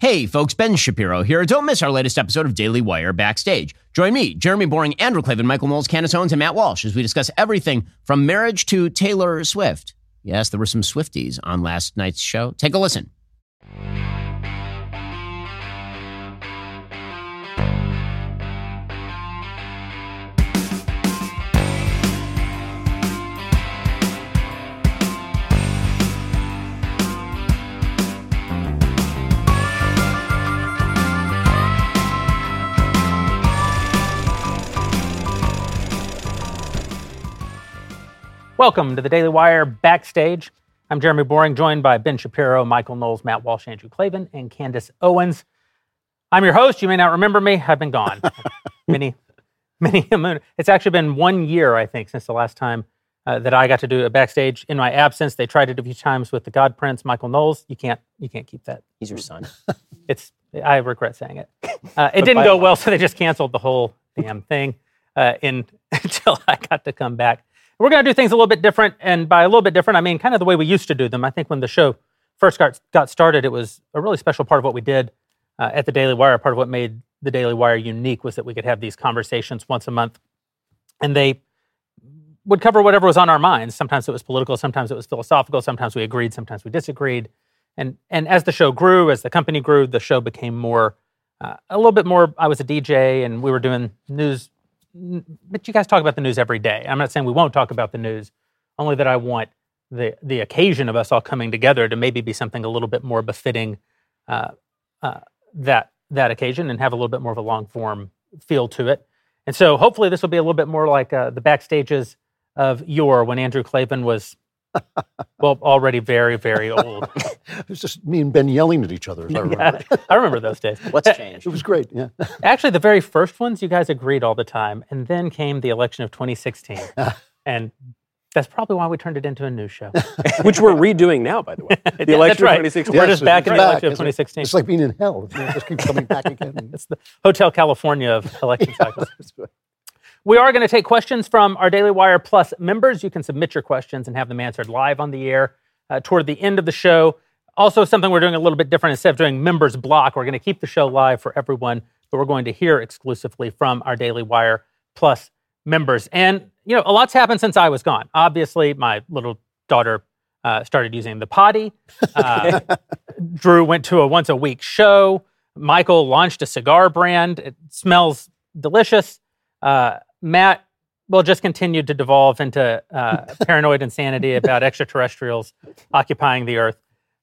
Hey, folks, Ben Shapiro here. Don't miss our latest episode of Daily Wire Backstage. Join me, Jeremy Boreing, Andrew Klavan, Michael Knowles, Candace Owens, and Matt Walsh as we discuss everything from marriage to Taylor Swift. Yes, there were some Swifties on last night's show. Take a listen. Welcome to the Daily Wire Backstage. I'm Jeremy Boreing, joined by Ben Shapiro, Michael Knowles, Matt Walsh, Andrew Klavan, and Candace Owens. I'm your host. You may not remember me. I've been gone. many, many a moon. It's actually been one year, I think, since the last time uh, that I got to do a backstage in my absence. They tried it a few times with the God Prince, Michael Knowles. You can't, you can't keep that. He's your son. It's. I regret saying it. Uh, it didn't go well, so they just canceled the whole damn thing uh, in, until I got to come back. We're going to do things a little bit different, and by a little bit different, I mean kind of the way we used to do them. I think when the show first got got started, it was a really special part of what we did uh, at the Daily Wire. Part of what made the Daily Wire unique was that we could have these conversations once a month, and they would cover whatever was on our minds. Sometimes it was political, sometimes it was philosophical, sometimes we agreed, sometimes we disagreed. And and as the show grew, as the company grew, the show became more uh, a little bit more. I was a DJ, and we were doing news but you guys talk about the news every day. I'm not saying we won't talk about the news, only that I want the the occasion of us all coming together to maybe be something a little bit more befitting uh, uh, that that occasion and have a little bit more of a long form feel to it. And so hopefully this will be a little bit more like uh, the backstages of yore when Andrew Klavan was well already very very old. It was just me and Ben yelling at each other. If I remember. Yeah, I remember those days. What's changed? It was great. Yeah. Actually, the very first ones, you guys agreed all the time. And then came the election of 2016. and that's probably why we turned it into a news show. which we're redoing now, by the way. The Yeah, election that's right. of 2016. We're just back in the Back. election of 2016. It's like being in hell. It just keeps coming back again. It's the Hotel California of election cycles. We are going to take questions from our Daily Wire Plus members. You can submit your questions and have them answered live on the air uh, toward the end of the show. Also, something we're doing a little bit different instead of doing members block, we're going to keep the show live for everyone, but we're going to hear exclusively from our Daily Wire Plus members. And, you know, a lot's happened since I was gone. Obviously, my little daughter uh, started using the potty. Uh, Drew went to a once a week show. Michael launched a cigar brand. It smells delicious. Uh, Matt, well, just continued to devolve into uh, paranoid insanity about extraterrestrials occupying the Earth.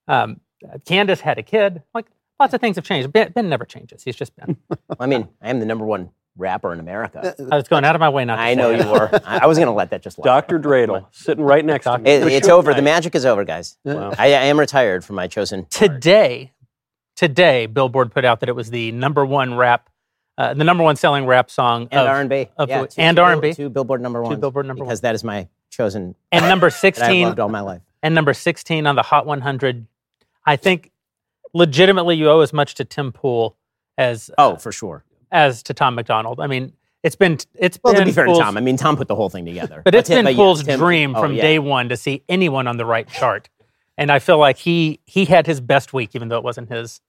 Um, Candace had a kid. Like lots of things have changed. Ben, ben never changes. He's just Ben. I mean, I am the number one rapper in America. I was going out of my way not to I say know that. you were. I I was going to let that just lie. Dr. Dreidel sitting right next to me. It, it's over. The magic is over, guys. Wow. I, I am retired from my chosen. Today, today, Billboard put out that it was the number one rap, uh, the number one selling rap song And of, R&B. of yeah, two- and two- R&B. Two Billboard number one. two Billboard number Because that is my chosen and number 16 loved all my life. and number 16 on the Hot 100. I think legitimately you owe as much to Tim Pool as Oh, for sure. as to Tom MacDonald. I mean, it's been it's Well, been to be fair to Tom, I mean, Tom put the whole thing together. but it's Tim- been yeah, Pool's Tim- dream oh, from yeah. day one to see anyone on the right chart, and I feel like he he had his best week, even though it wasn't his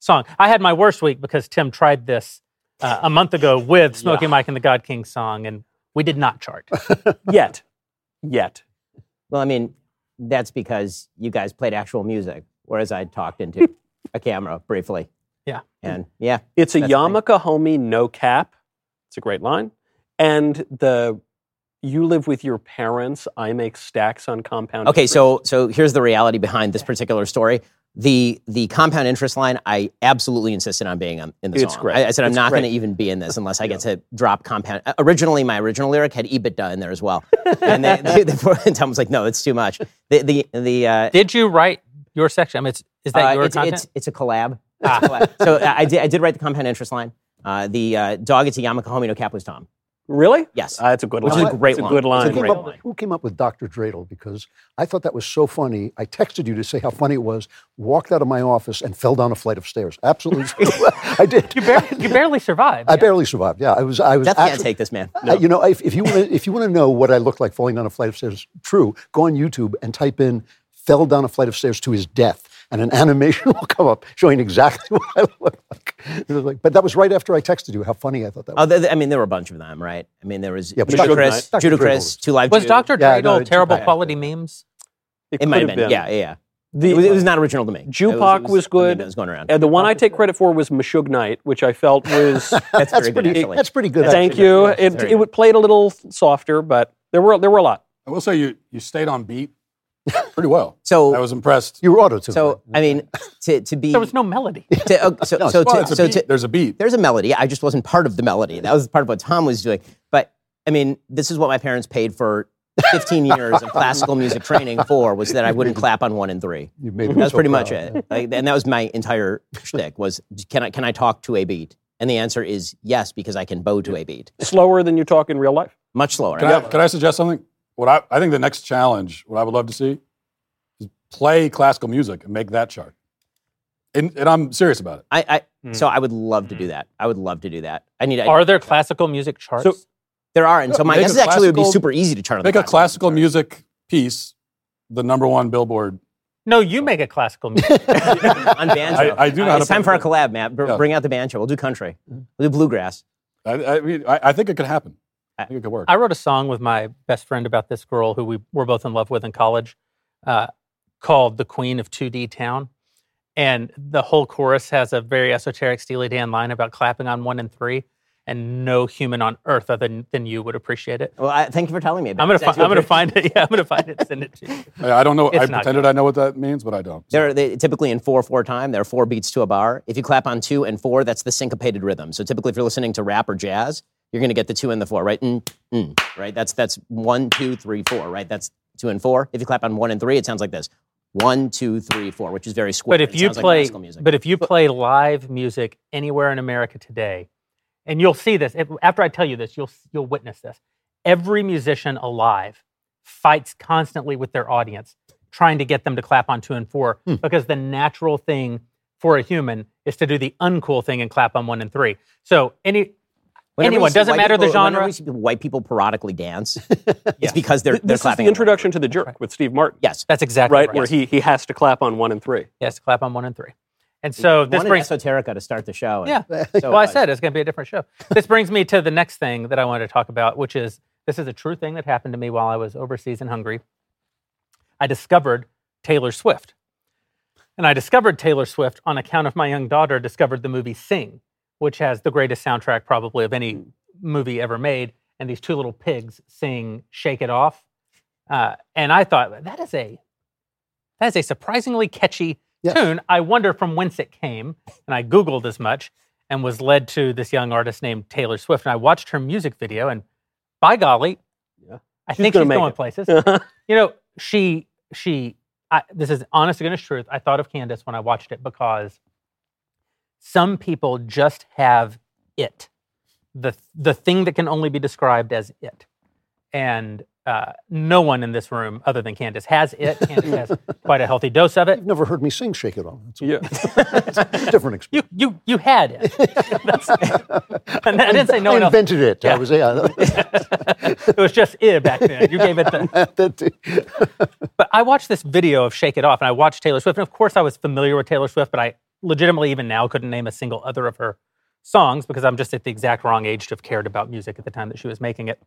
song. I had my worst week because Tim tried this uh, a month ago with Smoky Mike and the God King song, and we did not chart. Yet. Yet. Well, I mean, that's because you guys played actual music, whereas I talked into a camera briefly. Yeah. And yeah, It's a That's the homie, no cap. It's a great line. And the you live with your parents, I make stacks on compound. Okay, interest. so so here's the reality behind this particular story. The the compound interest line, I absolutely insisted on being in the It's song. great. I, I said I'm It's not going to even be in this unless I get to drop compound. uh, Originally, my original lyric had EBITDA in there as well, and they, they, they, Tom was like, "No, it's too much." The the the uh, Did you write your section? I mean, it's, is that uh, your it's, content? it's it's a collab. It's a collab. so uh, I did I did write the compound interest line. Uh, the uh, dog it's a yarmulke homie no cap was Tom. Really? Yes. Uh, it's a good Which is line. a great it's line. a good line. great Who came, line. up, who came up with Dr. Dreidel? Because I thought that was so funny. I texted you to say how funny it was. Walked out of my office and fell down a flight of stairs. Absolutely, I did. you, barely, you barely survived. I yeah. barely survived. Yeah, I was. I was. Death can't take this man. Uh, you know, if, if you want to, if you want to know what I look like falling down a flight of stairs, true. Go on YouTube and type in "fell down a flight of stairs to his death." And an animation will come up showing exactly what I look like. Like. But that was right after I texted you how funny I thought that was. Oh, th- th- I mean, there were a bunch of them, right? I mean, there was Yeah, but Judah Chris, Dr. Judah Dre Chris, was- Two Live Was Jew. Dr. Yeah, no, terrible yeah. quality memes? It could might have been. Yeah, yeah, yeah. The, it, was, it was not original to me. Jupac It was, was good. I mean, it was going around. uh, the one I take credit for was Meshuggah Night, which I felt was. That's That's very good, pretty. actually. That's pretty good. thank actually. you. Yes, It, very it good. played a little softer, but there were there were a lot. I will say you you stayed on beat pretty well. So- I was impressed. You were auto tuned. So, I mean, to, to be. There was no melody. to, uh, so, No, so, Well, to, so to, There's a beat. there's a melody. I just wasn't part of the melody. That was part of what Tom was doing. But I mean, this is what my parents paid for 15 years of classical music training for was that I wouldn't clap on one and three. You made me That's so pretty proud. much it. Like, and that was my entire shtick was can I can I talk to a beat? And the answer is yes because I can bow to a beat. Slower than you talk in real life. Much slower. Can I, can I suggest something? What I, I think the next challenge, what I would love to see, is play classical music and make that chart. And, and I'm serious about it. I, I hmm. so I would love to do hmm. that. I would love to do that. I need. I, Are there classical music charts? So- there are, and so my Make guess is actually would be super easy to chart. on the Make a classical chart. music piece, the number one Billboard. no, you make a classical music. on banjo. I- I do know uh, how It's time for a collab, Matt. Br- Yeah. Bring out the banjo. We'll do country. Hmm. We'll do bluegrass. I, I, mean, I, I think it could happen. I think it could work. I wrote a song with my best friend about this girl who we were both in love with in college, uh, called "The Queen of 2D Town," and the whole chorus has a very esoteric Steely Dan line about clapping on one and three, and no human on earth other than, than you would appreciate it. Well, I, thank you for telling me about I'm gonna it. fi- I'm gonna find it. Yeah, I'm gonna find it. and Send it to you. I I don't know. It's I not pretended I know what that means, but I don't. They're they, typically in four four time. There are four beats to a bar. If you clap on two and four, that's the syncopated rhythm. So typically, if you're listening to rap or jazz, you're going to get the two and the four, right? Mm, mm, right. That's that's one, two, three, four, right? That's two and four. If you clap on one and three, it sounds like this: one, two, three, four, which is very square. But if you like play, music. but if you play live music anywhere in America today, and you'll see this if, after I tell you this, you'll you'll witness this. Every musician alive fights constantly with their audience, trying to get them to clap on two and four, Hmm. because the natural thing for a human is to do the uncool thing and clap on one and three. So any Whenever anyone doesn't white matter the people- whenever genre. you see white people parodically dance, Yeah. it's because they're they're this is clapping. the on one. introduction to the jerk with Steve Martin, Yes. That's exactly right? right. Where he he has to clap on one and three. yes, clap on one and three. And so this Wanted brings esoterica to start the show. and Yeah. so well, I said it's going to be a different show. this brings me to the next thing that I wanted to talk about, which is this is a true thing that happened to me while I was overseas in Hungary. I discovered Taylor Swift. And I discovered Taylor Swift on account of my young daughter discovered the movie Sing, which has the greatest soundtrack probably of any movie ever made. And these two little pigs sing "Shake It Off," uh, and I thought that is a that is a surprisingly catchy Yes. tune. I wonder from whence it came, and I Googled as much and was led to this young artist named Taylor Swift. And I watched her music video, and by golly, Yeah. I She's think she's going it. places. you know, she she. I, this is honest to goodness truth. I thought of Candace when I watched it because some people just have it, the the thing that can only be described as it, and uh, no one in this room other than Candace has it. Candace has quite a healthy dose of it. You've never heard me sing "Shake It Off." It's yeah. a different experience. You you you had it. That's- and I didn't say no I one else. invented it. I was yeah. It was just it back then. You gave it the. that- But I watched this video of Shake It Off, and I watched Taylor Swift. And of course, I was familiar with Taylor Swift, but I legitimately, even now, couldn't name a single other of her songs because I'm just at the exact wrong age to have cared about music at the time that she was making it.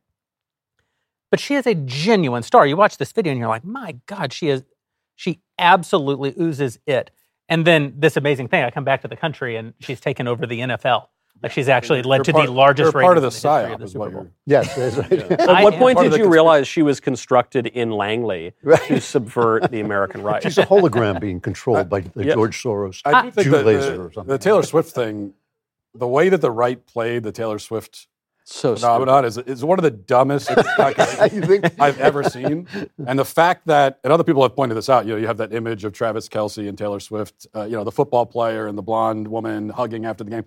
But she is a genuine star. You watch this video, and you're like, my God, she is. She absolutely oozes it. And then this amazing thing, I come back to the country, and she's taken over the NFL. Like she's actually led You're to part- the largest you're part of the ratings in history psyop, of the is Super what Bowl. you're. yes, that's right. At what point did you the realize she was constructed in Langley Right. to subvert the American right? She's a hologram being controlled by the Yeah. George Soros. I do think Jew that laser the, or something. the Taylor Swift thing, the way that the right played the Taylor Swift so phenomenon is, is one of the dumbest You think- I've ever seen. And the fact that, and other people have pointed this out, you know, you have that image of Travis Kelce and Taylor Swift, uh, you know, the football player and the blonde woman hugging after the game.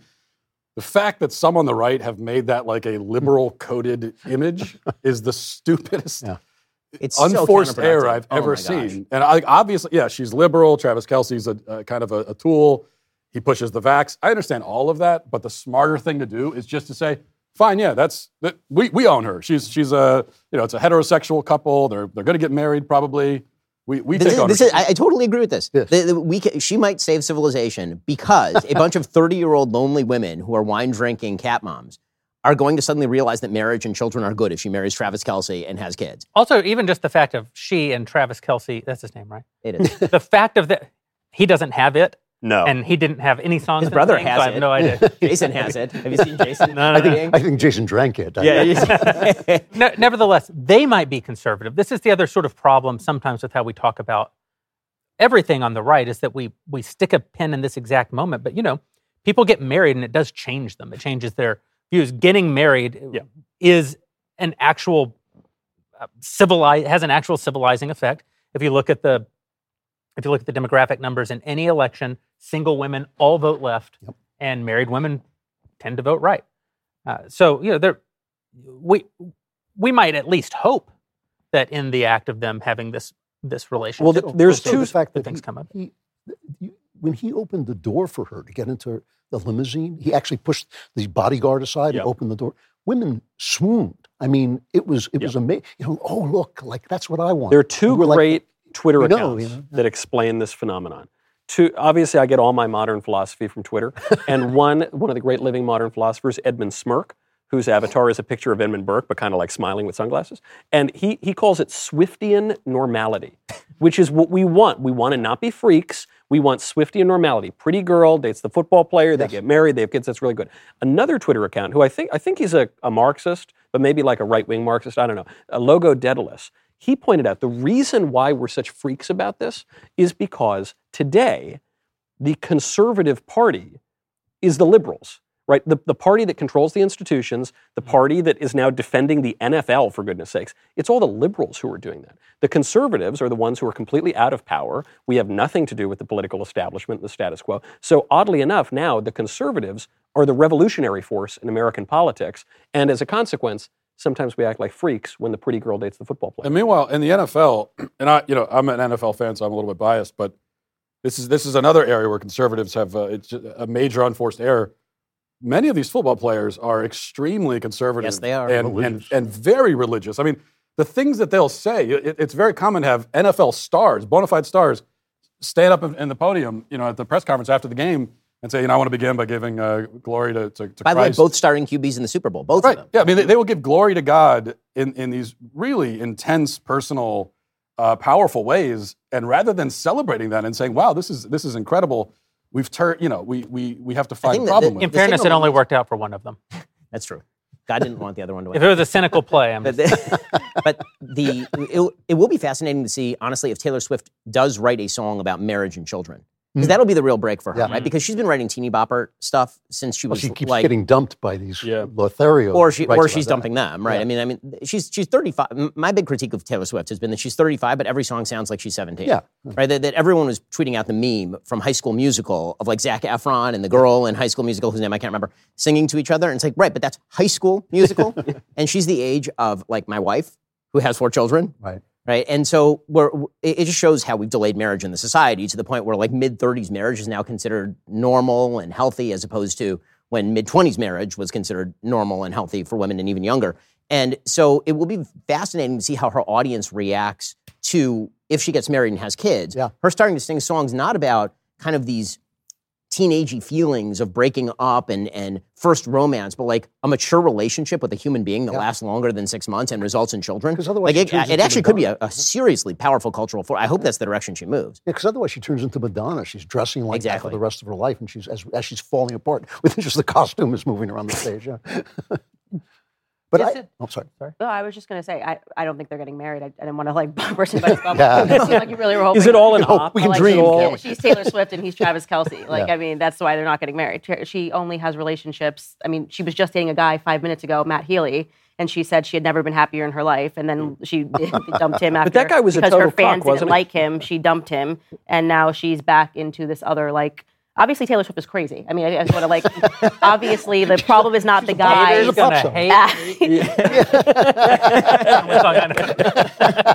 The fact that some on the right have made that like a liberal coded image is the stupidest, Yeah. It's so unforced error. I've Oh ever seen. And I, obviously, yeah, she's liberal. Travis Kelce's a, a kind of a, a tool. He pushes the vax. I understand all of that, but the smarter thing to do is just to say, fine, yeah, that's that, we, we own her. She's she's a you know it's a heterosexual couple. They're they're going to get married probably. We We, we This take is, ownership. this is, I, I totally agree with this. Yes. The- the- we ca- she might save civilization because a bunch of 30 year old lonely women who are wine drinking cat moms are going to suddenly realize that marriage and children are good if she marries Travis Kelce and has kids. Also, even just the fact of she and Travis Kelce, that's his name, right? It is. the fact of that he doesn't have it, No. and he didn't have any songs. His brother sing, has so I have no idea. Jason has it. Have you seen Jason? No, no, no. partying? I think Jason drank it. I- yeah. he's- Ne- nevertheless, they might be conservative. This is the other sort of problem sometimes with how we talk about everything on the right is that we we stick a pin in this exact moment, but you know, people get married and it does change them. It changes their views. Getting married Yeah. is an actual uh, civilize has an actual civilizing effect. If you look at the if you look at the demographic numbers in any election, single women all vote left, and married women tend to vote right. Uh, so you know, there we we might at least hope that in the act of them having this this relationship, Well, th- there's two the fact that things he- come up. he- when he opened the door for her to get into the limousine, he actually pushed the bodyguard aside Yeah. and opened the door. Women swooned. I mean, it was it Yeah. was amazing. You know, oh look, like that's what I want. There are two We're like- great Twitter We know, accounts you know, that explain this phenomenon. Two, obviously, I get all my modern philosophy from Twitter, and one one of the great living modern philosophers, Edmund Smirk, whose avatar is a picture of Edmund Burke, but kind of like smiling with sunglasses, and he he calls it Swiftian normality, which is what we want. We want to not be freaks. We want Swiftian normality. Pretty girl dates the football player. They get married. They have kids. That's really good. Another Twitter account, who I think I think he's a, a Marxist, but maybe like a right wing Marxist. I don't know. A logo Daedalus he pointed out the reason why we're such freaks about this is because today the conservative party is the liberals right? The, the party that controls the institutions the mm-hmm. party that is now defending the nfl for goodness sakes it's all the liberals who are doing that. The conservatives are the ones who are completely out of power. We have nothing to do with the political establishment the status quo. So oddly enough now the conservatives are the revolutionary force in american politics and as a consequence sometimes we act like freaks when the pretty girl dates the football player And meanwhile, in the NFL, and I, you know, I'm an NFL fan, so I'm a little bit biased, but this is this is another area where conservatives have uh, it's a major unforced error. Many of these football players are extremely conservative. Yes, they are. and and, and very religious. I mean, the things that they'll say. It, it's very common to have NFL stars, bona fide stars, stand up in, in the podium, you know, at the press conference after the game and say, you know, I want to begin by giving uh, glory to, to, to By the way, both starting QBs in the Super Bowl, both Right. of them. Yeah. I mean, they, they will give glory to God in, in these really intense, personal, uh, powerful ways. And rather than celebrating that and saying, wow, this is, this is incredible, we've turned, you know, we, we, we have to find think a problem the- with In fairness, it only worked out for one of them. That's true. God didn't want the other one to win. If it was a cynical play, I'm But the, but the it, it will be fascinating to see, honestly, if Taylor Swift does write a song about marriage and children. Because hmm. that'll be the real break for her, Yeah. right? Because she's been writing teeny bopper stuff since she Well, was she keeps like, getting dumped by these Yeah. Lothario. or she or about she's that. dumping them, right? Yeah. I mean, I mean, she's she's 35. My big critique of Taylor Swift has been that she's 35, but every song sounds like she's 17. Yeah. right. That, that everyone was tweeting out the meme from High School Musical of like Zac Efron and the girl in High School Musical whose name I can't remember singing to each other, and it's like, right, but that's High School Musical, and she's the age of like my wife who has four children, Right. Right? And so it just shows how we've delayed marriage in the society to the point where like mid 30s marriage is now considered normal and healthy as opposed to when mid 20s marriage was considered normal and healthy for women and even younger. And so it will be fascinating to see how her audience reacts to if she gets married and has kids. Yeah. Her starting to sing songs not about kind of these teenagey feelings of breaking up and, and first romance, but like a mature relationship with a human being that Yeah. lasts longer than six months and results in children. Because otherwise like it, it actually could be a, a seriously powerful cultural force. I hope that's the direction she moves. Yeah, because otherwise she turns into Madonna. She's dressing like that Exactly. for the rest of her life, and she's as, as she's falling apart with just the costume is moving around the stage. Yeah. but Yes, I, it- I'm oh, sorry. No, I was just going to say, I, I don't think they're getting married. I, I didn't want to like burst anybody's bubble. Yeah. It seemed like you really were hoping. Is it all in oh, No, hop? we can like, dream, she's- She's Taylor Swift and he's Travis Kelce. Like, Yeah. I mean, that's why they're not getting married. She only has relationships. I mean, she was just dating a guy five minutes ago, Matt Healy, and she said she had never been happier in her life. And then mm. she dumped him after. that guy was a because total her fans cuck, wasn't didn't he? like him. She dumped him, and now she's back into this other like. Obviously, Taylor Swift is crazy. I mean, I, just want to like. obviously, the problem is not the guy. She's gonna hate.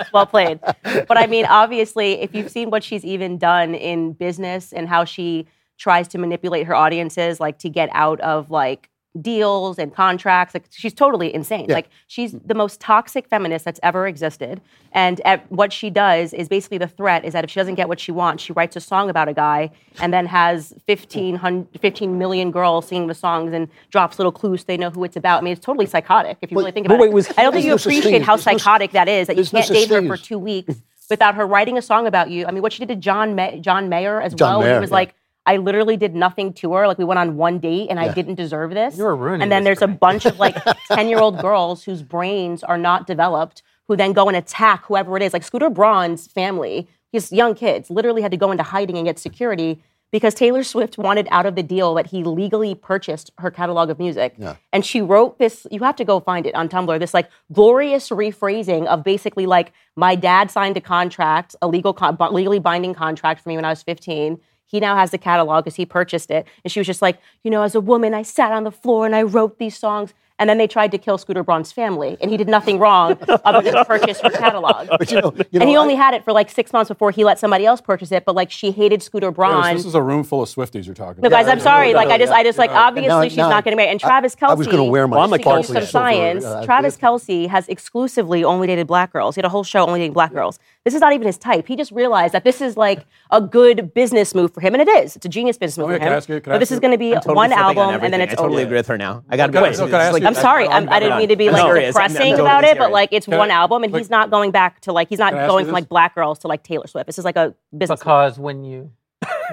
Well played. But I mean, obviously, if you've seen what she's even done in business and how she tries to manipulate her audiences, like to get out of like deals and contracts. Like she's totally insane. Yeah. Like she's the most toxic feminist that's ever existed. And at, what she does is basically the threat is that if she doesn't get what she wants, she writes a song about a guy and then has 15, 15 million girls singing the songs and drops little clues so they know who it's about. I mean, it's totally psychotic if you really think but about wait, it. was I don't think you There's no such appreciate how psychotic that is. That you can't date her for two weeks without her writing a song about you. I mean, what she did to John May- John Mayer as John well. Mayer, he was yeah. like, I literally did nothing to her. Like we went on one date and I didn't deserve this. You're ruining And then there's a bunch of like 10 year old girls whose brains are not developed who then go and attack whoever it is. Like Scooter Braun's family, his young kids, literally had to go into hiding and get security because Taylor Swift wanted out of the deal that he legally purchased her catalog of music. Yeah. And she wrote this, you have to go find it on Tumblr, this like glorious rephrasing of basically like, my dad signed a contract, a legal, con- legally binding contract for me when I was 15. He now has the catalog because he purchased it. And she was just like, you know, as a woman, I sat on the floor and I wrote these songs. And then they tried to kill Scooter Braun's family, and he did nothing wrong other than purchase her catalog. But you know, you and he only I- had it for like six months before he let somebody else purchase it. But like she hated Scooter Braun. This is a room full of Swifties you're talking no, about. guys, I'm sorry. Like I just, I just like now- obviously she's now- not getting married. And Travis Kelce. I Kelce. was going to wear my Well, I'm a to give Kelce some science. uh, Travis Kelce has exclusively only dated black girls. He had a whole show only dating black girls. This is not even his type. He just realized that this is like a good business move for him, and it is. It's a genius business move oh, Wait, for can I him. ask you- can I but this is going to be totally one flipping on album, and then everything. it's I totally over. agree with her now. I got to Can I- be no, can I ask you- I'm sorry. I'm, I didn't mean to be like serious. I'm- I'm depressing totally about it, but like it's Can I- one album, and like- he's not going back to like he's not Can I ask going from like black girls to like Taylor Swift. This is like a business. Because when you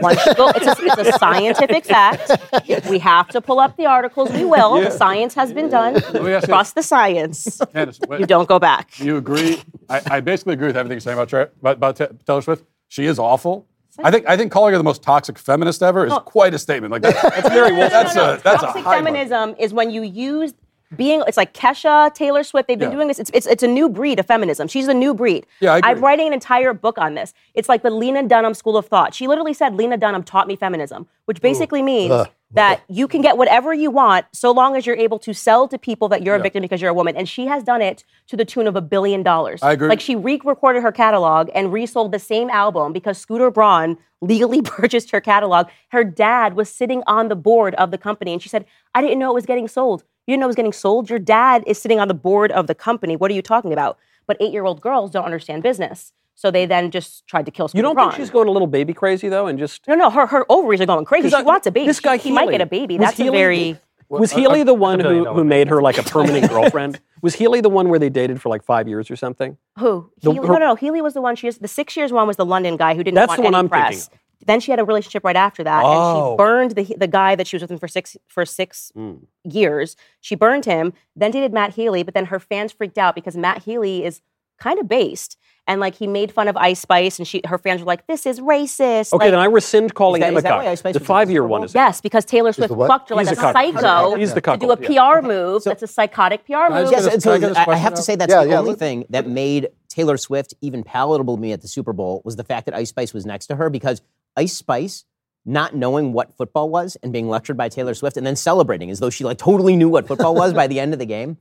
One should go- it's, a, it's a scientific fact. If we have to pull up the articles, we will. The science has been done. me you- Trust the science. Candace, what- You don't go back. You agree? I, I basically agree with everything you're saying about, about, about Taylor Swift. She is awful. I think I think calling her the most toxic feminist ever is quite a statement. Like that's, that's very well. That's No, no, a that's toxic high bar. feminism is when you use being. It's like Kesha, Taylor Swift. They've been Yeah. doing this. It's, it's it's a new breed of feminism. She's a new breed. Yeah, I agree. I'm writing an entire book on this. It's like the Lena Dunham School of Thought. She literally said Lena Dunham taught me feminism, which basically means that you can get whatever you want so long as you're able to sell to people that you're a victim because you're a woman. And she has done it to the tune of a billion dollars. I agree. Like she re-recorded her catalog and resold the same album because Scooter Braun legally purchased her catalog. Her dad was sitting on the board of the company, and she said, "I didn't know it was getting sold. You didn't know it was getting sold. Your dad is sitting on the board of the company. What are you talking about?" But eight-year-old girls don't understand business, so they then just tried to kill Scooter You don't Braun. think she's going a little baby crazy though, and just no, no, her her ovaries are going crazy. She Because I- wants a baby. This guy he, he might get a baby. was That's a Healy- very was Healy the one who, who made her like a permanent girlfriend? Was Healy the one where they dated for like five years or something? Who? The- Healy, her- no, no, no. Healy was the one. She was, the six years one was the London guy who didn't That's want the one any I'm thinking press. Then she had a relationship right after that, and Oh. she burned the the guy that she was with him for six for six Hmm. years. She burned him. Then dated Matt Healy, but then her fans freaked out because Matt Healy is kind of based, and like he made fun of Ice Spice, and she her fans were like, "This is racist." Okay, like, then I rescind calling Is that- him a is that why cock. Ice Spice The was in the five-year one Bowl? is Yes, because Taylor Swift the fucked her like He's a the psycho He's the to do a cuckold, yeah. PR move. that's a psychotic PR move. Yes, Can and so I I, I question have to say that's Yeah, the yeah, only let- thing that made Taylor Swift even palatable to me at the Super Bowl was the fact that Ice Spice was next to her because Ice Spice not knowing what football was and being lectured by Taylor Swift and then celebrating as though she like totally knew what football was by the end of the game.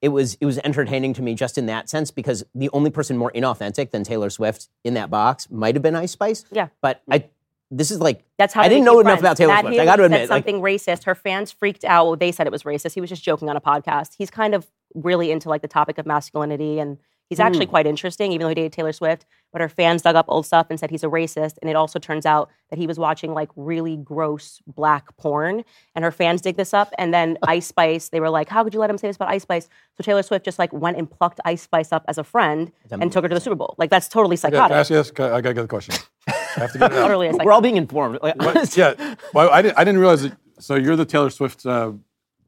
It was it was entertaining to me just in that sense because the only person more inauthentic than Taylor Swift in that box might have been Ice Spice. Yeah. But I this is like That's how I didn't know enough friends. about Taylor Matt Swift. I Healy got to admit, like, something racist. Her fans freaked out. Well, they said it was racist. He was just joking on a podcast. He's kind of really into like the topic of masculinity, and he's actually Hmm. quite interesting. Even though he dated Taylor Swift, but her fans dug up old stuff and said he's a racist. And it also turns out that he was watching like really gross black porn, and her fans dig this up. And then Ice Spice, they were like, "How could you let him say this about Ice Spice?" So Taylor Swift just like went and plucked Ice Spice up as a friend and took her to the Super Bowl. Like that's totally Yeah, can psychotic. I ask you this? I I gotta get the question. I have to get it out. Utterly we're all being informed. Like, yeah. Well, I didn't, I didn't realize that. So you're the Taylor Swift uh,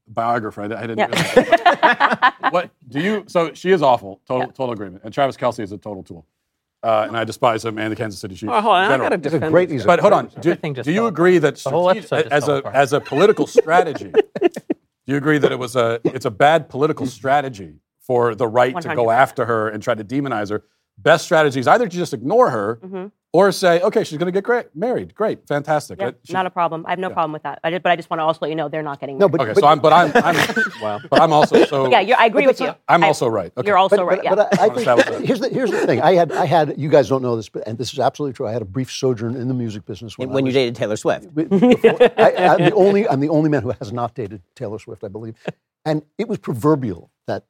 biographer. I, I didn't. Yeah. realize. what do you? So she is awful. Total, total agreement. And Travis Kelce is a total tool. Uh, and I despise him and the Kansas City Chiefs. Oh, hold on, in I general. got to defend. great. this He's a But hold on. Do, do you agree that strate- as a apart. as a political strategy, do you agree that it was a it's a bad political strategy for the right to go after her and try to demonize her? Best strategy is either to just ignore her Mm-hmm. Or say, okay, she's going to get great, married. Great, fantastic. Yeah, right? She- not a problem. I have no problem with that. I just, but I just want to also let you know they're not getting No, married. but, okay, but, so I'm, but I'm, I'm Wow. but I'm also so. yeah, you're, I agree with you. I'm I- also right. Okay. You're also but, right. but, yeah. but I, I Establish think here's the here's the thing. I had I had you guys don't know this, but and this is absolutely true. I had a brief sojourn in the music business when, I when you dated Taylor Swift. before- I, I'm the only I'm the only man who has not dated Taylor Swift, I believe, and it was proverbial that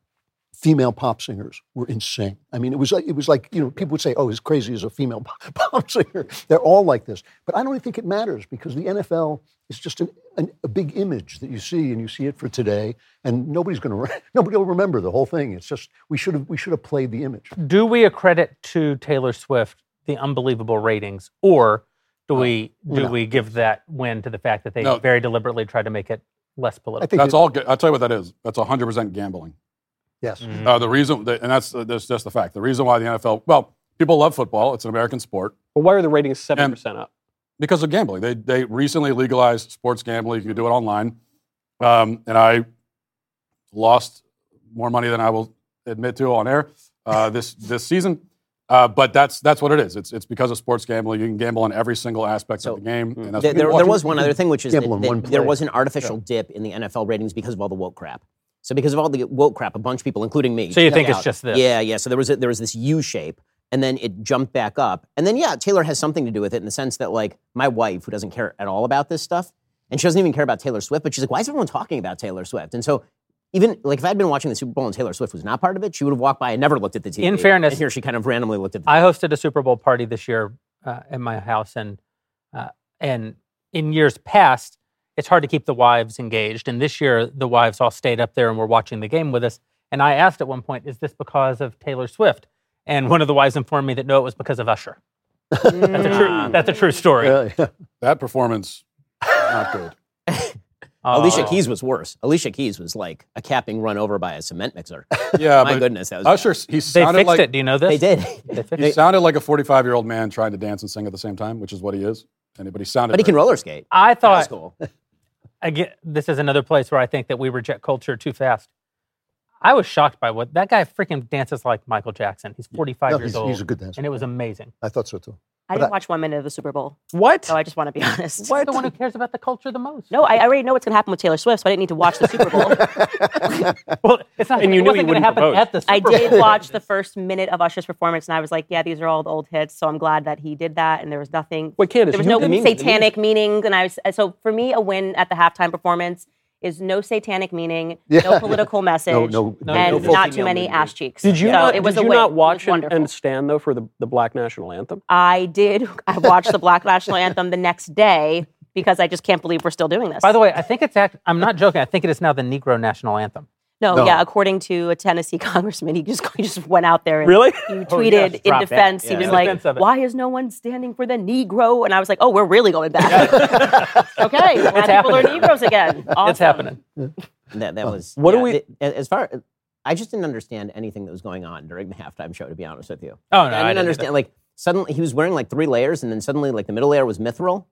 female pop singers were insane. I mean, it was like it was like you know people would say, "Oh, as crazy as a female pop, pop singer." They're all like this, but I don't think it matters because the NFL is just an, an, a big image that you see, and you see it for today, and nobody's going to re- nobody will remember the whole thing. It's just we should have we should have played the image. Do we accredit to Taylor Swift the unbelievable ratings, or do uh, we do no. we give that win to the fact that they No. very deliberately tried to make it less political? I think That's it- all. ga- I'll tell you what that is. That's 100 percent gambling. Yes. Mm-hmm. Uh, the reason, that, and that's uh, that's just the fact. The reason why the NFL, well, people love football. It's an American sport But why are the ratings seven percent up? because of gambling. They they recently legalized sports gambling. You can do it online, um, and I lost more money than I will admit to on air uh, this this season. Uh, but that's that's what it is. It's it's because of sports gambling. You can gamble on every single aspect So, of the game, and that's There, there, there was one other thing, which is that, that there was an artificial dip in the NFL ratings because of all the woke crap. So because of all the woke crap, a bunch of people, including me, So you think it's just this? Yeah, yeah. So there was a, there was this U shape, and then it jumped back up, and then yeah, Taylor has something to do with it in the sense that like my wife, who doesn't care at all about this stuff, and she doesn't even care about Taylor Swift, but she's like, why is everyone talking about Taylor Swift? And so. Even like if I'd been watching the Super Bowl and Taylor Swift was not part of it, she would have walked by and never looked at the TV. In fairness- and here she kind of randomly looked at. the I hosted a Super Bowl party this year uh, in my house, and uh, and in years past, it's hard to keep the wives engaged. And this year, the wives all stayed up there and were watching the game with us. And I asked at one point, "Is this because of Taylor Swift?" And one of the wives informed me that no, it was because of Usher. That's a true. Mm. That's a true story. Yeah, yeah. that performance not good. Uh, Alicia Oh. Keys was worse. Alicia Keys was like a capping run over by a cement mixer. Yeah, My but goodness, that was Usher, bad. he They sounded fixed like it. Do you know this? They did. They he sounded like a 45 year old man trying to dance and sing at the same time, which is what he is. Anybody but he sounded. But he can very- roller skate. I thought. That's thought cool. Again, this is another place where I think that we reject culture too fast. I was shocked by what that guy freaking dances like Michael Jackson. He's 45 No, years he's, old. he's a good dancer. and it was amazing. I thought so too. I didn't watch one minute of the Super Bowl, What? so I just want to be honest. You're the one who cares about the culture the most. No, I, I already know what's going to happen with Taylor Swift, so I didn't need to watch the Super Bowl. Well, it's not. And you it knew wasn't going to wouldn't happen propose. at the Super I Bowl. did watch the first minute of Usher's performance, and I was like, "Yeah, these are all the old hits." So I'm glad that he did that, and there was nothing. Wait, Candace, there was no didn't mean- satanic meaning, and I was so for me, a win at the halftime performance is no satanic meaning, Yeah. no political message, no- no and full not too many nudity. ass cheeks. Did you So not? It was did a you win. not It watch was and, and stand though for the, the Black National Anthem? I did. I watched the Black National Anthem the next day because I just can't believe we're still doing this. By the way, I think it's act. I'm not joking. I think it is now the Negro national anthem. No, No. yeah, according to a Tennessee congressman, he just he just went out there and Really? he Oh, tweeted yes, in drop defense. Yeah. He was In like, defense of it. "Why is no one standing for the Negro?" And I was like, "Oh, we're really going back." okay, now people happening. are Negroes again. It's happening. That that was. What do we- it- as far I just didn't understand anything that was going on during the halftime show. To be honest with you, Oh no, I didn't either. understand. Like suddenly he was wearing like three layers, and then suddenly like the middle layer was mithril,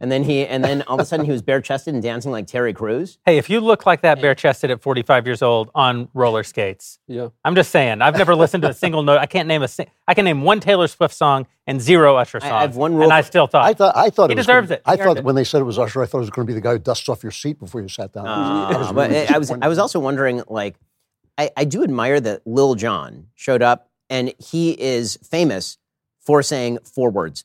and then he and then all of a sudden he was bare chested and dancing like Terry Crews. Hey, if you look like that bare chested at 45 years old on roller skates, Yeah. I'm just saying. I've never listened to a single note. I can't name a. Sing- I can name one Taylor Swift song and zero Usher I- songs. I have one rule and I still thought. I thought I thought He it was deserves gonna- it. I thought earned it. when they said it was Usher, I thought it was going to be the guy who dusts off your seat before you sat down. I was Uh, but really I was. I was also wondering like I, I do admire that Lil Jon showed up and he is famous for saying four words.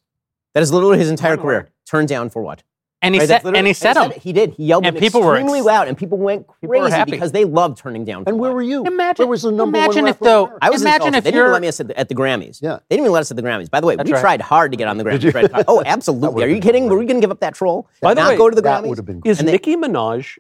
That is literally his entire career. Word. Turned down for what? and he Right, said, that's literally- and he said them. it. He did. He yelled And them people were extremely ex- loud, and people went crazy happy. because they loved turning down. And where were you? Imagine- where was the number imagine one if, though- there? I was Imagine insulted. if they didn't let me sit at the Grammys. Yeah. They didn't even let us at the Grammys. By the way, That's we right. tried hard to get on the Grammys. you? Oh, absolutely. Are you kidding? great. Were we going to give up that troll? By the Not way, go to the Grammys? would have been Is they- Nicki Minaj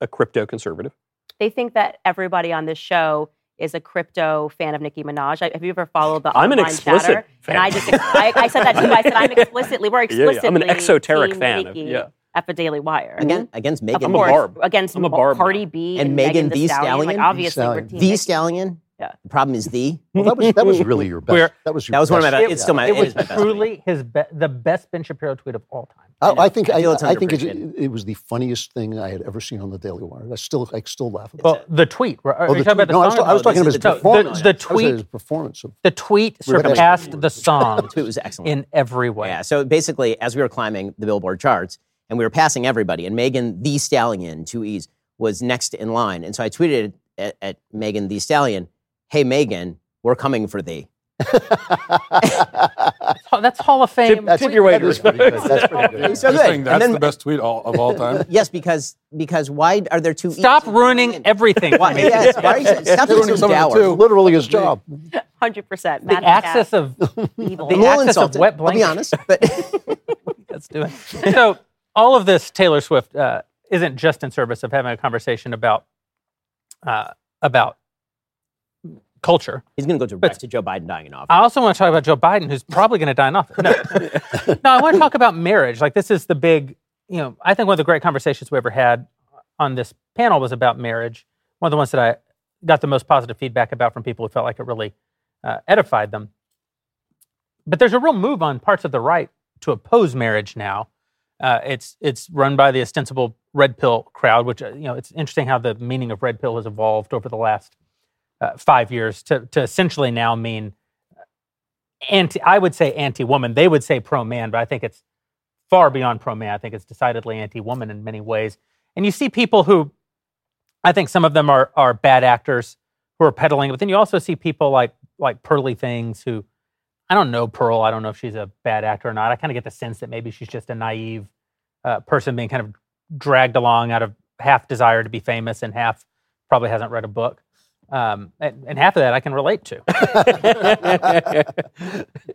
a crypto conservative? They think that everybody on this show is a crypto fan of Nicki Minaj. I- Have you ever followed the I'm an online explicit chatter? fan. And I just I, I said that too. I said I'm explicitly we're Yeah, yeah. explicitly I'm an exoteric team fan of- Nicki yeah. at the Daily Wire. Again, mm-hmm. against Megan. I'm a barb. against I'm a barb Cardi. B And and, Megan Megan Thee Thee Stallion. Stallion? Like obviously, we're Stallion. team the Nicki. Stallion The problem is the. Well, that was that was really your best. We're- that was your That was one of my best. best- it's still my- it it was is my best truly his be- the best Ben Shapiro tweet of all time. I, I think I I, I think it, it was the funniest thing I had ever seen on the Daily Wire. I still I still laugh about. Well, the tweet. Are Oh, you the talking about tweet. the no, I was, song? I was talking about his the- performance. the I was talking about tweet- his performance of the tweet surpassed the song It was excellent. in every way. Yeah. So basically, as we were climbing the Billboard charts and we were passing everybody, and Megan Thee Stallion, two E's, was next in line. And so I tweeted at, at Megan Thee Stallion, "Hey Megan, we're coming for thee." That's Hall of Fame. That's- Tip your that is waiters. pretty good. That's pretty good. So good. that's then- the best tweet all, of all time? Yes, because because why are there two? Stop E's ruining everything. Why, yes, why are you, stop Ruining so some of it, dour. too. Literally his job. Hundred percent. the axis of evil. the I'm a little axis of insulted, wet I'll be honest, but Let's do it. So all of this Taylor Swift uh, isn't just in service of having a conversation about uh, about culture. he's going to go direct to Joe Biden dying in office. I also want to talk about Joe Biden, who's probably going to die in office. No, no, I want to talk about marriage. Like this is the big, you know, I think one of the great conversations we ever had on this panel was about marriage. One of the ones that I got the most positive feedback about from people who felt like it really uh, edified them. But there's a real move on parts of the right to oppose marriage now. Uh, it's it's run by the ostensible red pill crowd, which uh, you know it's interesting how the meaning of red pill has evolved over the last uh, five years to to essentially now mean anti. I would say anti-woman. They would say pro-man, but I think it's far beyond pro-man. I think it's decidedly anti-woman in many ways. And you see people who, I think some of them are are bad actors who are peddling, but then you also see people like like Pearly Things who. I don't know Pearl. I don't know if she's a bad actor or not. I kind of get the sense that maybe she's just a naive uh, person being kind of dragged along out of half desire to be famous and half probably hasn't read a book. Um, and, and half of that I can relate to.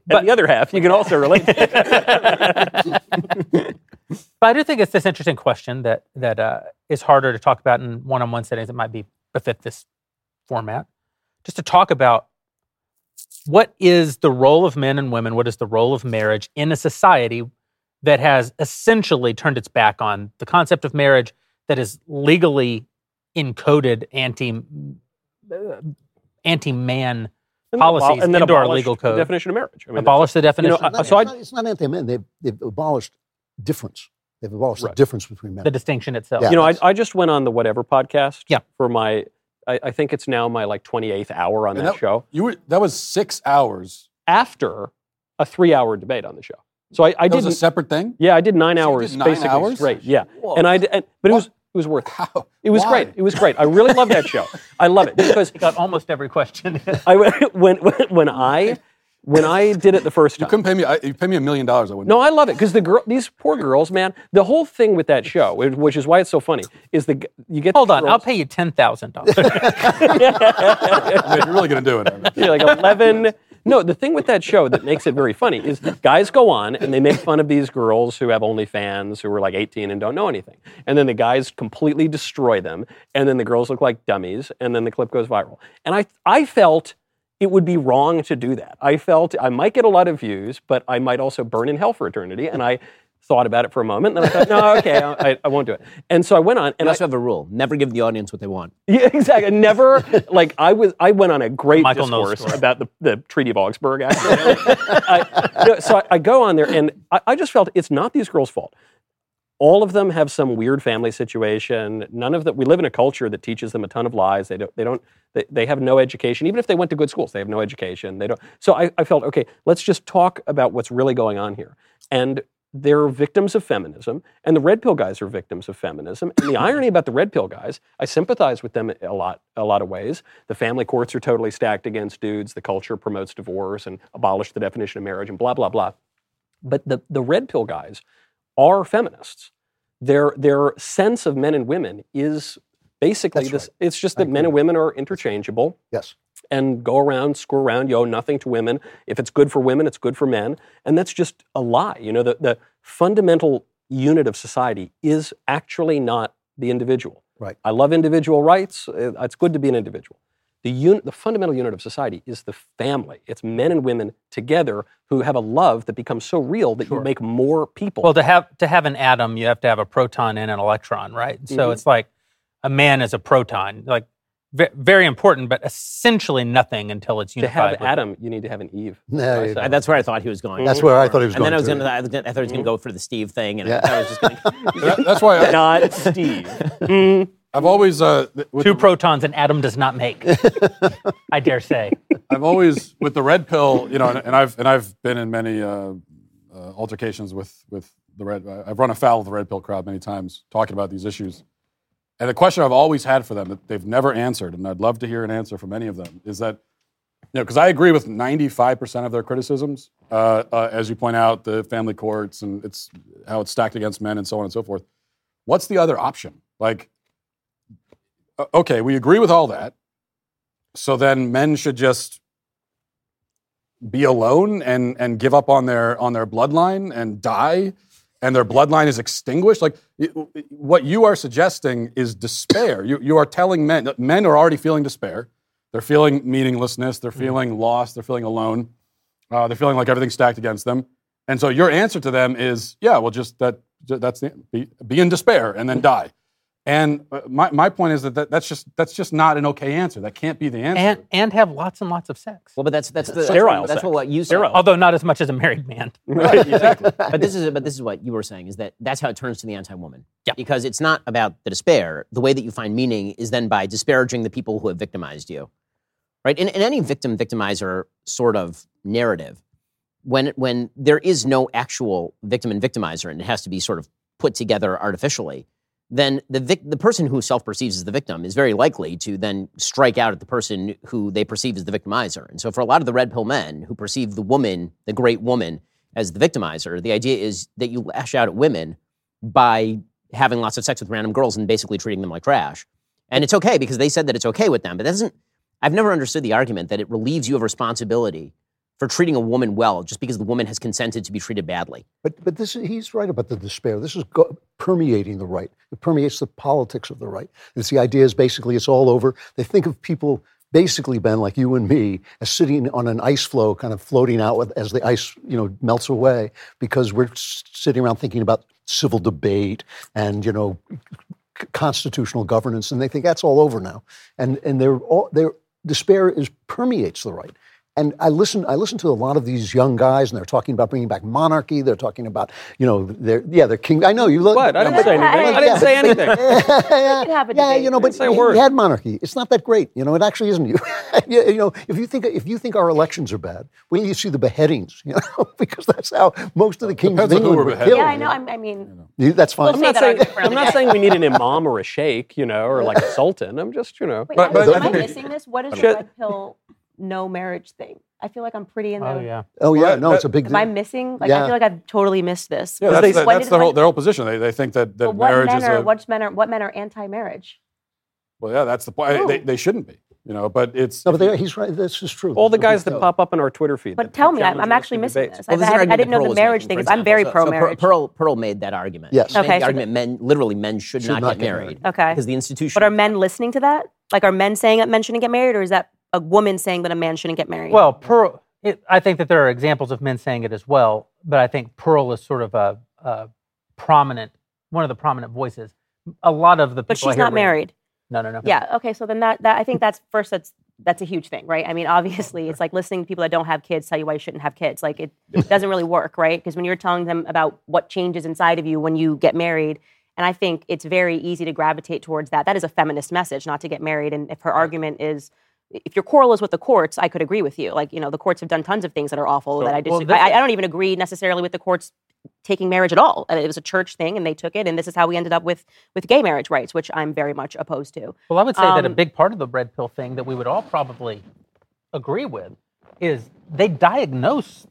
and the other half, you can also relate. But I do think it's this interesting question that that uh, is harder to talk about in one-on-one settings. It might be befit this format, just to talk about what is the role of men and women, what is the role of marriage in a society that has essentially turned its back on the concept of marriage, that is legally encoded anti Uh, anti-man And then policies and then into our abolish legal the code. definition of marriage. I mean, abolish the definition, I- Not- so I- it's, not, it's not anti-men. They've, they've abolished difference. They've abolished Right. the difference between men. the distinction itself. Yeah. you know, I, I just went on the Whatever podcast. Yeah. For my, I, I think it's now my like 28th hour on that, that- show You were that was six hours. after a three-hour debate on the show. So I, I did. a separate thing. Yeah, I did nine So you hours did nine basically hours? straight. Yeah, Whoa. and I did, and, but it What? was it was worth. It. How? It was Why? great. It was great. I really love that show. I love it because got almost every question. I when when when I when I did it the first time. You couldn't pay me. I, you pay me a million dollars. I wouldn't. No, I love it because the girl, these poor girls, man. The whole thing with that show, which- which is why it's so funny, is the you get Hold the on, I'll pay you ten thousand dollars. I mean, you're really going to do it. I mean. You're like 11. No, the thing with that show that makes it very funny is guys go on and they make fun of these girls who have OnlyFans who are like 18 and don't know anything. And then the guys completely destroy them. And then the girls look like dummies. And then the clip goes viral. And I, I felt it would be wrong to do that. I felt I might get a lot of views, but I might also burn in hell for eternity. And I thought about it for a moment. And then I thought, no, okay, I, I won't do it. And so I went on. You And I, also have a rule: never give the audience what they want. yeah, exactly. Never like I was. I went on a great Michael discourse about the, the Treaty of Augsburg. Actually, I, no, so I, I go on there, and I, I just felt it's not these girls' fault. All of them have some weird family situation. None of them. We live in a culture that teaches them a ton of lies. They don't. They don't. They, they have no education. Even if they went to good schools, they have no education. They don't. So I, I felt okay. Let's just talk about what's really going on here. And they're victims of feminism, and the red pill guys are victims of feminism. And the irony about the red pill guys, I sympathize with them a lot, a lot of ways. The family courts are totally stacked against dudes. The culture promotes divorce and abolish the definition of marriage and blah blah blah. But the the red pill guys are feminists. Their their sense of men and women is basically That's this. right. It's just that men and women are interchangeable yes. and go around, screw around, you owe nothing to women. If it's good for women, it's good for men. And that's just a lie. You know, the, the fundamental unit of society is actually not the individual. Right. I love individual rights. Uh, It's good to be an individual. The, un- the fundamental unit of society is the family. It's men and women together who have a love that becomes so real that you make more people. well, to have to have an atom, you have to have a proton and an electron, right? So Mhm. it's like a man is a proton. Like ve- very important, but essentially nothing until it's unified. To have with- Adam, you need to have an Eve. There you So- go. That's where I thought he was going. That's where I thought he was and going. then I was to. going to. I, was gonna- I thought he was going to go for the Steve thing, and Yeah. I, I was just going to. That's why I, Not Steve. I've always uh, Two the- protons and atom does not make. I dare say. I've always with the red pill, you know, and, and I've and I've been in many uh, uh, altercations with with the red. I've run afoul of the red pill crowd many times talking about these issues. And the question I've always had for them that they've never answered, and I'd love to hear an answer from any of them, is that you know because I agree with 95 percent of their criticisms, uh, uh, as you point out, the family courts and it's how it's stacked against men and so on and so forth. What's the other option? Like, okay, we agree with all that. So then men should just be alone and and give up on their on their bloodline and die and their bloodline is extinguished? Like what you are suggesting is despair. You you are telling men that men are already feeling despair. They're feeling meaninglessness. They're feeling lost they're feeling alone. Uh, they're feeling like everything's stacked against them. And so your answer to them is yeah well just that that's the, be, be in despair and then die and uh, my, my point is that, that that's just that's just not an okay answer that can't be the answer And and have lots and lots of sex. Well, but that's that's the Sterile That's sex. what you said. Sterile. Although not as much as a married man. Right, exactly. But this is but this is what you were saying is that that's how it turns to the anti-woman. Yeah. Because it's not about the despair. The way that you find meaning is then by disparaging the people who have victimized you. Right? In, in any victim victimizer sort of narrative, when when there is no actual victim and victimizer and it has to be sort of put together artificially, then the vic- the person who self-perceives as the victim is very likely to then strike out at the person who they perceive as the victimizer. And so for a lot of the red pill men who perceive the woman, the great woman, as the victimizer, the idea is that you lash out at women by having lots of sex with random girls and basically treating them like trash. And it's okay because they said that it's okay with them, but that doesn't I've never understood the argument that it relieves you of responsibility for treating a woman well just because the woman has consented to be treated badly. But but this he's right about the despair. This is go, permeating the right. It permeates the politics of the right. It's the idea is basically it's all over. They think of people basically, Ben, like you and me, as sitting on an ice floe, kind of floating out with, as the ice you know melts away, because we're sitting around thinking about civil debate and you know constitutional governance, and they think that's all over now. And and they're all their despair is permeates the right. And I listen. I listen to a lot of these young guys, and they're talking about bringing back monarchy. They're talking about, you know, they're yeah, they're king. I know you look. What? I didn't but- say anything. I yeah, didn't say anything. yeah, can yeah, you know, but Didn't say a word. we had monarchy. It's not that great. You know, it actually isn't. You, you know, if you think if you think our elections are bad, wait till you see the beheadings. You know, because that's how most of the kings of Depends on England were were beheaded. killed. Yeah, I know. I'm, I mean, You- That's fine. We'll I'm not saying argument I'm not saying we need an imam or a sheikh, you know, or like a sultan. I'm just, you know. wait, But- but am I I missing this? What is the Should- red pill no marriage thing? I feel like I'm pretty in the. Oh yeah. oh yeah, Well, no, that- it's a big. Am I deal. missing? Like Yeah. I feel like I've totally missed this. Yeah, that's, they- the- that's their whole when- their whole position. They, they think that, that But what marriage men is are a what men are what men are anti-marriage? well, yeah, that's the point. They, they shouldn't be, you know. But it's No, but they, he's right. This is true. All the guys that pop up on our Twitter feed. But tell me, I'm, I'm actually missing debates. this. Well, I, this is an I, I didn't that know the marriage thing. is I'm very. So- so pro-marriage. Pearl, Pearl made that argument. Yes. She made Okay, the so argument men literally men should, Should not, not get get married. Okay. Because the institution. But are men listening to that? Like, are men saying that men shouldn't get married, or is that a woman saying that a man shouldn't get married? Well, Pearl. It, I think that there are examples of men saying it as well, but I think Pearl is sort of a, a prominent, one of the prominent voices. A lot of the people. but she's not married. No, no, no. Yeah. Okay. So then that, that I think that's first. That's that's a huge thing, right? I mean, obviously, it's like listening to people that don't have kids tell you why you shouldn't have kids. Like it, it doesn't really work, right? Because when you're telling them about what changes inside of you when you get married, and I think it's very easy to gravitate towards that. That is a feminist message, not to get married. And if her argument is, if your quarrel is with the courts, I could agree with you. Like you know, the courts have done tons of things that are awful that I well, disagree. this- I, I don't even agree necessarily with the courts taking marriage at all. Uh, It was a church thing, and they took it, and this is how we ended up with with gay marriage rights, which I'm very much opposed to. Well, I would say that a Um, big part of the red pill thing that we would all probably agree with is they diagnose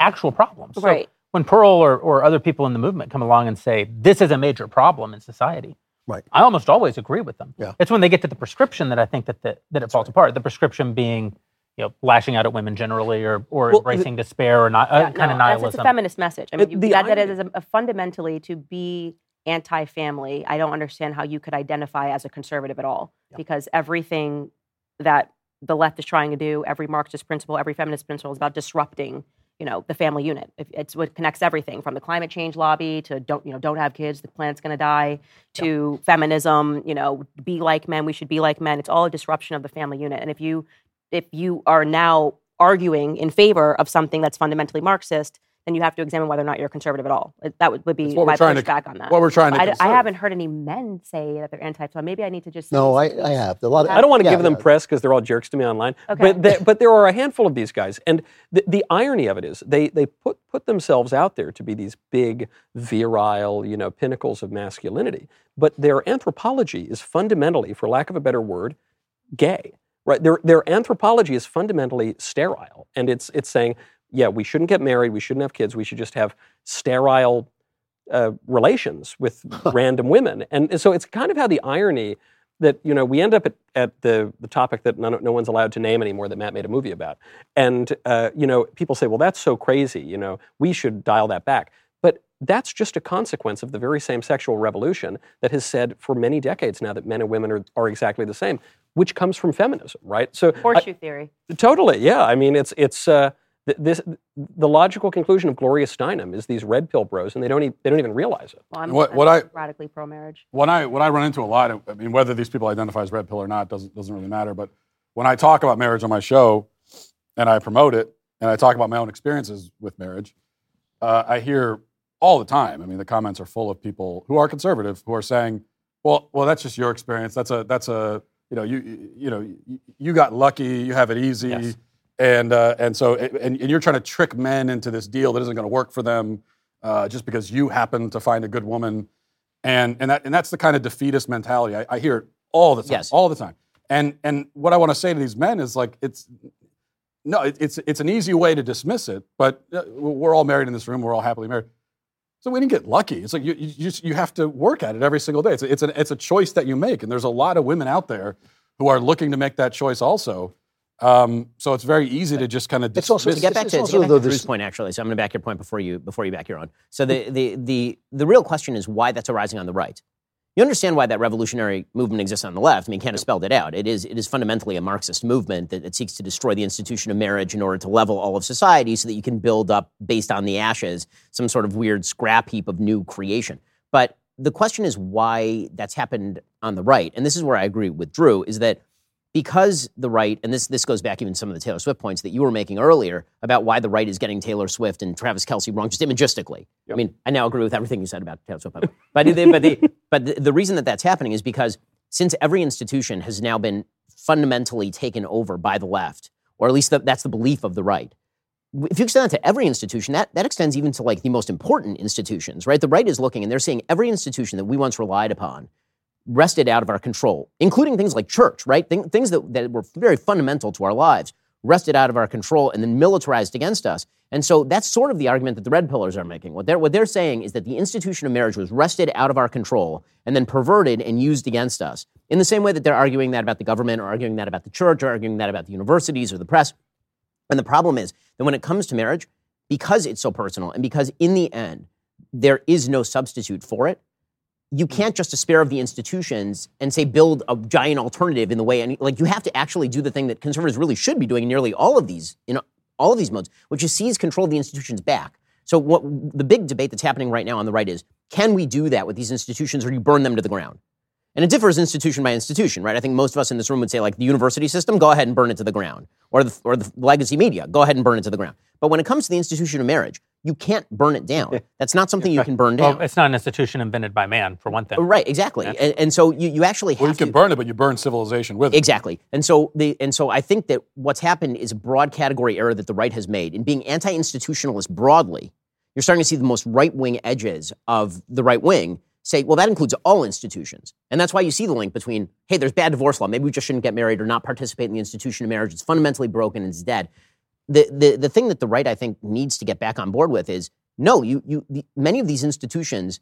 actual problems. So Right. when Pearl or, or other people in the movement come along and say, this is a major problem in society, Right. I almost always agree with them. Yeah. It's when they get to the prescription that I think that, the, that it falls apart. The prescription being, you know, lashing out at women generally or, or Well, embracing despair or not, uh, Yeah, kind no, of that's- nihilism. It's a feminist message. I mean, It- you, the that, that irony- is a, a fundamentally to be anti-family. I don't understand how you could identify as a conservative at all, because everything that the left is trying to do, every Marxist principle, every feminist principle, is about disrupting you know the family unit. It's what connects everything from the climate change lobby to don't you know don't have kids, the planet's going to die, to yep. feminism. You know, be like men, we should be like men. It's all a disruption of the family unit. And if you if you are now arguing in favor of something that's fundamentally Marxist, then you have to examine whether or not you're conservative at all. That would, would be my pushback on that. What we're trying to I, I, haven't heard any men say that they're anti so Maybe I need to just. No, I, I, have. A lot of, I don't want to yeah, give them press because they're all jerks to me online. Okay. But, they, but there are a handful of these guys. And the, the irony of it is they, they put, put themselves out there to be these big, virile, you know, pinnacles of masculinity. But their anthropology is fundamentally, for lack of a better word, gay right? Their, their anthropology is fundamentally sterile. And it's, it's saying yeah, we shouldn't get married, we shouldn't have kids, we should just have sterile uh, relations with random women. And, and, so it's kind of how the irony that, you know, we end up at, at the, the topic that none, no one's allowed to name anymore that Matt made a movie about. And, uh, you know, people say, well, that's so crazy, you know, we should dial that back. But that's just a consequence of the very same sexual revolution that has said for many decades now that men and women are, are exactly the same, which comes from feminism, right? So horseshoe I, theory. Totally, yeah. I mean, it's it's uh, this, the logical conclusion of Gloria Steinem is these red pill bros, and they don't, e- they don't even realize it. Well, I'm, what, what I, radically pro marriage. What I, what I run into a lot, I mean, whether these people identify as red pill or not doesn't, doesn't really matter. But when I talk about marriage on my show and I promote it and I talk about my own experiences with marriage, uh, I hear all the time. I mean, the comments are full of people who are conservative who are saying, well, well, that's just your experience. That's a, that's a, you know, you, you know, you got lucky, you have it easy. Yes and uh, and so and, and, you're trying to trick men into this deal that isn't going to work for them uh, just because you happen to find a good woman, and and that and that's the kind of defeatist mentality I, I hear it all the time, yes. all the time. And and what I want to say to these men is like it's no, it, it's it's an easy way to dismiss it, but uh, we're all married in this room, we're all happily married. So we didn't get lucky. It's like you, you, just, you have to work at it every single day. It's, it's, a, it's a choice that you make. And there's a lot of women out there who are looking to make that choice also. Um, so it's very easy to just kind of. It's also to get back to, to, get back to Drew's point actually. So I'm going to back your point before you before you back your own. So the, the the the real question is why that's arising on the right. You understand why that revolutionary movement exists on the left. I mean, Ken has spelled it out. It is it is fundamentally a Marxist movement that, that seeks to destroy the institution of marriage in order to level all of society, so that you can build up based on the ashes some sort of weird scrap heap of new creation. But the question is why that's happened on the right, and this is where I agree with Drew, is that because the right, and this, this goes back even to some of the Taylor Swift points that you were making earlier about why the right is getting Taylor Swift and Travis Kelce wrong, just imagistically. Yep. I mean, I now agree with everything you said about Taylor Swift, but, but, the, but, the, but the, the reason that that's happening is because since every institution has now been fundamentally taken over by the left, or at least the, that's the belief of the right, if you extend that to every institution, that, that extends even to like the most important institutions, right? The right is looking and they're seeing every institution that we once relied upon wrested out of our control, including things like church, right? Th- things that, that were very fundamental to our lives, wrested out of our control and then militarized against us. And so that's sort of the argument that the red pillers are making. What they're, what they're saying is that the institution of marriage was wrested out of our control and then perverted and used against us. In the same way that they're arguing that about the government or arguing that about the church or arguing that about the universities or the press. And the problem is that when it comes to marriage, because it's so personal and because in the end, there is no substitute for it, you hmm. can't just despair of the institutions and say build a giant alternative in the way and like you have to actually do the thing that conservatives really should be doing in nearly all of these in all of these modes which is seize control of the institutions back so what the big debate that's happening right now on the right is can we do that with these institutions or do you burn them to the ground and it differs institution by institution, right? I think most of us in this room would say, like, the university system, go ahead and burn it to the ground. Or the, or the legacy media, go ahead and burn it to the ground. But when it comes to the institution of marriage, you can't burn it down. That's not something you can burn down. Well, it's not an institution invented by man, for one thing. Right, exactly. Yeah. And, and, so you, you actually have well, you can to, burn it, but you burn civilization with it. Exactly. And so the and so I think that what's happened is a broad category error that the right has made in being anti-institutionalist broadly. You're starting to see the most right-wing edges of the right wing say, well, that includes all institutions. And that's why you see the link between, hey, there's bad divorce law. Maybe we just shouldn't get married or not participate in the institution of marriage. It's fundamentally broken and it's dead. The, the, the thing that the right, I think, needs to get back on board with is no, you, you, the, many of these institutions,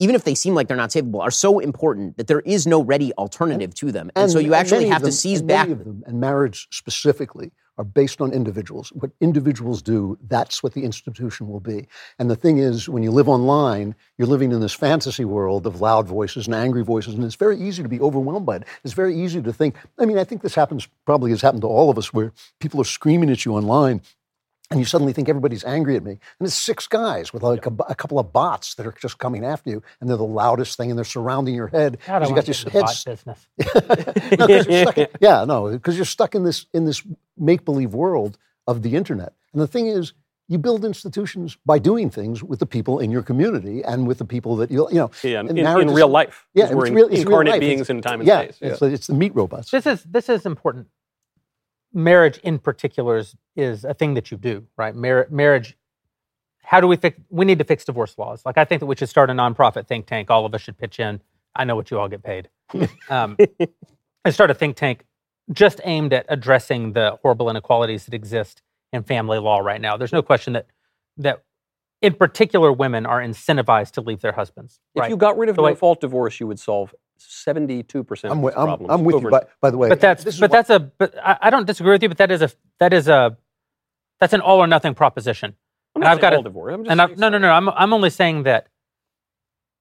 even if they seem like they're not savable, are so important that there is no ready alternative to them. And, and so you actually have them, to seize back. Them, and marriage specifically, are based on individuals. What individuals do, that's what the institution will be. And the thing is, when you live online, you're living in this fantasy world of loud voices and angry voices, and it's very easy to be overwhelmed by it. It's very easy to think, I mean, I think this happens, probably has happened to all of us, where people are screaming at you online and you suddenly think everybody's angry at me. And it's six guys with like a, a couple of bots that are just coming after you, and they're the loudest thing, and they're surrounding your head. God, I you got to your get into head bot business. no, 'cause you're stuck in- yeah, no, because you're stuck in this in this make believe world of the internet. And the thing is, you build institutions by doing things with the people in your community and with the people that you you know. Yeah, in, and in, in real life. Yeah, 'cause we're it's in- real- it's real incarnate life. beings It's- in time and yeah, space. Yeah. It's, it's the meat robots. This is this is important. Marriage, in particular, is, is a thing that you do, right? Mar- marriage. How do we fix? We need to fix divorce laws. Like I think that we should start a nonprofit think tank. All of us should pitch in. I know what you all get paid. Um, and start a think tank just aimed at addressing the horrible inequalities that exist in family law right now. There's no question that that, in particular, women are incentivized to leave their husbands. If right? you got rid of So no fault divorce, you would solve 72% of I'm, these with, I'm. I'm with you. By, by the way, but that's this but why- that's a but I, I don't disagree with you. But that is a that is a that's an all or nothing proposition. I'm and not I've got all a- divorce. I'm just And I, saying no, no, no. I'm I'm only saying that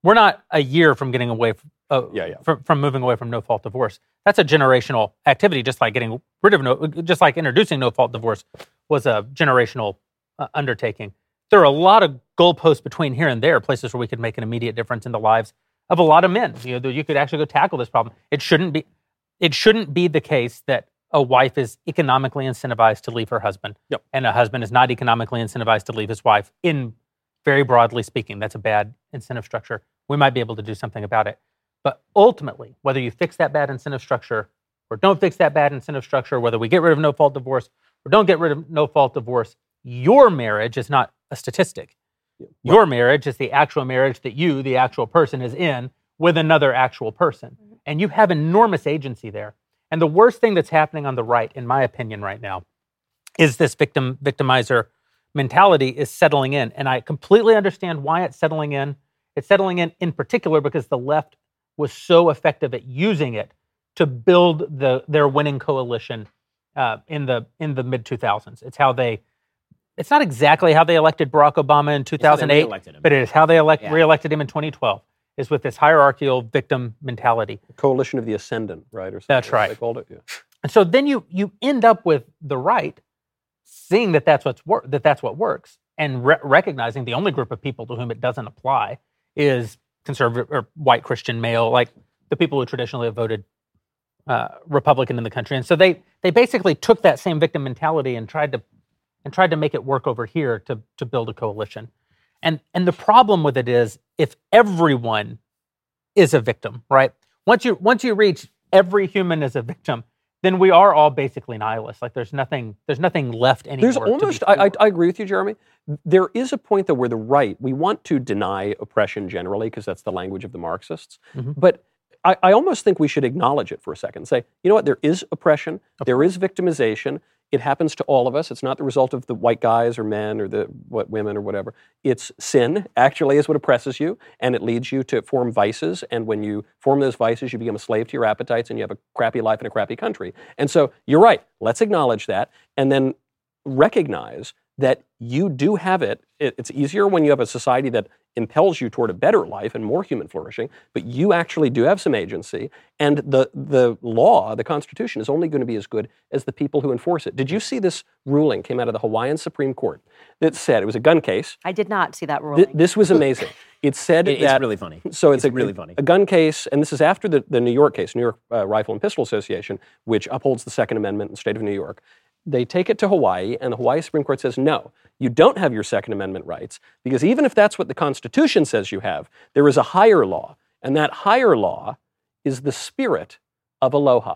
we're not a year from getting away from, uh, Yeah, yeah. From, from moving away from no fault divorce. That's a generational activity, just like getting rid of no, just like introducing no fault divorce was a generational uh, undertaking. There are a lot of goalposts between here and there, places where we could make an immediate difference in the lives of a lot of men. You know, you could actually go tackle this problem. It shouldn't be, it shouldn't be the case that a wife is economically incentivized to leave her husband, Yep. and a husband is not economically incentivized to leave his wife. In very broadly speaking, that's a bad incentive structure. We might be able to do something about it. But ultimately, whether you fix that bad incentive structure or don't fix that bad incentive structure, whether we get rid of no fault divorce or don't get rid of no fault divorce, your marriage is not a statistic. Your marriage is the actual marriage that you, the actual person, is in with another actual person. And you have enormous agency there. And the worst thing that's happening on the right, in my opinion, right now, is this victim victimizer mentality is settling in. And I completely understand why it's settling in. It's settling in in particular because the left was so effective at using it to build the their winning coalition uh, in the in the mid 2000s. It's how they. It's not exactly how they elected Barack Obama in 2008, him. but it is how they elect, Yeah. reelected him in 2012. Is with this hierarchical victim mentality. Coalition of the Ascendant, right? Or something That's right. They called it. Yeah. And so then you you end up with the right seeing that that's what's wor- that that's what works and re- recognizing the only group of people to whom it doesn't apply is conservative or white Christian male, like the people who traditionally have voted uh, Republican in the country. And so they they basically took that same victim mentality and tried to and tried to make it work over here to to build a coalition. And and the problem with it is if everyone is a victim, right? Once you once you reach every human is a victim, then we are all basically nihilists. Like there's nothing there's nothing left anymore. There's almost, I, I. I agree with you, Jeremy. There is a point, though, where the right, we want to deny oppression generally, because that's the language of the Marxists. Mhm. But I, I almost think we should acknowledge it for a second and say, you know what, there is oppression, there is victimization. It happens to all of us. It's not the result of the white guys or men or the what women or whatever. It's sin, actually, is what oppresses you, and it leads you to form vices. And when you form those vices, you become a slave to your appetites, and you have a crappy life in a crappy country. And so you're right. Let's acknowledge that, and then recognize that you do have it. it. It's easier when you have a society that impels you toward a better life and more human flourishing, but you actually do have some agency. And the, the law, the Constitution, is only going to be as good as the people who enforce it. Did you see this ruling came out of the Hawaiian Supreme Court that said it was a gun case? I did not see that ruling. Th- this was amazing. It said It- that it's really funny. so it's, It's a, really funny. A gun case, and this is after the, the New York case, New York uh, Rifle and Pistol Association, which upholds the Second Amendment in the state of New York. They take it to Hawaii, and the Hawaii Supreme Court says, no, you don't have your Second Amendment rights, because even if that's what the Constitution says you have, there is a higher law, and that higher law is the spirit of aloha.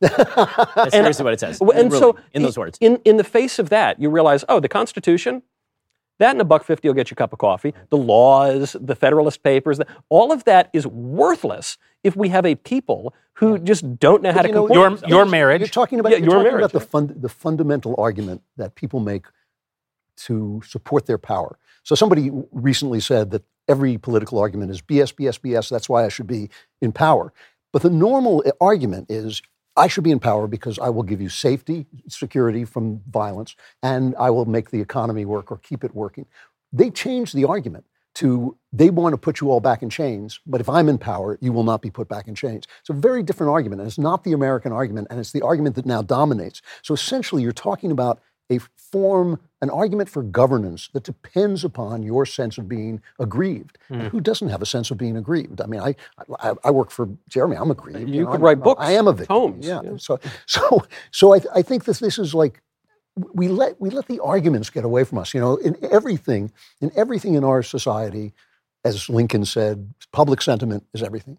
That's seriously what it says. And Really, so, in those words. in, in the face of that, you realize, oh, the Constitution, that and a buck fifty will get you a cup of coffee. The laws, the Federalist Papers, the, all of that is worthless if we have a people who just don't know how to You know, comport Your- themselves. your marriage- You're talking about, Yeah, you're your talking marriage, about the, yeah. fund, the fundamental argument that people make to support their power. So somebody recently said that every political argument is BS, BS, BS. That's why I should be in power. But the normal eh, argument is I should be in power because I will give you safety, security from violence, and I will make the economy work or keep it working. They changed the argument to they want to put you all back in chains, but if I'm in power, you will not be put back in chains. It's a very different argument, and it's not the American argument, and it's the argument that now dominates. So essentially, you're talking about a form, an argument for governance that depends upon your sense of being aggrieved. And hmm. who doesn't have a sense of being aggrieved? I mean, I, I, I work for Jeremy. I'm aggrieved. You know, could I'm- write books, I am a victim. tomes, Yeah. yeah. So, so, so I, I think that this is like we let we let the arguments get away from us. You know, in everything, in everything in our society, as Lincoln said, public sentiment is everything.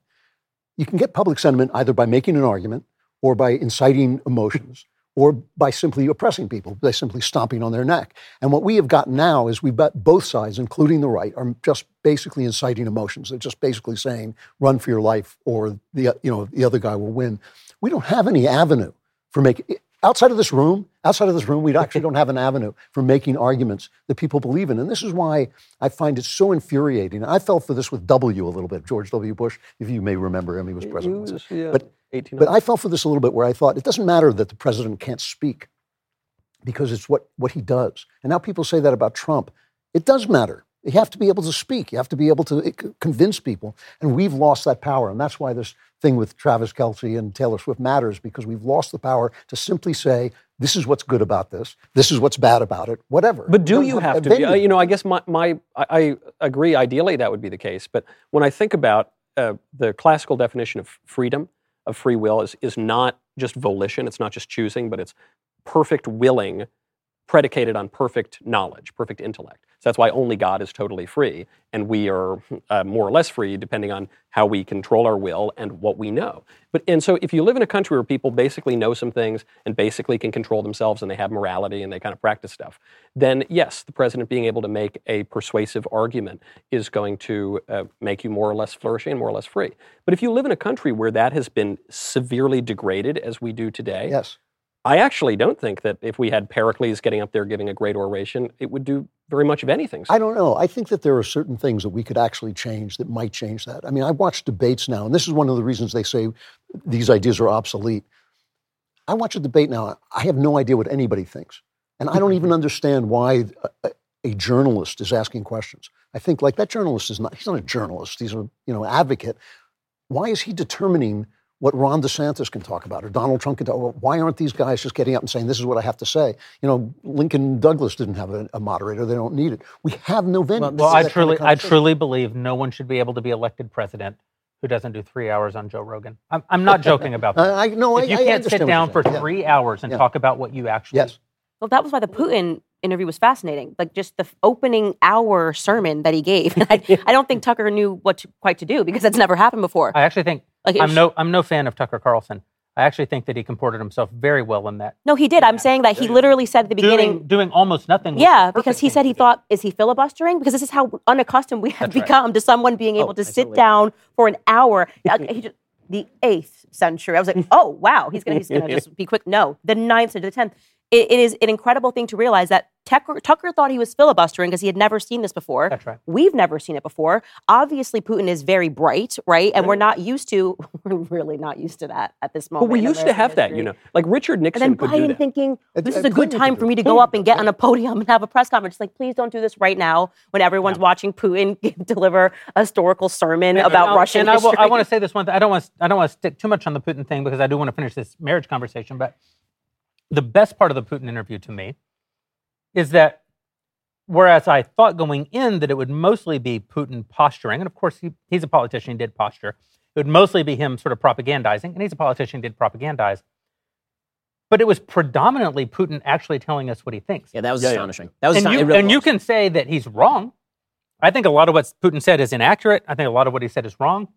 You can get public sentiment either by making an argument or by inciting emotions or by simply oppressing people, by simply stomping on their neck. And what we have gotten now is we've got both sides, including the right, are just basically inciting emotions. They're just basically saying, run for your life or the, you know, the other guy will win. We don't have any avenue for making, outside of this room, outside of this room, we actually don't have an avenue for making arguments that people believe in. And this is why I find it so infuriating. I fell for this with W a little bit, George W. Bush, if you may remember him, he was president. was, yeah, but, 18 but I fell for this a little bit where I thought it doesn't matter that the president can't speak because it's what, what he does. And now people say that about Trump. It does matter. You have to be able to speak. You have to be able to convince people. And we've lost that power. And that's why this thing with Travis Kelce and Taylor Swift matters because we've lost the power to simply say, this is what's good about this. This is what's bad about it. Whatever. But do you don't have to? Be, uh, you know, I guess my, my I, I agree. Ideally, that would be the case. But when I think about uh, the classical definition of freedom, of free will, is is not just volition. It's not just choosing, but it's perfect willing, predicated on perfect knowledge, perfect intellect. So that's why only God is totally free, and we are uh, more or less free depending on how we control our will and what we know. But and so if you live in a country where people basically know some things and basically can control themselves and they have morality and they kind of practice stuff, then yes, the president being able to make a persuasive argument is going to uh, make you more or less flourishing and more or less free. But if you live in a country where that has been severely degraded as we do today, yes. I actually don't think that if we had Pericles getting up there giving a great oration, it would do very much of anything. I don't know. I think that there are certain things that we could actually change that might change that. I mean, I watch debates now, and this is one of the reasons they say these ideas are obsolete. I watch a debate now. I have no idea what anybody thinks, and I don't even understand why a, a journalist is asking questions. I think like that journalist is not. He's not a journalist. He's a you know advocate. Why is he determining? What Ron DeSantis can talk about, or Donald Trump can talk. about. why aren't these guys just getting up and saying, "This is what I have to say"? You know, Lincoln Douglas didn't have a, a moderator; they don't need it. We have no venue. Well, for I that kind of truly, I truly believe no one should be able to be elected president who doesn't do three hours on Joe Rogan. I'm, I'm not joking about that. I, I no, if I, you I can't sit down for. Yeah. three hours and Yeah. talk about what you actually Yes. Well, that was why the Putin interview was fascinating. Like just the opening hour sermon that he gave. I, I don't think Tucker knew what to, quite to do because that's never happened before. I actually think Like, I'm no I'm no fan of Tucker Carlson. I actually think that he comported himself very well in that. no, he did. I'm saying that he literally said at the beginning. Doing, doing almost nothing. yeah, because he said he thought, is he filibustering? Because this is how unaccustomed we have That's right. become to someone being able Oh, to I sit totally- down for an hour. He just, the eighth century. I was like, oh wow, he's gonna, he's gonna just be quick. No, the ninth century, the tenth. It, it is an incredible thing to realize that Tucker, Tucker thought he was filibustering because he had never seen this before. That's right. We've never seen it before. Obviously, Putin is very bright, right? And we're not used to, we're really not used to that at this moment. But we used to American have that, you know. Like Richard Nixon. And then Biden thinking, this is a good time for me to go up and get on a podium and have a press conference. Like, please don't do this right now when everyone's watching Putin deliver a historical sermon about Now, Russian and I, will, history. I want to say this one. Thing. I don't want. To, I don't want to stick too much on the Putin thing because I do want to finish this marriage conversation. But the best part of the Putin interview to me is that whereas I thought going in that it would mostly be Putin posturing, and of course he, he's a politician, he did posture. It would mostly be him sort of propagandizing, and he's a politician, he did propagandize. But it was predominantly Putin actually telling us what he thinks. Yeah, that was Yeah, yeah. astonishing. That was and aston- you, really and you can say that he's wrong. I think a lot of what Putin said is inaccurate. I think a lot of what he said is wrong.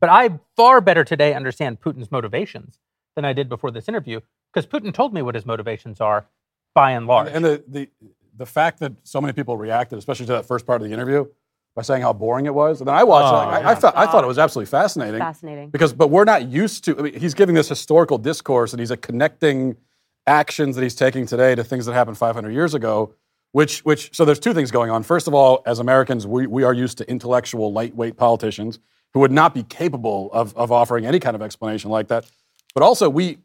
But I far better today understand Putin's motivations than I did before this interview because Putin told me what his motivations are by and large. And the, the, the fact that so many people reacted, especially to that first part of the interview, by saying how boring it was. And then I watched Oh, it. I, I, thought, I thought it was oh. absolutely fascinating. Fascinating. Because, but we're not used to, I mean, he's giving this historical discourse and he's a connecting actions that he's taking today to things that happened 500 years ago. Which, which, so there's two things going on. First of all, as Americans, we, we are used to intellectual, lightweight politicians who would not be capable of, of offering any kind of explanation like that. But also, we,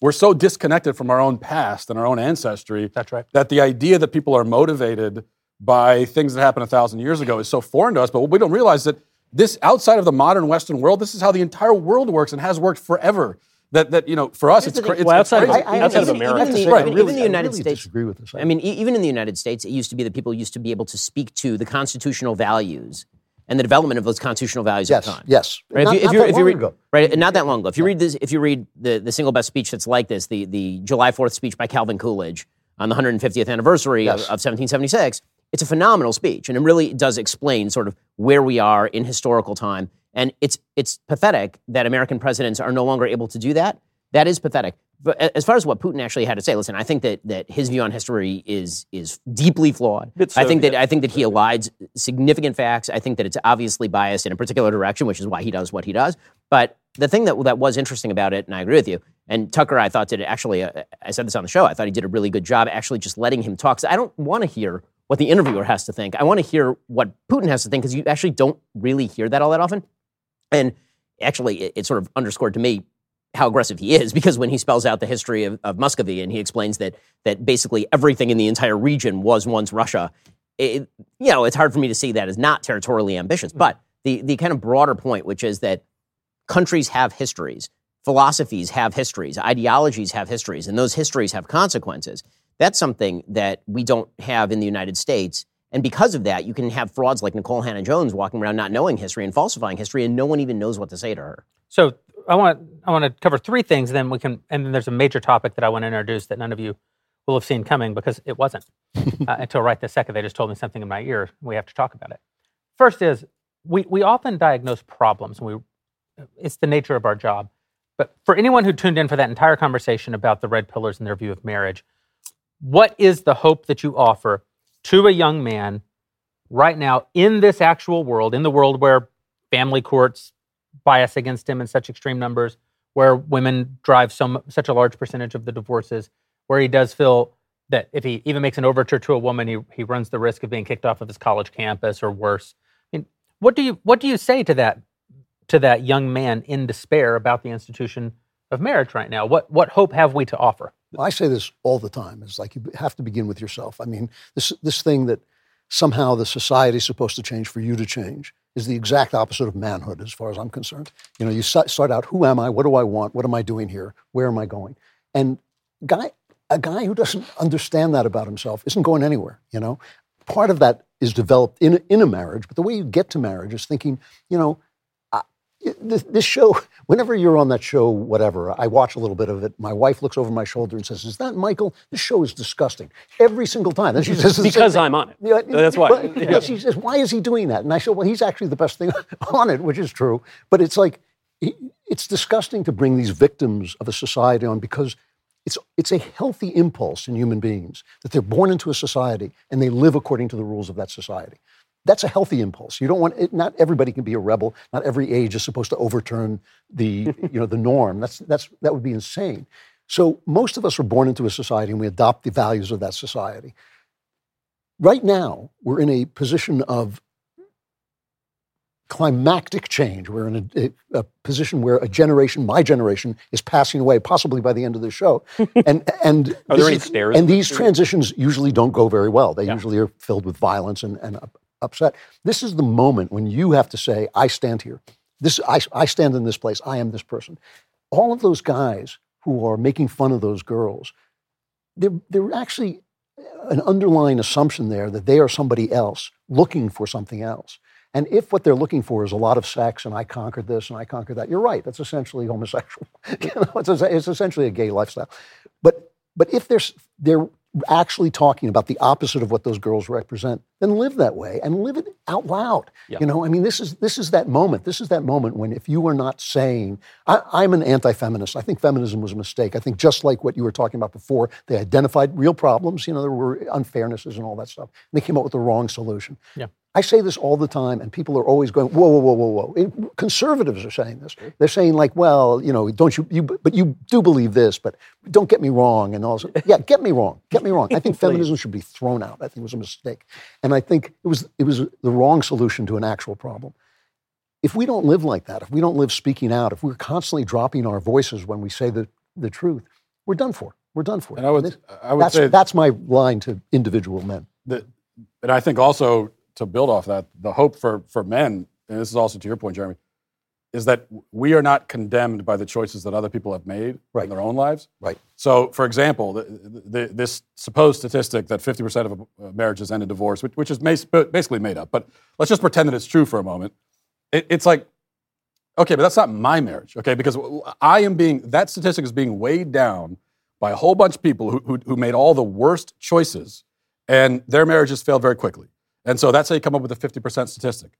we're so disconnected from our own past and our own ancestry That's right. that the idea that people are motivated by things that happened a thousand years ago is so foreign to us. But we don't realize that this outside of the modern Western world, this is how the entire world works and has worked forever. that that you know for us it's, cra- it's Well, it's outside of- crazy. I- I- outside of even- America. even the- Even, Right, even really, the I United really States. disagree with this. I mean, even in the United States, it used to be that people used to be able to speak to the constitutional values and the development of those constitutional values yes, at time. yes. Right? Not, if you, if you, if you long read, ago. right, not that long ago. If you read this, if you read the, the single best speech that's like this, the, the July 4th speech by Calvin Coolidge on the 150th anniversary Yes. of, of 1776, it's a phenomenal speech. And it really does explain sort of where we are in historical time. And it's, it's pathetic that American presidents are no longer able to do that. That is pathetic. But as far as what Putin actually had to say, listen, I think that, that his view on history is, is deeply flawed. I think that I think that he elides significant facts. I think that it's obviously biased in a particular direction, which is why he does what he does. But the thing that that was interesting about it, and I agree with you, and Tucker, I thought did actually. Uh, I said this on the show. I thought he did a really good job actually just letting him talk. I don't want to hear what the interviewer has to think. I want to hear what Putin has to think because you actually don't really hear that all that often. And actually, it, it sort of underscored to me how aggressive he is because when he spells out the history of, of Muscovy and he explains that that basically everything in the entire region was once Russia, it, you know, it's hard for me to see that as not territorially ambitious. Mm-hmm. But the the kind of broader point, which is that countries have histories, philosophies have histories, ideologies have histories, and those histories have consequences. That's something that we don't have in the United States. And because of that, you can have frauds like Nikole Hannah-Jones walking around not knowing history and falsifying history, and no one even knows what to say to her. So I want I want to cover three things. Then we can, and then there's a major topic that I want to introduce that none of you will have seen coming because it wasn't uh, until right this second. They just told me something in my ear. We have to talk about it. First is we we often diagnose problems. And we it's the nature of our job. But for anyone who tuned in for that entire conversation about the red pillers and their view of marriage, what is the hope that you offer to a young man right now in this actual world, in the world where family courts bias against him in such extreme numbers, where women drive so such a large percentage of the divorces, where he does feel that if he even makes an overture to a woman, he, he runs the risk of being kicked off of his college campus or worse. I mean, what do you what do you say to that to that young man in despair about the institution of marriage right now? What what hope have we to offer? I say this all the time. It's like you have to begin with yourself. I mean, this this thing that somehow the society is supposed to change for you to change is the exact opposite of manhood, as far as I'm concerned. You know, you start out, who am I? What do I want? What am I doing here? Where am I going? And guy, a guy who doesn't understand that about himself isn't going anywhere. You know, part of that is developed in in a marriage, but the way you get to marriage is thinking, you know, this, this show, whenever you're on that show, whatever, I watch a little bit of it. My wife looks over my shoulder and says, "Is that Michael? This show is disgusting every single time." And she says, because. I'm on it. Yeah, That's why. well, Yeah. She says, "Why is he doing that?" And I said, "Well, he's actually the best thing on it, which is true." But it's like it's disgusting to bring these victims of a society on because it's it's a healthy impulse in human beings that they're born into a society and they live according to the rules of that society. That's a healthy impulse. You don't want it, not everybody can be a rebel. Not every age is supposed to overturn the you know the norm. That's that's that would be insane. So most of us are born into a society and we adopt the values of that society. Right now, we're in a position of climactic change. We're in a, a, a position where a generation, my generation, is passing away, possibly by the end of the show. And and Are there any is- stairs? And these transitions usually don't go very well. They usually are filled with violence and, and upset. This is the moment when you have to say, "I stand here. This I, I stand in this place. I am this person." All of those guys who are making fun of those girls, they're, they're actually an underlying assumption there that they are somebody else looking for something else. And if what they're looking for is a lot of sex and I conquered this and I conquered that, you're right. That's essentially homosexual. you know, it's, it's essentially a gay lifestyle. But but if they're they're actually talking about the opposite of what those girls represent, then live that way and live it out loud. Yeah. You know, I mean, this is this is that moment. This is that moment when if you are not saying, I, I'm an anti-feminist. I think feminism was a mistake. I think just like what you were talking about before, they identified real problems. You know, there were unfairnesses and all that stuff. And they came up with the wrong solution. Yeah. I say this all the time, and people are always going, "Whoa, whoa, whoa, whoa, whoa!" Conservatives are saying this. They're saying like, "Well, you know, don't you, you, but you do believe this, but don't get me wrong." And also, yeah, get me wrong, get me wrong. I think feminism should be thrown out. I think it was a mistake, and I think it was it was the wrong solution to an actual problem. If we don't live like that, if we don't live speaking out, if we're constantly dropping our voices when we say the the truth, we're done for. We're done for. And I would, I would that's say that's my line to individual men. that, and I think also to build off that, the hope for for men, and this is also to your point, Jeremy, is that we are not condemned by the choices that other people have made Right. in their own lives. Right. So, for example, the, the, this supposed statistic that 50% of marriages end in divorce, which, which is basically made up, but let's just pretend that it's true for a moment. It, it's like, okay, but that's not my marriage, okay? Because I am being, that statistic is being weighed down by a whole bunch of people who, who, who made all the worst choices and their marriages failed very quickly. And so that's how you come up with a 50% statistic.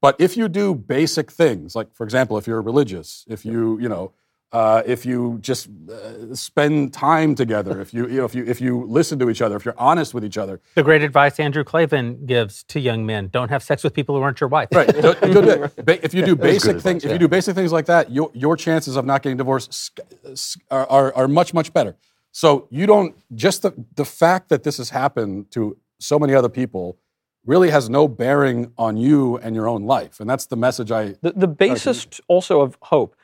But if you do basic things, like for example, if you're religious, if you you know, uh, if you just uh, spend time together, if you you know, if you if you listen to each other, if you're honest with each other, The great advice Andrew Klavan gives to young men: don't have sex with people who aren't your wife. right? don't- do- ba- if you do good basic advice, things, if you do basic things like that, your your chances of not getting divorced sc- sc- are, are are much much better. So you don't just the the fact that this has happened to so many other people really has no bearing on you and your own life, and that's the message I The, the basis also of hope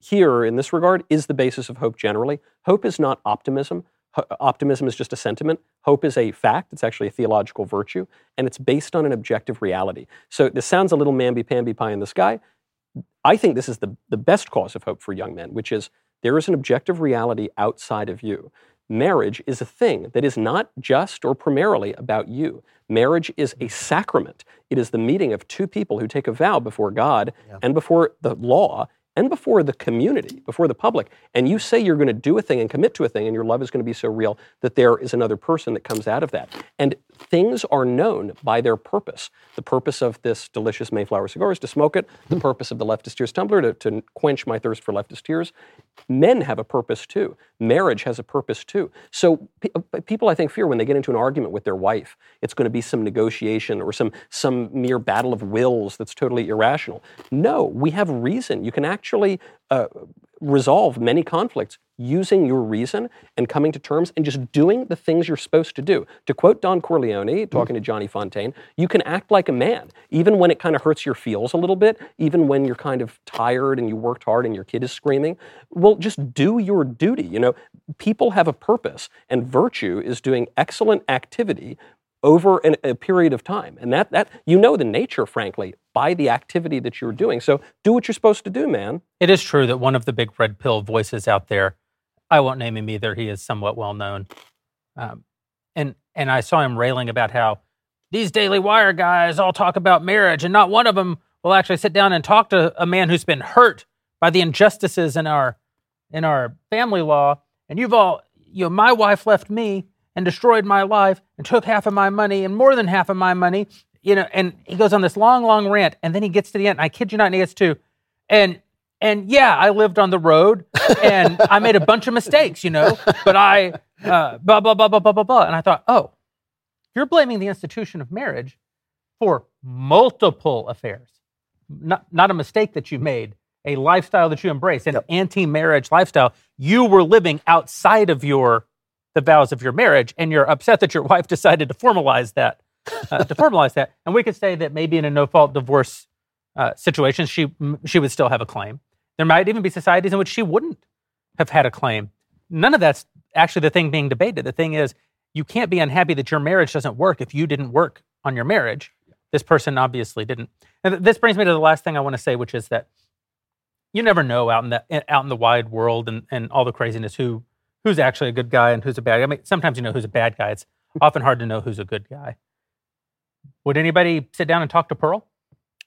here in this regard is the basis of hope generally. Hope is not optimism. Ho- optimism is just a sentiment. Hope is a fact. It's actually a theological virtue, and it's based on an objective reality. So this sounds a little mamby-pamby pie in the sky. I think this is the, the best cause of hope for young men, which is there is an objective reality outside of you. Marriage is a thing that is not just or primarily about you. Marriage is a mm. sacrament. It is the meeting of two people who take a vow before God and before the law and before the community, before the public. And you say you're going to do a thing and commit to a thing, and your love is going to be so real that there is another person that comes out of that. And things are known by their purpose. The purpose of this delicious Mayflower cigar is to smoke it. The purpose of the leftist tears tumbler to, to quench my thirst for leftist tears. Men have a purpose too. Marriage has a purpose too. So pe- uh, people, I think, fear when they get into an argument with their wife, it's going to be some negotiation or some some mere battle of wills that's totally irrational. No, we have reason. You can actually uh, resolve many conflicts using your reason and coming to terms and just doing the things you're supposed to do. To quote Don Corleone, talking to Johnny Fontane, you can act like a man, even when it kind of hurts your feels a little bit, even when you're kind of tired and you worked hard and your kid is screaming. Well, just do your duty. You know, people have a purpose, and virtue is doing excellent activity over an, a period of time. And that, that you know the nature, frankly, by the activity that you're doing. So do what you're supposed to do, man. It is true that one of the big red pill voices out there, I won't name him either. He is somewhat well known, um, and and I saw him railing about how these Daily Wire guys all talk about marriage, and not one of them will actually sit down and talk to a man who's been hurt by the injustices in our in our family law. And you've all, you know, my wife left me and destroyed my life and took half of my money and more than half of my money. You know, and he goes on this long, long rant, and then he gets to the end. And I kid you not, and he gets to, and and yeah, I lived on the road and I made a bunch of mistakes, you know, but I uh, blah blah blah blah blah blah blah. And I thought, oh, you're blaming the institution of marriage for multiple affairs, not not a mistake that you made, a lifestyle that you embrace, an anti-marriage lifestyle. You were living outside of your the vows of your marriage, and you're upset that your wife decided to formalize that. Uh, to formalize that, and we could say that maybe in a no-fault divorce uh, situation, she she would still have a claim. There might even be societies in which she wouldn't have had a claim. None of that's actually the thing being debated. The thing is, you can't be unhappy that your marriage doesn't work if you didn't work on your marriage. This person obviously didn't. And this brings me to the last thing I want to say, which is that you never know out in the out in the wide world and, and all the craziness who who's actually a good guy and who's a bad guy. I mean, sometimes you know who's a bad guy. It's often hard to know who's a good guy. Would anybody sit down and talk to Pearl?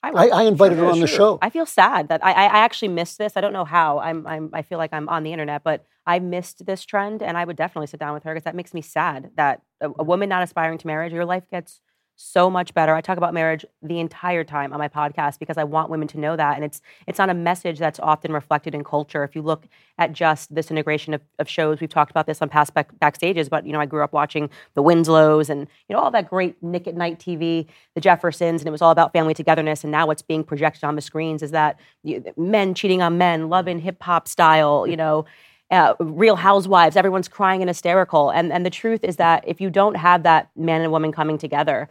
I, I invited her Yeah, on the show. I feel sad that I, I I actually missed this. I don't know how. I'm, I'm I feel like I'm on the internet, but I missed this trend, and I would definitely sit down with her because that makes me sad that a, a woman not aspiring to marriage, your life gets so much better. I talk about marriage the entire time on my podcast because I want women to know that, and it's it's not a message that's often reflected in culture. If you look at just this integration of, of shows, we've talked about this on past back, backstages, but you know I grew up watching the Winslows and you know all that great Nick at Night TV, the Jeffersons, and it was all about family togetherness. And now what's being projected on the screens is that you, men cheating on men, love in hip hop style, you know. Uh, real housewives, everyone's crying and hysterical, and and the truth is that if you don't have that man and woman coming together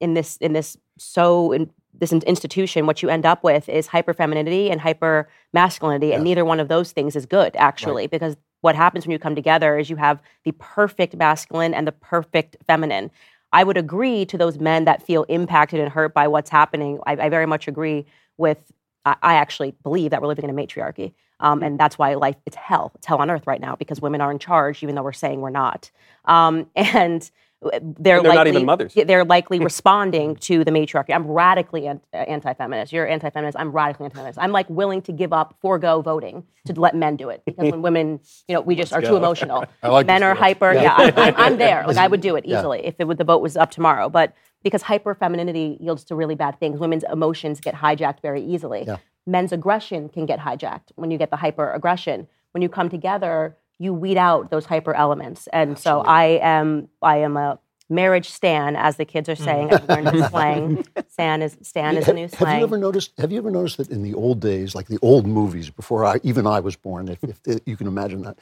in this in this so in this institution, what you end up with is hyper femininity and hyper masculinity, and neither one of those things is good actually, because what happens when you come together is you have the perfect masculine and the perfect feminine. I would agree to those men that feel impacted and hurt by what's happening. I, I very much agree with I, I actually believe that we're living in a matriarchy. Um, and that's why life it's hell. It's hell on earth right now because women are in charge, even though we're saying we're not. Um, and they're, And they're not even mothers. They're likely responding to the matriarchy. I'm radically uh, anti-feminist. You're anti-feminist. I'm radically anti-feminist. I'm like willing to give up, forego voting to let men do it because when women, you know, we just are too emotional. I like men are hyper. Yeah, I'm, I'm, I'm there. Like I would do it Yeah. easily if it would, the vote was up tomorrow. But because hyper femininity yields to really bad things, women's emotions get hijacked very easily. Yeah. Men's aggression can get hijacked when you get the hyper aggression. When you come together, you weed out those hyper elements. And so I am I am a marriage stan, as the kids are mm. saying. I've learned the slang. Stan is stan is a new slang. Have you ever noticed? Have you ever noticed that in the old days, like the old movies before I even I was born, if, if you can imagine that,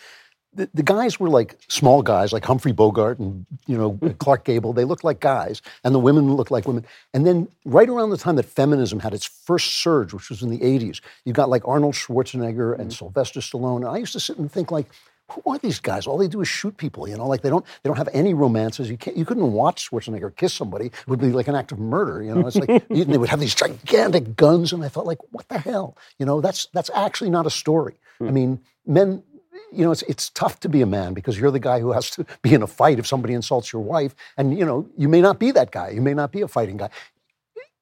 the, the guys were like small guys, like Humphrey Bogart and you know mm. Clark Gable. They looked like guys, and the women looked like women. And then right around the time that feminism had its first surge, which was in the '80s, you got like Arnold Schwarzenegger and mm. Sylvester Stallone. And I used to sit and think like. Who are these guys? All they do is shoot people, you know. Like they don't, they don't have any romances. You can't, you couldn't watch Schwarzenegger kiss somebody. It would be like an act of murder, you know. It's like they would have these gigantic guns, and I felt like, what the hell, you know? That's that's actually not a story. I hmm. mean, men, you know, it's it's tough to be a man because you're the guy who has to be in a fight if somebody insults your wife, and you know, you may not be that guy. You may not be a fighting guy.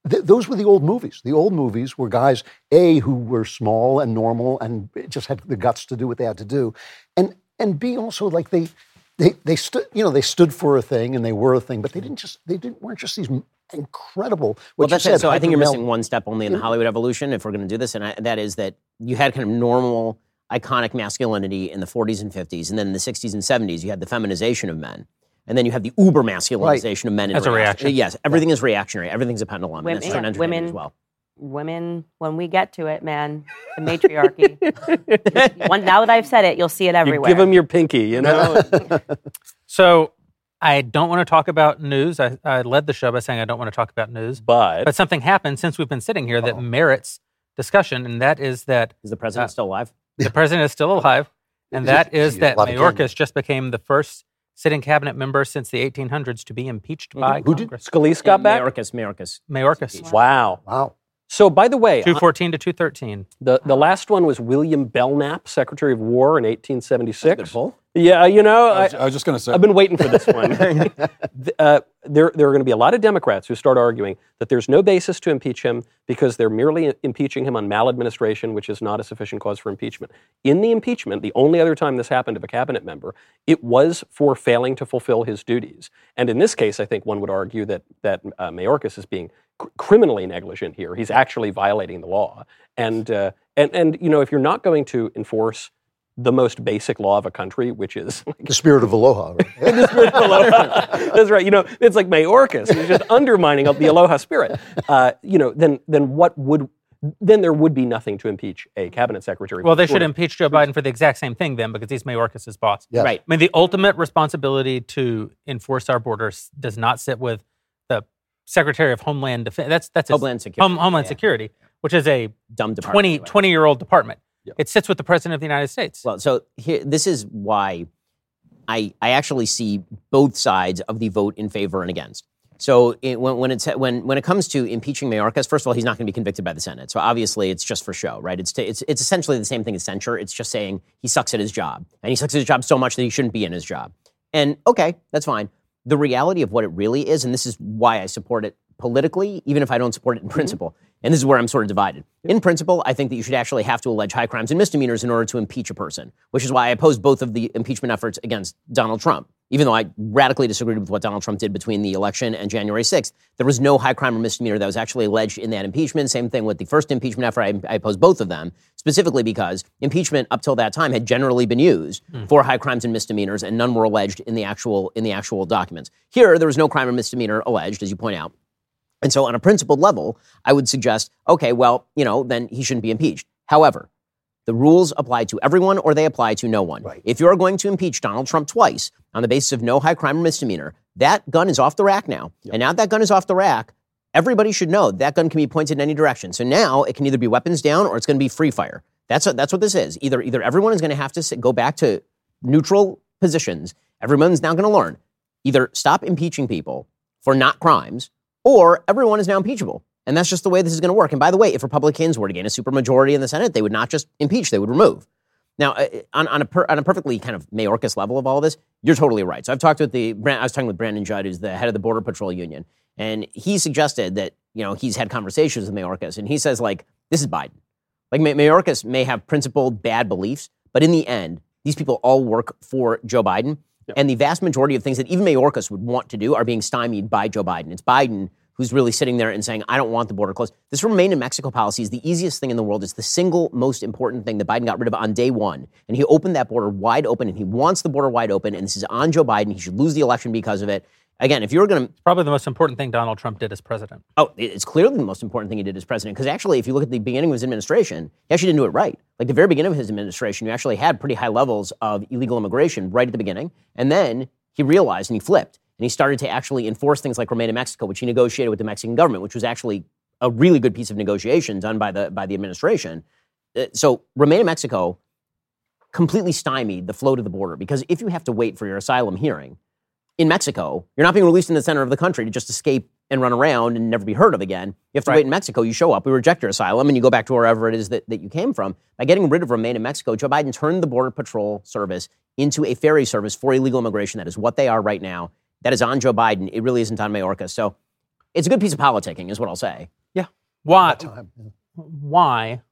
Th- those were the old movies. The old movies were guys a who were small and normal and just had the guts to do what they had to do, and and b also like they they they stood you know they stood for a thing and they were a thing, but they didn't just they didn't weren't just these incredible. What Well, that's said, it. So I think you're missing one step only in the Hollywood evolution if we're going to do this, and I, that is that you had kind of normal, iconic masculinity in the 40s and 50s, and then in the 60s and 70s you had the feminization of men. And then you have the uber masculinization of men in As a reaction. Yes, everything is reactionary. Everything's a pendulum. Women- and that's yeah, women- as well. Women, when we get to it, man, the matriarchy. One, now that I've said it, you'll see it You everywhere. give them your pinky, you know? So I don't want to talk about news. I, I led the show by saying I don't want to talk about news. but But something happened since we've been sitting here that merits discussion, and that is that Is the president Uh, still alive? the president is still alive, and that is that a Mayorkas just became the first sitting cabinet member since the 1800s to be impeached mm-hmm. by Who did- Congress. Scalise got back? Mayorkas, Mayorkas. Mayorkas, Wow. Wow. So, by the way, uh, 214 to 213. the, the last one was William Belknap, Secretary of War in 1876. Yeah, you know, I I, was, I was just going to say. I've been waiting for this one. Uh, there, there are going to be a lot of Democrats who start arguing that there's no basis to impeach him because they're merely impeaching him on maladministration, which is not a sufficient cause for impeachment. In the impeachment, the only other time this happened of a cabinet member, it was for failing to fulfill his duties. And in this case, I think one would argue that that uh, Mayorkas is being cr- criminally negligent here. He's actually violating the law. And uh, and and you know, if you're not going to enforce the most basic law of a country, which is The spirit of aloha. Right? the spirit of aloha. That's right. You know, it's like Mayorkas. He's just undermining the aloha spirit. Uh, you know, then then what would then there would be nothing to impeach a cabinet secretary. Well, they for. should impeach Joe Biden for the exact same thing then, because he's Mayorkas' boss. Yes. Right. I mean, the ultimate responsibility to enforce our borders does not sit with the Secretary of Homeland Defense. That's that's his- Homeland Security. Home- Homeland Yeah. Security, which is a Dumb department. 20, 20 year old department. Yeah. It sits with the President of the United States. Well, so here, this is why I, I actually see both sides of the vote in favor and against. So it, when, when, it's, when, when it comes to impeaching Mayorkas, first of all, he's not going to be convicted by the Senate. So obviously, it's just for show, right? It's, to, it's, it's essentially the same thing as censure. It's just saying he sucks at his job. And he sucks at his job so much that he shouldn't be in his job. And okay, that's fine. The reality of what it really is, and this is why I support it politically, even if I don't support it in mm-hmm. principle, and this is where I'm sort of divided. In principle, I think that you should actually have to allege high crimes and misdemeanors in order to impeach a person, which is why I oppose both of the impeachment efforts against Donald Trump. Even though I radically disagreed with what Donald Trump did between the election and January 6th, there was no high crime or misdemeanor that was actually alleged in that impeachment. Same thing with the first impeachment effort. I, I oppose both of them, specifically because impeachment up till that time had generally been used hmm. for high crimes and misdemeanors, and none were alleged in the actual in the actual documents. Here, there was no crime or misdemeanor alleged, as you point out. And so, on a principled level, I would suggest, okay, well, you know, then he shouldn't be impeached. However, the rules apply to everyone or they apply to no one. Right. If you're going to impeach Donald Trump twice on the basis of no high crime or misdemeanor, that gun is off the rack now. And now that gun is off the rack, everybody should know that gun can be pointed in any direction. So now it can either be weapons down or it's going to be free fire. That's what, that's what this is. Either either everyone is going to have to sit, go back to neutral positions. Everyone's now going to learn either stop impeaching people for not crimes or everyone is now impeachable. And that's just the way this is going to work. And by the way, if Republicans were to gain a supermajority in the Senate, they would not just impeach, they would remove. Now, uh, on, on, a per, on a perfectly kind of Mayorkas level of all this, you're totally right. So I've talked with the, I was talking with Brandon Judd, who's the head of the Border Patrol Union, and he suggested that, you know, he's had conversations with Mayorkas, and he says, like, this is Biden. Like, Mayorkas may have principled bad beliefs, but in the end, these people all work for Joe Biden. And the vast majority of things that even Mayorkas would want to do are being stymied by Joe Biden. It's Biden who's really sitting there and saying, I don't want the border closed. This remain in Mexico policy is the easiest thing in the world. It's the single most important thing that Biden got rid of on day one. And he opened that border wide open, and he wants the border wide open. And this is on Joe Biden. He should lose the election because of it. Again, if you were going to. Probably the most important thing Donald Trump did as president. Oh, it's clearly the most important thing he did as president. Because actually, if you look at the beginning of his administration, he actually didn't do it right. Like the very beginning of his administration, you actually had pretty high levels of illegal immigration right at the beginning. And then he realized and he flipped and he started to actually enforce things like Remain in Mexico, which he negotiated with the Mexican government, which was actually a really good piece of negotiation done by the by the administration. Uh, so Remain in Mexico completely stymied the flow to the border because if you have to wait for your asylum hearing in Mexico, you're not being released in the center of the country to just escape and run around and never be heard of again. You have to right. wait in Mexico. You show up, we reject your asylum, and you go back to wherever it is that, that you came from. By getting rid of Remain in Mexico, Joe Biden turned the Border Patrol service into a ferry service for illegal immigration. That is what they are right now. That is on Joe Biden. It really isn't on Mayorkas. So it's a good piece of politicking, is what I'll say. Yeah. Why? Why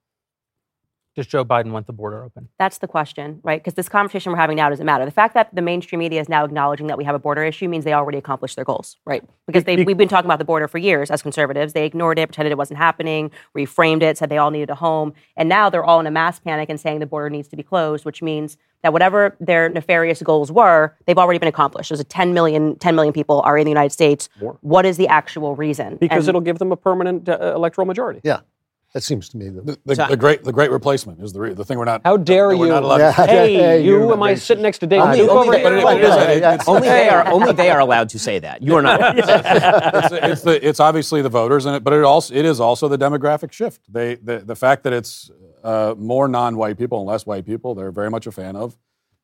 does Joe Biden want the border open? That's the question, right? Because this conversation we're having now doesn't matter. The fact that the mainstream media is now acknowledging that we have a border issue means they already accomplished their goals, right? Because they, we've been talking about the border for years as conservatives. They ignored it, pretended it wasn't happening, reframed it, said they all needed a home. And now they're all in a mass panic and saying the border needs to be closed, which means that whatever their nefarious goals were, they've already been accomplished. There's a 10 million, 10 million people are in the United States. More. What is the actual reason? Because and, it'll give them a permanent uh, electoral majority. Yeah. That seems to me the, the, the, the great the great replacement is the re, the thing we're not. How dare you? Yeah. Hey, hey, you! Am I sitting next to Dave? Only, only, they, only they are only they are allowed to say that. You are not. it's, it's, the it's obviously the voters in it, but it also it is also the demographic shift. They the, the fact that it's uh, more non-white people and less white people, they're very much a fan of,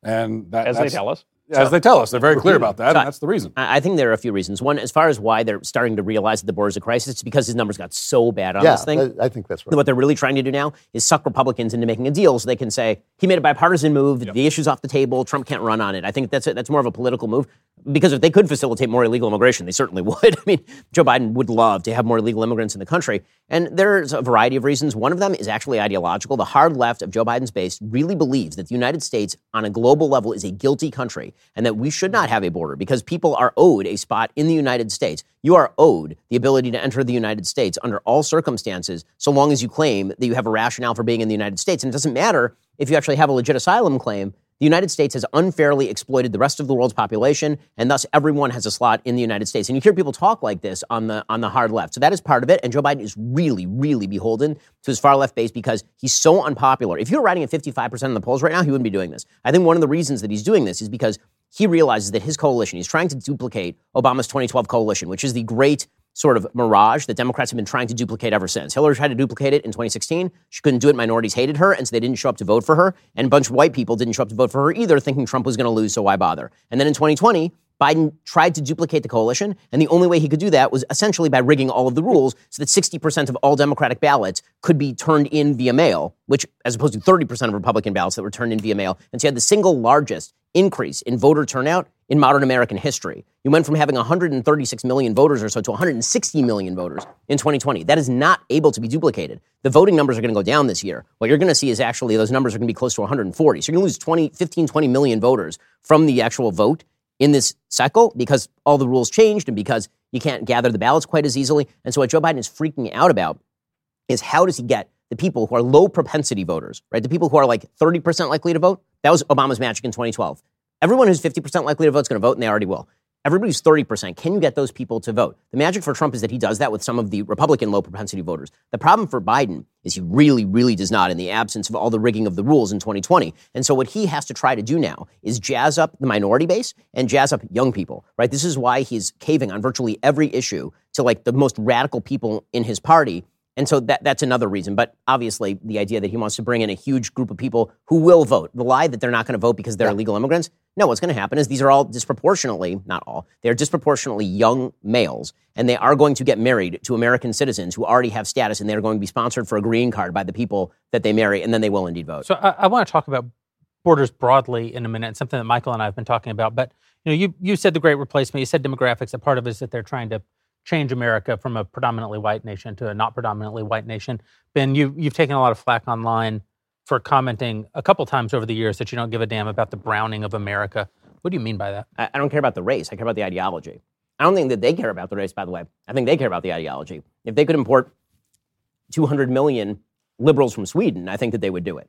and that, as they tell us. As so, they tell us, they're very clear about that, so and that's the reason. I think there are a few reasons. One, as far as why they're starting to realize that the border is a crisis, it's because his numbers got so bad on yeah, this thing. I think that's right. What they're really trying to do now is suck Republicans into making a deal so they can say he made a bipartisan move, yep. the issue's off the table, Trump can't run on it. I think that's a, that's more of a political move because if they could facilitate more illegal immigration, they certainly would. I mean, Joe Biden would love to have more illegal immigrants in the country, and there's a variety of reasons. One of them is actually ideological. The hard left of Joe Biden's base really believes that the United States, on a global level, is a guilty country and that we should not have a border because people are owed a spot in the United States. You are owed the ability to enter the United States under all circumstances, so long as you claim that you have a rationale for being in the United States. And it doesn't matter if you actually have a legit asylum claim. The United States has unfairly exploited the rest of the world's population, and thus everyone has a slot in the United States. And you hear people talk like this on the on the hard left. So that is part of it. And Joe Biden is really, really beholden to his far left base because he's so unpopular. If you're riding at 55% in the polls right now, he wouldn't be doing this. I think one of the reasons that he's doing this is because he realizes that his coalition, he's trying to duplicate Obama's 2012 coalition, which is the great sort of mirage that Democrats have been trying to duplicate ever since. Hillary tried to duplicate it in 2016. She couldn't do it. Minorities hated her, and so they didn't show up to vote for her. And a bunch of white people didn't show up to vote for her either, thinking Trump was going to lose, so why bother? And then in 2020, Biden tried to duplicate the coalition, and the only way he could do that was essentially by rigging all of the rules so that 60% of all Democratic ballots could be turned in via mail, which, as opposed to 30% of Republican ballots that were turned in via mail. And so you had the single largest increase in voter turnout in modern American history. You went from having 136 million voters or so to 160 million voters in 2020. That is not able to be duplicated. The voting numbers are going to go down this year. What you're going to see is actually those numbers are going to be close to 140. So you're going to lose 20, 15, 20 million voters from the actual vote in this cycle because all the rules changed and because you can't gather the ballots quite as easily. And so what Joe Biden is freaking out about is how does he get the people who are low propensity voters, right? The people who are like 30% likely to vote. That was Obama's magic in 2012. Everyone who's 50% likely to vote is going to vote, and they already will. Everybody's 30%. Can you get those people to vote? The magic for Trump is that he does that with some of the Republican low propensity voters. The problem for Biden is he really, really does not in the absence of all the rigging of the rules in 2020. And so what he has to try to do now is jazz up the minority base and jazz up young people, right? This is why he's caving on virtually every issue to like the most radical people in his party And so that, that's another reason. But obviously, the idea that he wants to bring in a huge group of people who will vote, the lie that they're not going to vote because they're illegal immigrants. No, what's going to happen is these are all disproportionately, not all, they're disproportionately young males, and they are going to get married to American citizens who already have status, and they're going to be sponsored for a green card by the people that they marry, and then they will indeed vote. So I, I want to talk about borders broadly in a minute, something that Michael and I have been talking about. But you know, you you said the Great Replacement, you said demographics. A part of it is that they're trying to change America from a predominantly white nation to a not predominantly white nation. Ben, you you've taken a lot of flack online for commenting a couple times over the years that you don't give a damn about the browning of America. What do you mean by that? I, I don't care about the race. I care about the ideology. I don't think that they care about the race, by the way. I think they care about the ideology. If they could import 200 million liberals from Sweden, I think that they would do it.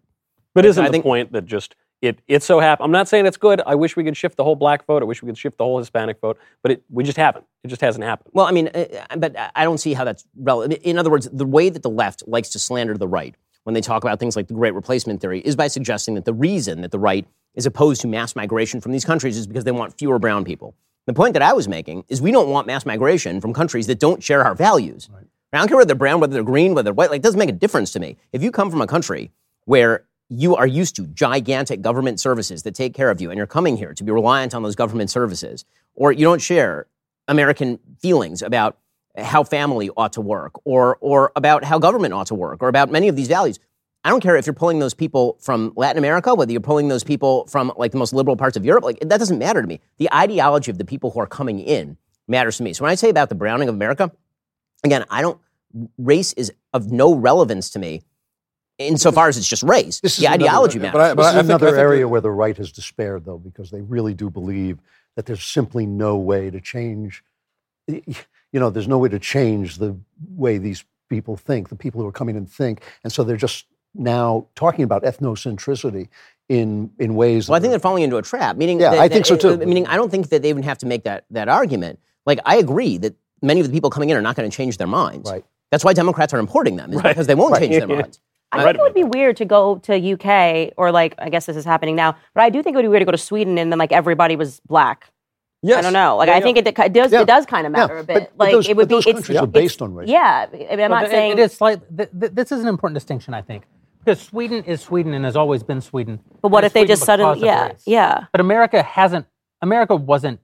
But isn't I the think- point that just it it so happens? I'm not saying it's good. I wish we could shift the whole black vote. I wish we could shift the whole Hispanic vote. But it, we just haven't. It just hasn't happened. Well, I mean, uh, but I don't see how that's relevant. In other words, the way that the left likes to slander the right when they talk about things like the great replacement theory is by suggesting that the reason that the right is opposed to mass migration from these countries is because they want fewer brown people. The point that I was making is we don't want mass migration from countries that don't share our values. I don't care whether they're brown, whether they're green, whether they're white. Like, it doesn't make a difference to me. If you come from a country where you are used to gigantic government services that take care of you, and you're coming here to be reliant on those government services, or you don't share American feelings about how family ought to work, or or about how government ought to work, or about many of these values. I don't care if you're pulling those people from Latin America, whether you're pulling those people from like the most liberal parts of Europe. Like that doesn't matter to me. The ideology of the people who are coming in matters to me. So when I say about the browning of America, again, I don't. Race is of no relevance to me, insofar as it's just race. This is the another- ideology but matters. I- This but is I think- I another think area where the right has despaired, though, because they really do believe that there's simply no way to change. You know, there's no way to change the way these people think, the people who are coming and think, and so they're just now talking about ethnocentricity in in ways. Well, I think they're falling into a trap. Meaning, Yeah, that- I think so, that- too. Meaning, I don't think that they even have to make that that argument. Like, I agree that many of the people coming in are not going to change their minds. Right. That's why Democrats are importing them, is because they won't change their minds. I think it would be weird to go to UK or like I guess this is happening now, but I do think it would be weird to go to Sweden and then like everybody was black. Yes. I don't know. Like Yeah, I yeah. think it, it does Yeah. it does kind of Yeah, matter a bit. but like those- it would but those be it's, countries are it's- based on race. Yeah, I mean, I'm Well, not th- saying it is slight. Th- th- this is an important distinction, I think, because Sweden is Sweden and has always been Sweden. But what And if they just because suddenly yeah, race. yeah. But America hasn't. America wasn't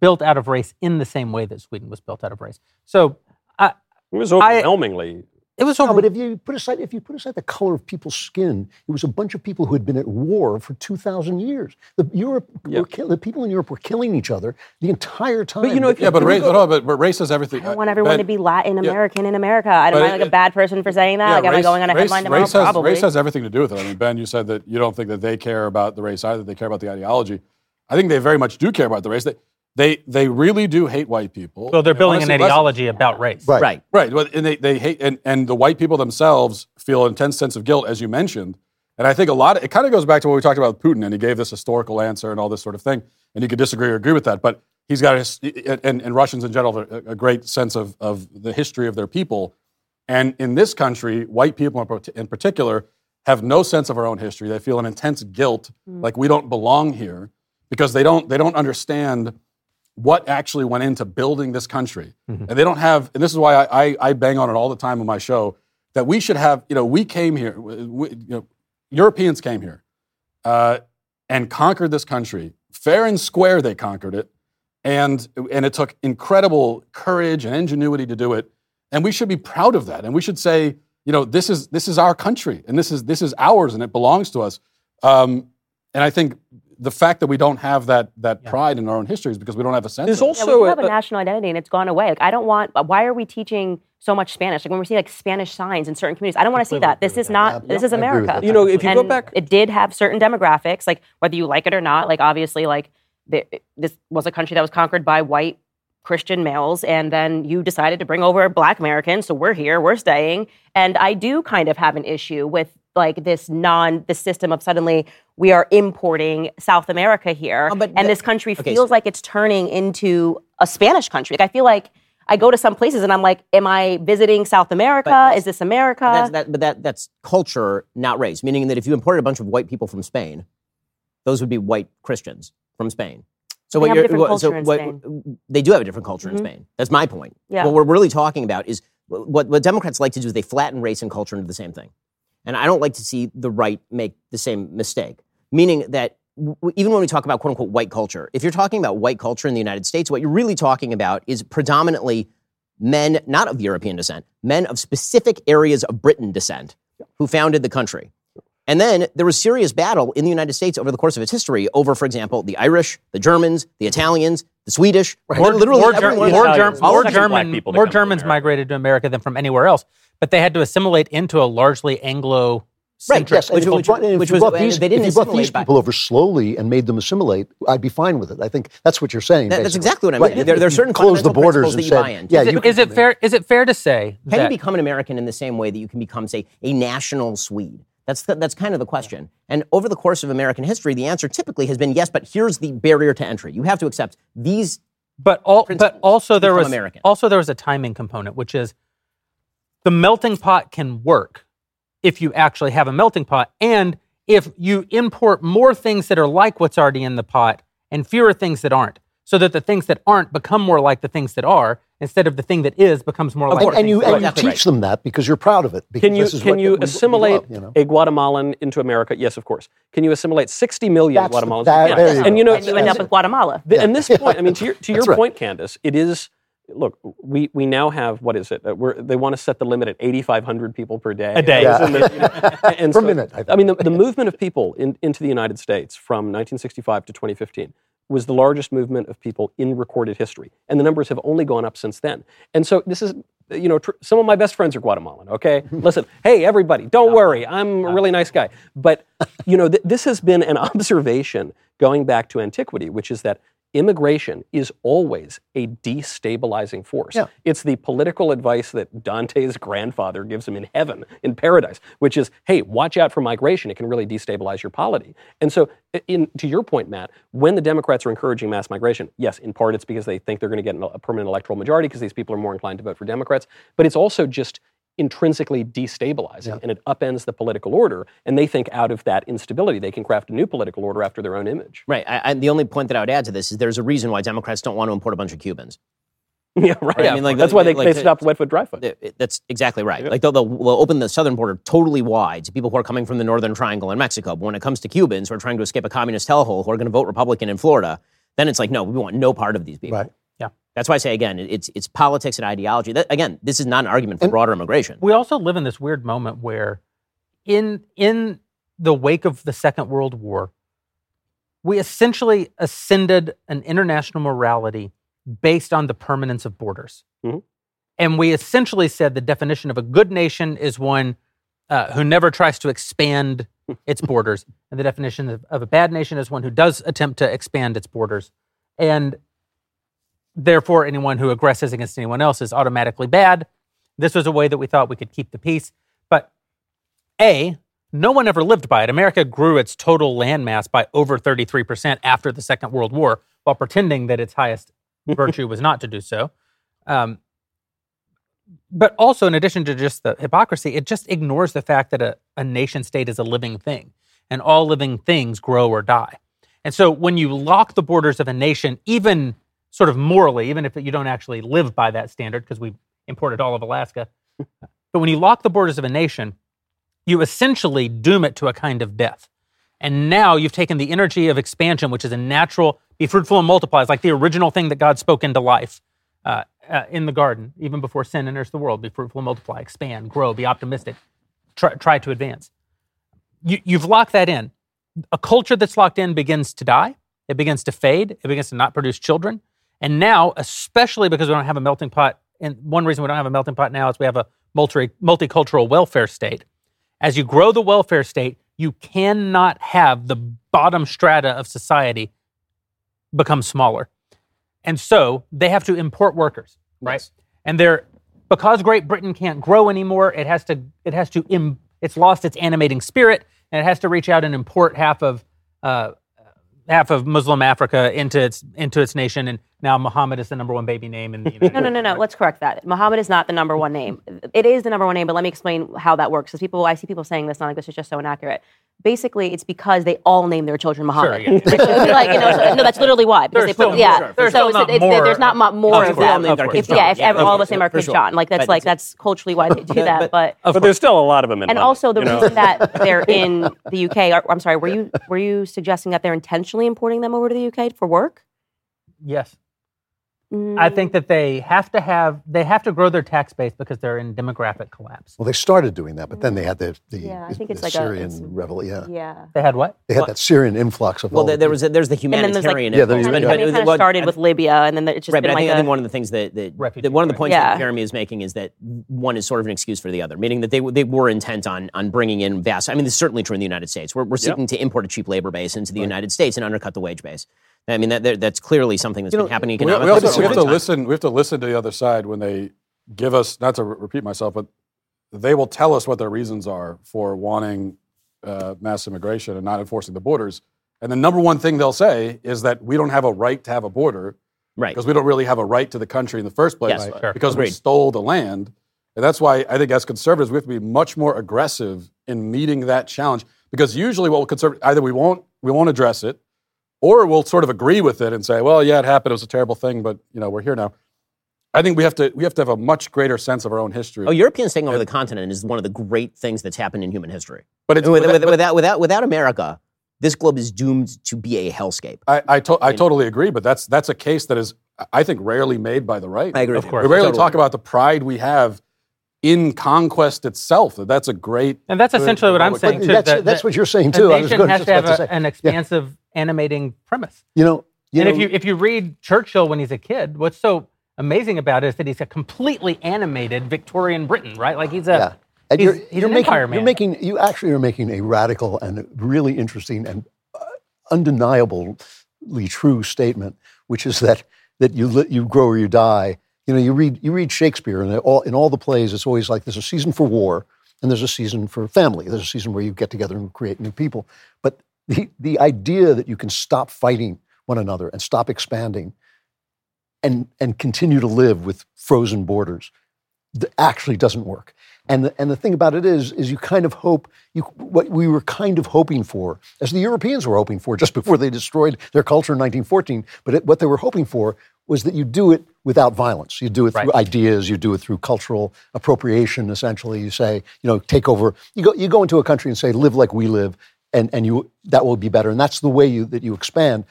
built out of race in the same way that Sweden was built out of race. So I, It was I- overwhelmingly. It was No, but if you put aside if you put aside the color of people's skin, it was a bunch of people who had been at war for two thousand years. The Europe, Yeah. were kill, the people in Europe were killing each other the entire time. But you know, if Yeah, but race, go. no, but, but race has everything. I don't want everyone Ben, to be Latin yeah. American in America. I don't am I like it- a bad person for saying that? Yeah, like am I going on a race- headline tomorrow? race has, Probably. Race has everything to do with it. I mean, Ben, you said that you don't think that they care about the race either. They care about the ideology. I think they very much do care about the race. They, they, they really do hate white people. so they're building wanna an see less- ideology about race. Right. Right. Right. Well, and they, they hate, and, and the white people themselves feel an intense sense of guilt, as you mentioned. And I think a lot of it kind of goes back to what we talked about with Putin, and he gave this historical answer and all this sort of thing. And you could disagree or agree with that, but he's got, his, and, and Russians in general, have a, a great sense of, of the history of their people. And in this country, white people in in particular have no sense of our own history. They feel an intense guilt, hmm. like we don't belong here, because they don't, they don't understand what actually went into building this country. And they don't have, and this is why I, I, I bang on it all the time on my show, that we should have, you know, we came here, we, you know, Europeans came here uh, and conquered this country. Fair and square, they conquered it. And, and it took incredible courage and ingenuity to do it. And we should be proud of that. And we should say, you know, this is, this is our country and this is, this is ours and it belongs to us. Um, and I think the fact that we don't have that, that pride in our own history is because we don't have a sense There's of it. Yeah, also we do have a- a national identity and it's gone away. Like I don't want. Uh, why are we teaching so much Spanish? Like when we see like Spanish signs in certain communities, I don't want to see that. This is with not. that. This Yeah, is I agree with America. You know, if you go back- it did have certain demographics, like whether you like it or not. Like obviously, like the, this was a country that was conquered by white Christian males, and then you decided to bring over Black Americans. So we're here, we're staying, and I do kind of have an issue with like this non the system of suddenly we are importing South America here, Oh, and the- this country okay, feels so- like it's turning into a Spanish country. Like I feel like. I go to some places and I'm like, am I visiting South America? Is this America? That's, that, but that, that's culture, not race. Meaning that if you imported a bunch of white people from Spain, those would be white Christians from Spain. So They what have you're, what- so what- they do have a different culture Mhm. in Spain. That's my point. Yeah. What we're really talking about is what, what Democrats like to do is they flatten race and culture into the same thing. And I don't like to see the right make the same mistake, meaning that w- even when we talk about quote unquote white culture, if you're talking about white culture in the United States, what you're really talking about is predominantly men, not of European descent, men of specific areas of Britain descent who founded the country. And then there was serious battle in the United States over the course of its history over, for example, the Irish, the Germans, the Italians, the Swedish. More, literally more, Ger- more, Italians, Germ- more, German, people more come to Germans migrated to America than from anywhere else, but they had to assimilate into a largely Anglo. Right, Yes, and Which- if which- brought, if which you was- brought these, they didn't if you brought these assimilate by- people over slowly and made them assimilate, I'd be fine with it. I think that's what you're saying. That- that's exactly what I Right. mean. There- there are certain close the borders and said, yeah, is, it, is it fair? Is it fair to say Can that you become an American in the same way that you can become, say, a national Swede? That's the, that's kind of the question. And over the course of American history, the answer typically has been yes, but here's the barrier to entry. You have to accept these. But all, but also there was American. also there was a timing component, which is the melting pot can work if you actually have a melting pot, and if you import more things that are like what's already in the pot and fewer things that aren't, so that the things that aren't become more like the things that are, instead of the thing that is becomes more like. and, and you, and you Exactly teach them that because you're proud of it. because Can you this is can what you we- we assimilate love, you know? a Guatemalan into America? Yes, of course. Can you assimilate 60 million That's the- Guatemalans? that- Yeah. there you and you know, And you end up with Guatemala. The, and this point, I mean, to your, to your That's right. point, Candace, it is. Look, we, we now have what is it? Uh, we're, they want to set the limit at 8,500 people per day. A day. Yeah. And, you know, and Per so- minute, I think. I mean, the, the movement of people in, into the United States from 1965 to 2015 was the largest movement of people in recorded history, and the numbers have only gone up since then. And so this is, you know, tr- some of my best friends are Guatemalan. Okay, listen, hey everybody, don't worry, I'm a really nice guy. But you know, th- this has been an observation going back to antiquity, which is that immigration is always a destabilizing force. Yeah. It's the political advice that Dante's grandfather gives him in heaven, in paradise, which is, hey, watch out for migration. It can really destabilize your polity. And so, in, to your point, Matt, when the Democrats are encouraging mass migration, yes, in part it's because they think they're going to get a permanent electoral majority because these people are more inclined to vote for Democrats, but it's also just intrinsically destabilizing and it upends the political order. And they think out of that instability, they can craft a new political order after their own image. Right. I, I, the only point that I would add to this is there's a reason why Democrats don't want to import a bunch of Cubans. yeah, right. I mean, like, That's why they, like they the- stopped wet foot, dry foot. That's exactly right. Like they'll, they'll, they'll open the southern border totally wide to people who are coming from the northern triangle in Mexico. But when it comes to Cubans who are trying to escape a communist hellhole who are going to vote Republican in Florida, then it's like, no, we want no part of these people. Right. That's why I say again, it's it's politics and ideology. That, again, this is not an argument for broader immigration. we also live in this weird moment where in in the wake of the second world war we essentially ascended an international morality based on the permanence of borders Mhm. and we essentially said the definition of a good nation is one uh, who never tries to expand its borders and the definition of, of a bad nation is one who does attempt to expand its borders and therefore anyone who aggresses against anyone else is automatically bad this was a way that we thought we could keep the peace. But A, no one ever lived by it. America grew its total landmass by over 33% after the Second World War while pretending that its highest virtue was not to do so. Um, but also, in addition to just the hypocrisy, it just ignores the fact that a, a nation state is a living thing and all living things grow or die. And so when you lock the borders of a nation, even sort of morally, even if you don't actually live by that standard, because we imported all of Alaska, but when you lock the borders of a nation, you essentially doom it to a kind of death. And now you've taken the energy of expansion, which is a natural, be fruitful and multiply, it's like the original thing that God spoke into life uh, uh, in the garden, even before sin enters the world. Be fruitful and multiply, expand, grow, be optimistic, try, try to advance. You, you've locked that in. A culture that's locked in begins to die, it begins to fade, it begins to not produce children. And now, especially because we don't have a melting pot, and one reason we don't have a melting pot now is we have a multi, multicultural welfare state. As you grow the welfare state, you cannot have the bottom strata of society become smaller. And so they have to import workers, right? Yes. And they're because Great Britain can't grow anymore, it has to it has to Im, it's lost its animating spirit and it has to reach out and import half of uh, half of Muslim Africa into its into its nation and now Muhammad is the number one baby name in the United No, no, no, no. Let's correct that. Muhammad is not the number one name. It is the number one name, but let me explain how that works. Because people, I see people saying this, and I'm like, this is just so inaccurate. Basically it's because they all name their children Muhammad. Sure, yeah. Which like, you know, so- no, that's literally why. Because There's they put, still- yeah. sure, there's so still it's, not it's, more- there's not more Of of them. all named their If, yeah, John. if Yeah, ever, all of us name our for kids sure. John, like that's But like that's culturally why they do that. But But there's still a lot of them in and London, also the you know? reason that they're in the UK. Are, I'm sorry, were you were you suggesting that they're intentionally importing them over to the UK for work? Yes. I Mm, think that they have to have they have to grow their tax base because they're in demographic collapse. Well, they started doing that, but then they had the, the, Yeah, I think it's the like a- Syrian it's- revolution. Yeah. Yeah. They had what? They had that Syrian influx of Well, all there, there was a, there's the And then there's like, humanitarian. Yeah, there you impulse, go. I mean, it kind of what- started with Libya, and then it's just Right, been but I like think, I a, think one of the things that, that, Refugee that one of the points Yeah. that Jeremy is making is that one is sort of an excuse for the other, meaning that they they were intent on on bringing in vast. I mean, this is certainly true in the United States. We're, we're seeking to import a cheap labor base into the United States and undercut the wage base. I mean, that, that- that's clearly something that's been happening We, we economically. also we have to time. listen. We have to listen to the other side when they give us. Not to re- repeat myself, but they will tell us what their reasons are for wanting uh, mass immigration and not enforcing the borders. And the number one thing they'll say is that we don't have a right to have a border Right. because we don't really have a right to the country in the first place Yes, Right. sure. because we stole the land. And that's why I think as conservatives we have to be much more aggressive in meeting that challenge because usually what will conservative either we won't we won't address it or we'll sort of agree with it and say, well, yeah, it happened, it was a terrible thing, but you know, we're here now. I think we have to we have to have a much greater sense of our own history. Oh, Europeans taking over the continent is one of the great things that's happened in human history. but it's With- but- with- but without, without, without America, this globe is doomed to be a hellscape. I I, to, I totally agree, but that's that's a case that is I think rarely made by the right. I agree. Of course. We rarely Totally. talk about the pride we have in conquest itself. That's a great And that's essentially what I'm saying too. that's, that- that's that what you're saying a too. I was nation going has just to have about to a- say. an Yeah. expansive animating premise. You know, you and know, if you if you read Churchill when he's a kid, what's so amazing about it is that he's a completely animated Victorian Britain, right? Like he's a yeah. And he's, you're, he's you're an making, empire man. You're making, you actually are making a radical and really interesting and uh, undeniably true statement, which is that that you you grow or you die. You know, you read you read Shakespeare, and all in all the plays, it's always like there's a season for war and there's a season for family. There's a season where you get together and create new people. But the the idea that you can stop fighting one another and stop expanding and and continue to live with frozen borders actually doesn't work. And the, and the thing about it is, is you kind of hope you what we were kind of hoping for, as the Europeans were hoping for, just before they destroyed their culture in 1914. But it, what they were hoping for was that you do it without violence. You do it through Right. ideas. You do it through cultural appropriation. Essentially, you say, you know, take over. You go you go into a country and say, live like we live, and and you that will be better. And that's the way you that you expand.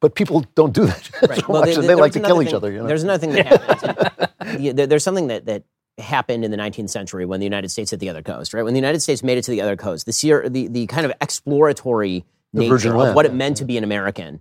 But people don't do that Right. so Well, much. there- and there they like to kill each other. You know? There's another thing that happens. There- there's something that, that happened in the 19th century when the United States hit the other coast, right? When the United States made it to the other coast, the, the, the kind of exploratory nature of land, what it meant to be an American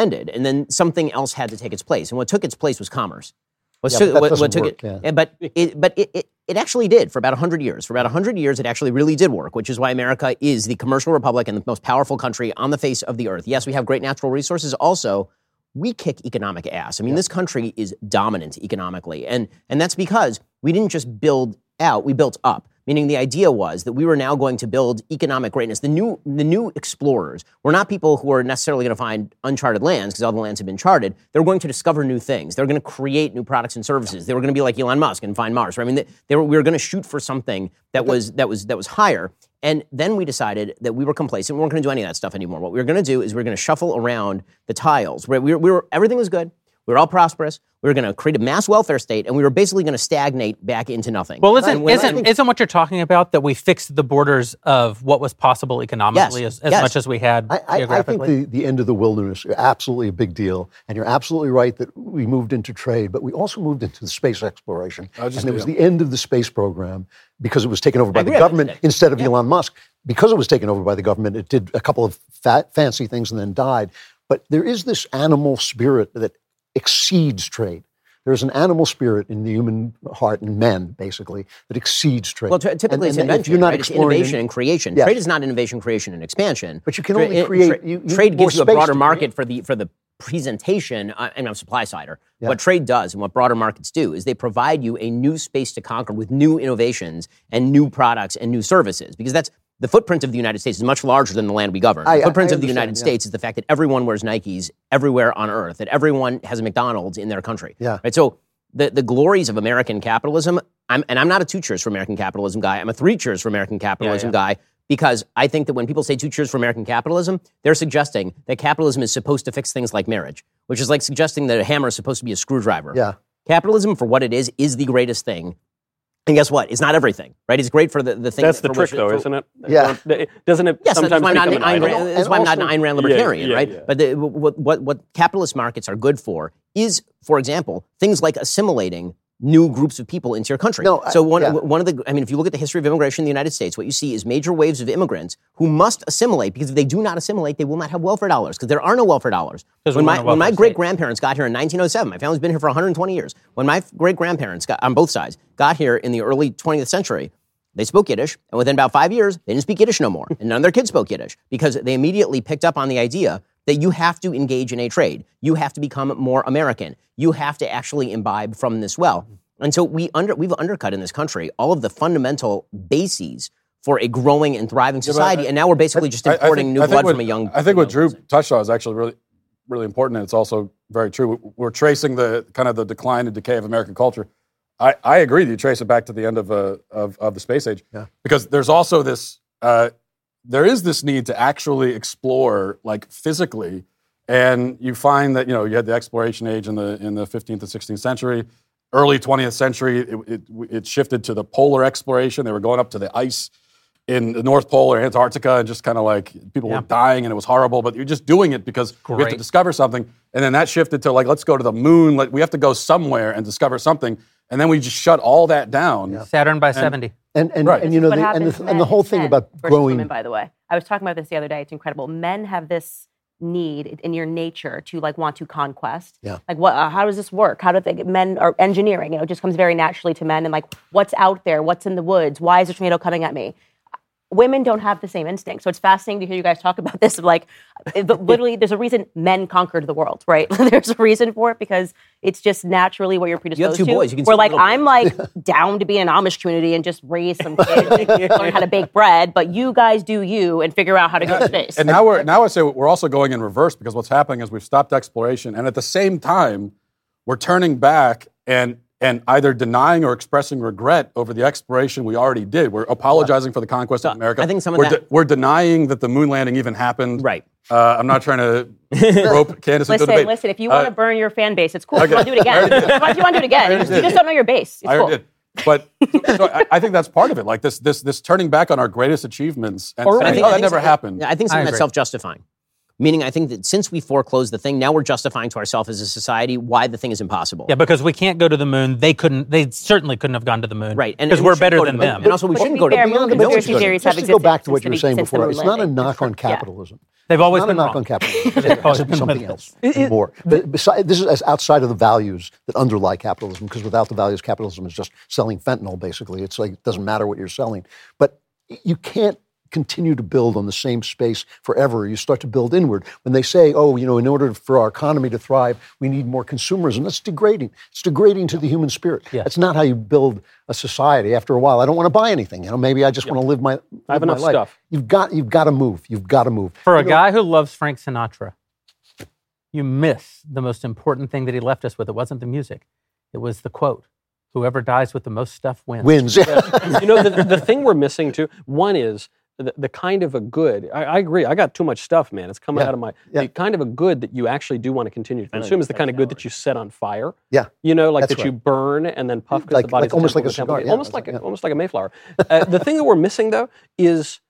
ended. And then something else had to take its place. And what took its place was commerce. What Yeah, took, but what, what took work, it, yeah. eh, but it, but it, it, it actually did for about 100 years. For about 100 years, it actually really did work, which is why America is the commercial republic and the most powerful country on the face of the earth. Yes, we have great natural resources. Also, we kick economic ass. I mean, this country is dominant economically, and and that's because we didn't just build out; we built up. Meaning, the idea was that we were now going to build economic greatness. The new the new explorers were not people who are necessarily going to find uncharted lands because all the lands have been charted. They're going to discover new things. They're going to create new products and services. They were going to be like Elon Musk and find Mars. Right? I mean, they, they were, we were going to shoot for something that was that was that was higher. And then we decided that we were complacent. We weren't going to do any of that stuff anymore. What we were going to do is we were going to shuffle around the tiles. Where we were, we were everything was good. We were all prosperous. We were going to create a mass welfare state, and we were basically going to stagnate back into nothing. Well, isn't, And when- isn't, isn't what you're talking about that we fixed the borders of what was possible economically Yes, as, as yes. much as we had I, I, I think the, the end of the wilderness is absolutely a big deal, and you're absolutely right that we moved into trade, but we also moved into the space exploration, just- and it was the end of the space program because it was taken over by the government instead of Elon Musk. Because it was taken over by the government, it did a couple of fat, fancy things and then died. But there is this animal spirit that exceeds trade. There's an animal spirit in the human heart and men, basically, that exceeds trade. Well, t- typically And- it's and invention. you're not right? It's exploring innovation any- and creation. Yes. Trade is not innovation, creation, and expansion. But you can only create- tra- you- you trade gives you a broader market for the for the presentation. Uh, and I'm a supply sider. Yeah. What trade does and what broader markets do is they provide you a new space to conquer with new innovations and new products and new services. Because that's the footprint of the United States is much larger than the land we govern. I- the footprint I of the United yeah. States is the fact that everyone wears Nikes everywhere on earth, that everyone has a McDonald's in their country. Yeah. Right. So the, the glories of American capitalism, I'm, and I'm not a two cheers for American capitalism guy. I'm a three cheers for American capitalism yeah. guy because I think that when people say two cheers for American capitalism, they're suggesting that capitalism is supposed to fix things like marriage, which is like suggesting that a hammer is supposed to be a screwdriver. Yeah. Capitalism, for what it is, is the greatest thing. And guess what? It's not everything, right? It's great for the, the thing. That's the trick, which- though, for- isn't it? Yeah. Don't- Doesn't it Yes, that's sometimes why I'm not become an an Ayn, idol? Rand- that's why I'm not an Ayn Rand Yeah, libertarian, yeah, right? yeah. But the, what, what, what capitalist markets are good for is, for example, things like assimilating new groups of people into your country. No, I- so one, yeah. one of the, I mean, if you look at the history of immigration in the United States, what you see is major waves of immigrants who must assimilate because if they do not assimilate, they will not have welfare dollars because there are no welfare dollars. 'Cause we When my, when my great grandparents got here in 1907, my family's been here for 120 years. When my great grandparents got, on both sides, got here in the early 20th century, they spoke Yiddish, and within about five years, they didn't speak Yiddish no more. And none of their kids spoke Yiddish because they immediately picked up on the idea that you have to engage in a trade. You have to become more American. You have to actually imbibe from this well. And so we under, we've undercut in this country all of the fundamental bases for a growing and thriving Yeah, society, I- and now we're basically just I- I importing think- new blood what- from a young. I think what young- Drew touched on is actually really, really important, and it's also very true. We're tracing the kind of the decline and decay of American culture. I, I agree that you trace it back to the end of uh, of, of the space age, Yeah. because there's also this. Uh, there is this need to actually explore, like physically, and you find that you know you had the exploration age in the in the 15th and 16th century. Early 20th century, it, it, it shifted to the polar exploration. They were going up to the ice in the North Pole or Antarctica and just kind of like people were dying and it was horrible, but you're just doing it because we have to discover something. And then that shifted to like, let's go to the moon. Like, we have to go somewhere and discover something. And then we just shut all that down. Saturn by 70. And and, Right. and you know the, and, the, to and the whole thing about growing. women, by the way. I was talking about this the other day. It's incredible. Men have this need in your nature to like want to conquest. Yeah. Like what? Uh, how does this work? How do they? Men are engineering. You know, it just comes very naturally to men. And like, what's out there? What's in the woods? Why is a tornado coming at me? Women don't have the same instinct. So it's fascinating to hear you guys talk about this. Of like, eh, but literally, there's a reason men conquered the world, right? there's a reason for it because it's just naturally what you're predisposed two to. boys. You can We're like, I'm like down to be in an Amish community and just raise some kids, and learn how to bake bread. But you guys do you and figure out how to go to space. And now we're now I say we're also going in reverse because what's happening is we've stopped exploration, and at the same time, we're turning back and and either denying or expressing regret over the exploration we already did. We're apologizing for the conquest of America. I think some of we're that- we're denying that the moon landing even happened. Right. Uh, I'm not trying to rope Candace into listen, debate. listen. If you want to Uh, burn your fan base, it's cool. If okay. You want to do it again? Why do you want to do it again? You just, you just don't know your base. It's I cool. did. But so I, I think that's part of it. Like this, this, this turning back on our greatest achievements and Or- saying, I think- "Oh, I that think never so- happened." I think I something that's self-justifying. Meaning, I think that since we foreclosed the thing, now we're justifying to ourselves as a society why the thing is impossible. Yeah, because we can't go to the moon. They couldn't. They certainly couldn't have gone to the moon. Right, and- because we we're better than the them. And also, we But shouldn't be go to fair, the moon moon. conspiracy No, theories just to go back to what you were saying before, it's not a knock on capitalism. They've always It's not a been knock wrong. on capitalism. They've It's always something with else more. But this is as outside of the values that underlie capitalism, because without the values, capitalism is just selling fentanyl. Basically, it's like it doesn't matter what you're selling. But you can't continue to build on the same space forever. You start to build inward. When they say, "Oh, you know, in order for our economy to thrive, we need more consumerism," that's degrading. It's degrading to the human spirit. Yeah. That's not how you build a society. After a while, I don't want to buy anything. You know, maybe I just want to live my. I have enough life. stuff. You've got you've got to move. You've got to move. For a know, guy who loves Frank Sinatra, you miss the most important thing that he left us with. It wasn't the music; it was the quote: "Whoever dies with the most stuff wins." wins. you know, the, the thing we're missing too. One is the, the kind of a good. I, I agree. I got too much stuff, man. It's coming Yeah. out of my. Yeah. The kind of a good that you actually do want to continue to consume is the kind of good that you set on fire. Yeah. You know, like That's that you burn and then puff because Like- the body's like almost like a of the temple. cigar, yeah, almost that's like a, yeah. almost like a Mayflower. uh, the thing that we're missing though is.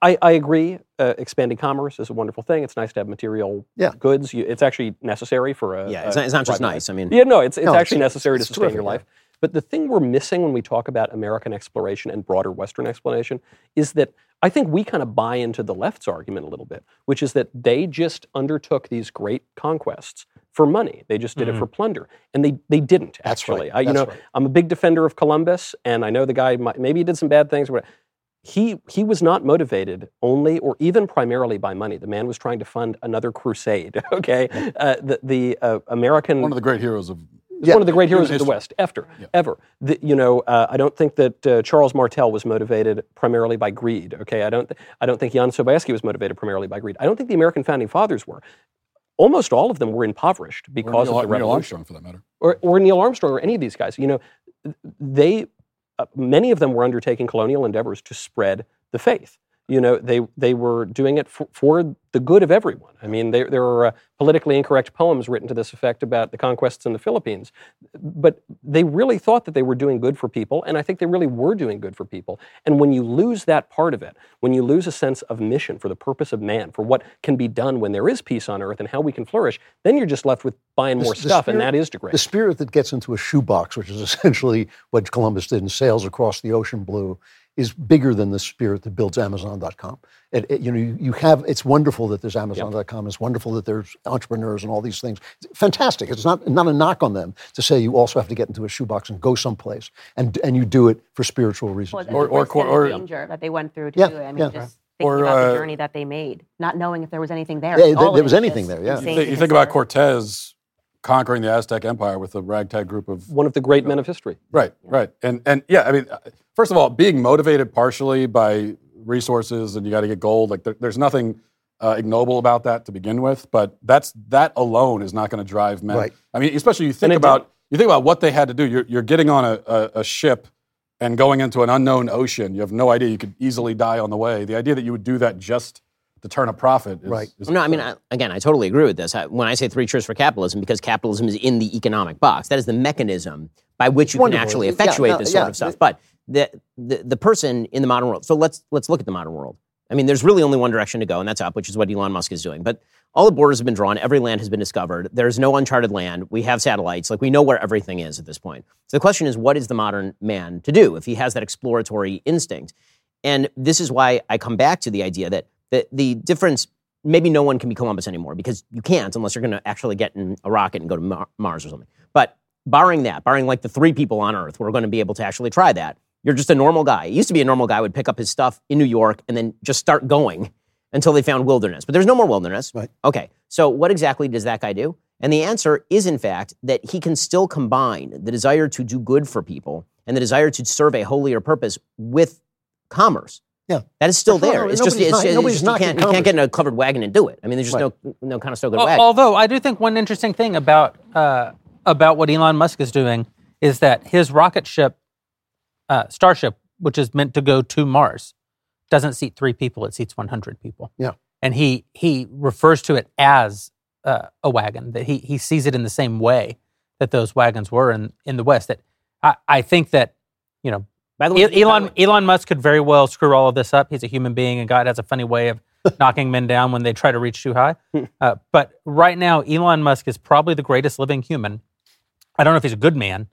I, I agree. Uh, expanding commerce is a wonderful thing. It's nice to have material Yeah. goods. You, it's actually necessary for a. Yeah, it's a not, it's not just nice. I mean, Yeah, no, it's, it's No, actually it's- necessary it's to sustain your life. yeah. But the thing we're missing when we talk about American exploration and broader Western exploration is that I think we kind of buy into the left's argument a little bit, which is that they just undertook these great conquests for money. They just did it for plunder, and they they didn't Mm-hmm. That's right, actually. I, you that's know, right. I'm a big defender of Columbus, and I know the guy might, maybe he did some bad things, but he he was not motivated only or even primarily by money. The man was trying to fund another crusade. Okay, uh, the the uh, American One of the great heroes of He's Yeah. one of the great heroes of the. West, ever, ever. The, you know, uh, I don't think that uh, Charles Martel was motivated primarily by greed. Okay, I don't. Th- I don't think Jan Sobieski was motivated primarily by greed. I don't think the American founding fathers were. Almost all of them were impoverished because Neil, of the Neil revolution, Armstrong, for that matter. or, or Neil Armstrong, or any of these guys. You know, they, uh, many of them were undertaking colonial endeavors to spread the faith. You know, they they were doing it for, for the good of everyone. I mean, there there are uh, politically incorrect poems written to this effect about the conquests in the Philippines, but they really thought that they were doing good for people, and I think they really were doing good for people. And when you lose that part of it, when you lose a sense of mission for the purpose of man, for what can be done when there is peace on earth and how we can flourish, then you're just left with buying more the stuff, and spirit- that is degrading. The spirit that gets into a shoebox, which is essentially what Columbus did and sails across the ocean blue, is bigger than the spirit that builds Amazon.com. It, it- you know, you, you have. It's wonderful that there's Amazon.com. It's wonderful that there's entrepreneurs and all these things. It's fantastic. It's not not a knock on them to say you also have to get into a shoebox and go someplace, and and you do it for spiritual reasons. Well, Or- the or risk co- and the or- danger that they went through to Yeah, do it. I mean, yeah. just thinking Or, about uh, the journey that they made, not knowing if there was anything there. Yeah, All there was anything there, yeah. You think, you think about. Cortez conquering the Aztec Empire with a ragtag group of One of the great men of history. Right, right, and and yeah, I mean, uh, first of all, being motivated partially by resources and you got to get gold, like there, there's nothing uh, ignoble about that to begin with. But that's that alone is not going to drive men. Right. I mean, especially you think it about you think about what they had to do. You're you're getting on a, a, a ship and going into an unknown ocean. You have no idea. You could easily die on the way. The idea that you would do that just to turn a profit, is, Right. is No, I mean, I, again, I totally agree with this. I, when I say three cheers for capitalism, because capitalism is in the economic box, that is the mechanism by which you Wonderful. can actually Yeah, effectuate no, this sort yeah. of stuff. But the, the the person in the modern world. So let's let's look at the modern world. I mean, there's really only one direction to go, and that's up, which is what Elon Musk is doing. But all the borders have been drawn. Every land has been discovered. There's no uncharted land. We have satellites. Like we know where everything is at this point. So the question is, what is the modern man to do if he has that exploratory instinct? And this is why I come back to the idea that the, the difference maybe no one can be Columbus anymore because you can't unless you're going to actually get in a rocket and go to Mar- Mars or something. But barring that, barring like the three people on Earth who are going to be able to actually try that, you're just a normal guy. It used to be a normal guy would pick up his stuff in New York and then just start going until they found wilderness. But there's no more wilderness. Right. Okay. So what exactly does that guy do? And the answer is, in fact, that he can still combine the desire to do good for people and the desire to serve a holier purpose with commerce. Yeah. That is still No, no, there. It's just, nobody's it's, not- it's nobody's just you, can't, you can't get in a covered wagon and do it. I mean, there's just Right. no no kind of stolen Al- wagon. Although I do think one interesting thing about uh, about what Elon Musk is doing is that his rocket ship, uh, Starship, which is meant to go to Mars, doesn't seat three people; it seats 100 people. Yeah. and he he refers to it as uh, a wagon. That he he sees it in the same way that those wagons were in in the West. That I, I think that you know By the way, Elon Elon Musk could very well screw all of this up. He's a human being, and God has a funny way of knocking men down when they try to reach too high. Uh, but right now, Elon Musk is probably the greatest living human. I don't know if he's a good man,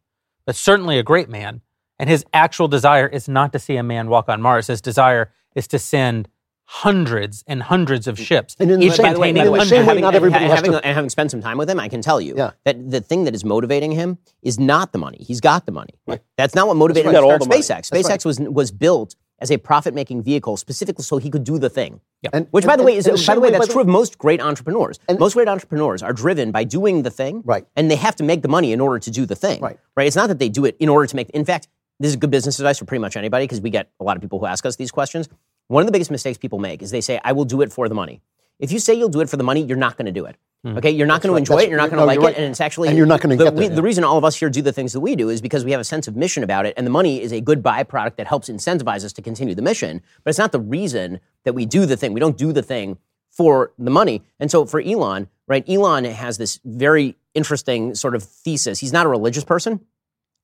but certainly a great man. And his actual desire is not to see a man walk on Mars. His desire is to send hundreds and hundreds of ships. And in the same- by the way, containing by the way, in same way, not everybody ha- has having, to- and having spent some time with him, I can tell you Yeah. that the thing that is motivating him is not the money. He's got the money. That's not what motivated right. him to start all the SpaceX. money. SpaceX was was built as a profit-making vehicle specifically so he could do the thing. And- Which, by and- the way, is and by the way, that's true of most great entrepreneurs. And- most great entrepreneurs are driven by doing the thing, Right. And they have to make the money in order to do the thing, Right. Right? It's not that they do it in order to make. In fact, this is good business advice for pretty much anybody because we get a lot of people who ask us these questions. One of the biggest mistakes people make is they say, "I will do it for the money." If you say you'll do it for the money, you're not going to do it. Hmm. Okay, you're not going to right. enjoy That's- it. You're not going no, to like you're it, and it's actually And you're not gonna the, get there, we- yeah. The reason all of us here do the things that we do is because we have a sense of mission about it, and the money is a good byproduct that helps incentivize us to continue the mission. But it's not the reason that we do the thing. We don't do the thing for the money. And so for Elon, right? Elon has this very interesting sort of thesis. He's not a religious person,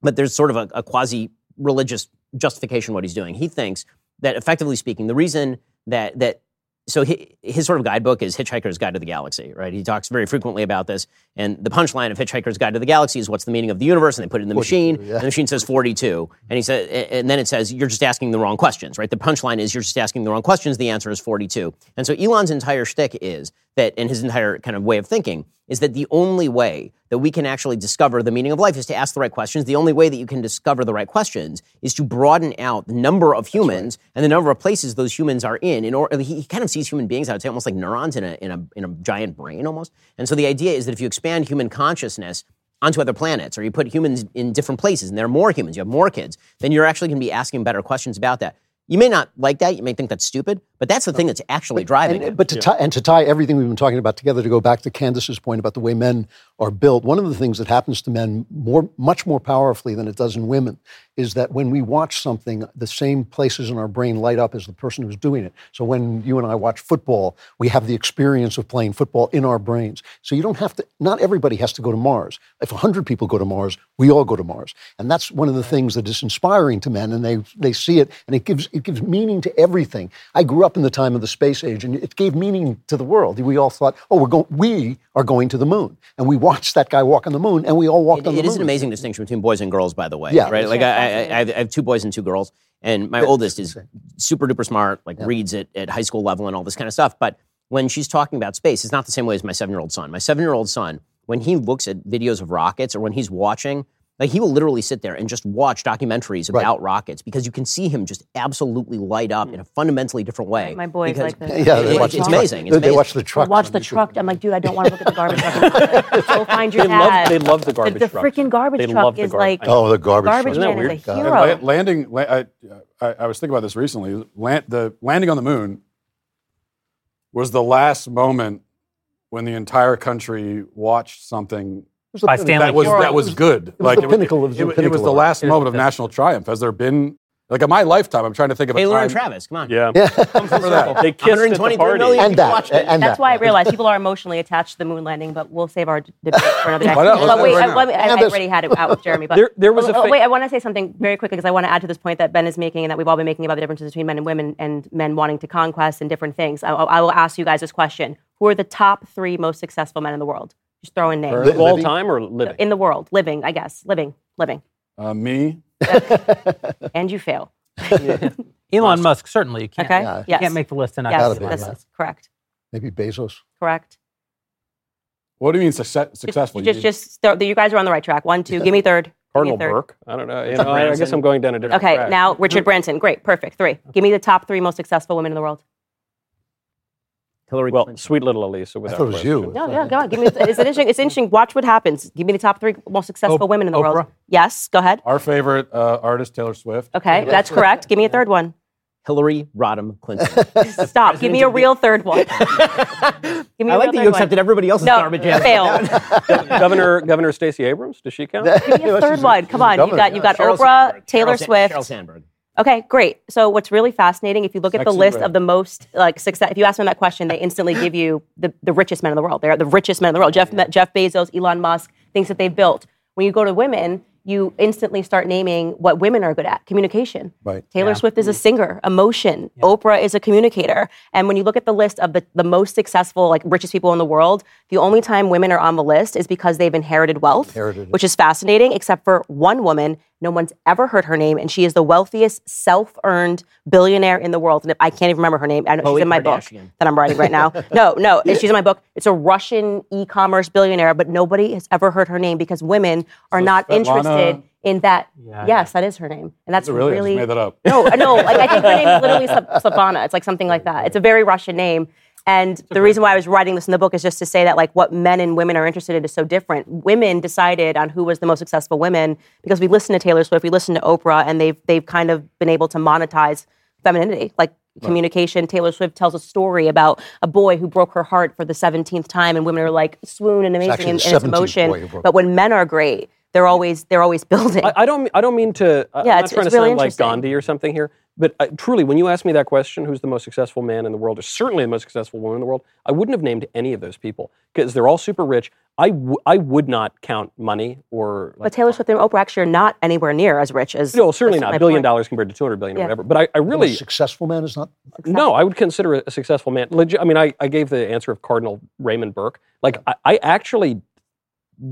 but there's sort of a, a quasi religious justification what he's doing. He thinks that effectively speaking, the reason that that so his, his sort of guidebook is Hitchhiker's Guide to the Galaxy, right? He talks very frequently about this, and the punchline of Hitchhiker's Guide to the Galaxy is what's the meaning of the universe, and they put it in the machine, and the machine says 42, and he said, and then it says you're just asking the wrong questions, right? The punchline is you're just asking the wrong questions. The answer is 42, and so Elon's entire shtick is that, and his entire kind of way of thinking is that the only way that we can actually discover the meaning of life is to ask the right questions. The only way that you can discover the right questions is to broaden out the number of humans and the number of places those humans are in. In he, he kind of sees human beings, I would say, almost like neurons in a in a in a giant brain, almost. And so the idea is that if you expand human consciousness onto other planets, or you put humans in different places, and there are more humans, you have more kids, then you're actually going to be asking better questions about that. You may not like that. You may think that's stupid, But that's the thing that's actually driving and, it. But to tie, and to tie everything we've been talking about together, to go back to Candace's point about the way men are built, one of the things that happens to men more, much more powerfully than it does in women is that when we watch something, the same places in our brain light up as the person who's doing it. So when you and I watch football, we have the experience of playing football in our brains. So you don't have to, not everybody has to go to Mars. If 100 people go to Mars, we all go to Mars. And that's one of the things that is inspiring to men, and they, they see it, and it gives, it gives meaning to everything. I grew up in the time of the space age, and it gave meaning to the world. We all thought, oh, we're going, we are going to the moon. And we watched that guy walk on the moon, and we all walked It- on the moon. is an amazing distinction between boys and girls, by the way. Yeah. right. Like I, I, I have- two boys and two girls, and my oldest is super duper smart, like reads it at high school level and all this kind of stuff. But when she's talking about space, it's not the same way as my seven year old son. My seven year old son, when he looks at videos of rockets or when he's watching. Like he will literally sit there and just watch documentaries about rockets because you can see him just absolutely light up in a fundamentally different way. My boys because- like this. Yeah, It- they it- watch the it's truck. amazing. It's They, they amazing. watch the truck. watch the truck. I'm like, dude, I don't want to look at the garbage truck. Go find your They love- dad. they love the garbage The, truck. The freaking garbage They truck is garbage- like Oh, the garbage, garbage truck. man weird? is a And hero. la- landing, la- I, I, I was thinking about this recently. Land, the landing on the moon was the last moment when the entire country watched something It was the By. Stanley that was Kubrick. that was good. was the pinnacle of- it was it, the it pinnacle was the of it. last moment of the national triumph. Has there been like in my lifetime? I'm trying to think of a Taylor time. and Travis, come on. Yeah. Remember that? They kissed at the 123 party. million and people that, watched it. and That's that. why I realize people are emotionally attached to the moon landing, but we'll save our debate for another day. Why not? Let's But wait, right I, now. I, I already had it out with Jeremy. But There- there was Oh, a oh, fa- wait, I want to say something very quickly because I want to add to this point that Ben is making and that we've all been making about the differences between men and women and men wanting to conquest and different things. I, I will ask you guys this question: Who are the top three most successful men in the world? Just throw in names Of all Living? time or living? in the world, living, I guess, living, living, Uh, me. and you fail. Elon Musk, certainly. You can't, Okay. Yeah. you Yes. can't make the list and not yes, Gotta get be, Elon. Musk. correct. Maybe Bezos. Correct. What do you mean success, successful? Just, You- just, just you guys are on the right track. One, two. Give me third. Give me Cardinal third. Burke. I don't know. You know I, I guess I'm going down a different Okay, track. now Richard Branson. Great, perfect. Three. Give me the top three most successful women in the world. Hillary Well, Clinton. sweet little Elisa. I thought it was question. you. No, yeah, go on. Give me. It's interesting. It's interesting. Watch what happens. Give me the top three most successful Op- women in the world. Yes, go ahead. Our favorite uh, artist, Taylor Swift. Okay, that's correct. Give me a third one. Hillary Rodham Clinton. Stop. Give me a real third one. Give me I a like that you accepted one. everybody else's No, garbage answer. fail. Governor Governor Stacey Abrams. Does she count? Give me a third one. Come on. You've got you've got Sheryl Oprah, Sandberg. Taylor Swift. Sheryl Sandberg. Okay, great. So what's really fascinating, if you look at the list of the most like success, if you ask them that question, they instantly give you the, the richest men in the world. They're the richest men in the world. Jeff Jeff Bezos, Elon Musk, things that they've built. When you go to women, you instantly start naming what women are good at: communication. Right. Taylor Swift is a singer, emotion. Oprah is a communicator. And when you look at the list of the, the most successful, like richest people in the world, the only time women are on the list is because they've inherited wealth, Inherited which is fascinating, except for one woman. No one's ever heard her name, and she is the wealthiest self-earned billionaire in the world. And if, I can't even remember her name. I know Khloe she's in my book that I'm writing right now. no, no, she's in my book. It's a Russian e-commerce billionaire, but nobody has ever heard her name because women are not Svetlana- interested in that. Yeah, yes, that is her name, and that's Is really? I just really made that up. no, no. Like I think her name is literally Sla- Slavana. It's like something like that. It's a very Russian name. And the reason why I was writing this in the book is just to say that like what men and women are interested in is so different. Women decided on who was the most successful women because we listened to Taylor Swift, we listened to Oprah, and they've they've kind of been able to monetize femininity, like communication. Taylor Swift tells a story about a boy who broke her heart for the 17th time, and women are like swoon and amazing in, in its emotion. boy who broke But when men are great, they're always they're always building. I, I don't. I don't mean to. Yeah, I'm not it's- trying it's to really sound like. Gandhi or something here. But uh, truly, when you ask me that question, who's the most successful man in the world, or certainly the most successful woman in the world, I wouldn't have named any of those people because they're all super rich. I, w- I would not count money or. Like, but Taylor Swift and Oprah actually are not anywhere near as rich as. no, certainly not a billion point. dollars compared to two hundred billion or whatever. But I really successful man is not. no. I would consider a, a successful man. Legit, I mean, I, I gave the answer of Cardinal Raymond Burke. Like I, I actually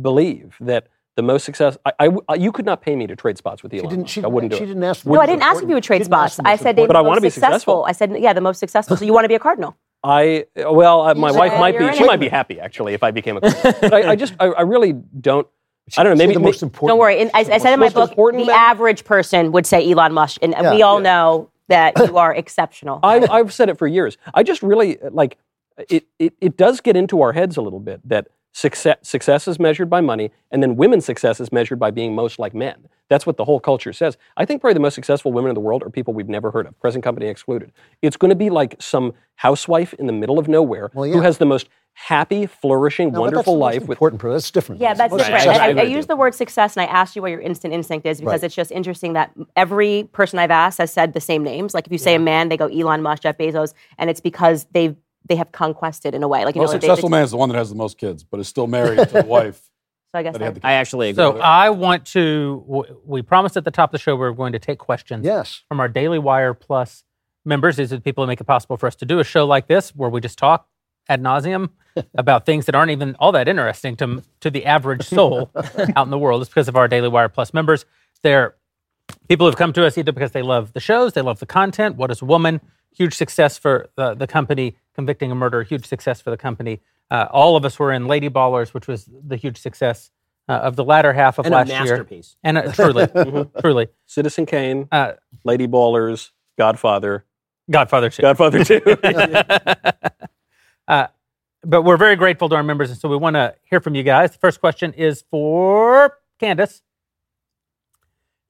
believe that the most success. I, I w- you could not pay me to trade spots with Elon. She didn't. She, I wouldn't do she it. didn't ask. No, I didn't ask if you would trade spots. I said they But I want wanna be successful. I said yeah, the most successful. So you want to be a cardinal. I well, uh, my wife might be. She might be happy actually if I became a. but I, I just, I, I really don't. I don't know. Maybe the most important. Don't worry. And I, I said in my book, the man? average person would say Elon Musk, and Yeah. we all know that you are exceptional. I, I've said it for years. I just really like it, it. It does get into our heads a little bit that success success is measured by money, and then women's success is measured by being most like men. That's what the whole culture says. I think probably the most successful women in the world are people we've never heard of, present company excluded. It's going to be like some housewife in the middle of nowhere Well, who has the most happy, flourishing, No, but that's wonderful the most life with important. Pro- that's different. Yeah, that's Most different. successful- And I, I use the word success, and I asked you what your instant instinct is because Right. it's just interesting that every person I've asked has said the same names. Like if you say a man, they go Elon Musk, Jeff Bezos, and it's because they they have conquested in a way. Like you most know, successful man is the one that has the most kids, but is still married to the wife So I guess that that, I actually agree. So I want to. We promised at the top of the show we are going to take questions Yes. from our Daily Wire Plus members. These are the people who make it possible for us to do a show like this, where we just talk ad nauseum about things that aren't even all that interesting to to the average soul out in the world. It's because of our Daily Wire Plus members. They're people who've come to us either because they love the shows, they love the content. What is a woman? Huge success for the, the company. Convicting a murder, huge success for the company. Uh, all of us were in Lady Ballers, which was the huge success uh, of the latter half of and a last year. masterpiece. And uh, truly, truly, Citizen Kane, uh, Lady Ballers, Godfather, Godfather too. Godfather 2. uh, but we're very grateful to our members, and so we want to hear from you guys. The first question is for Candace.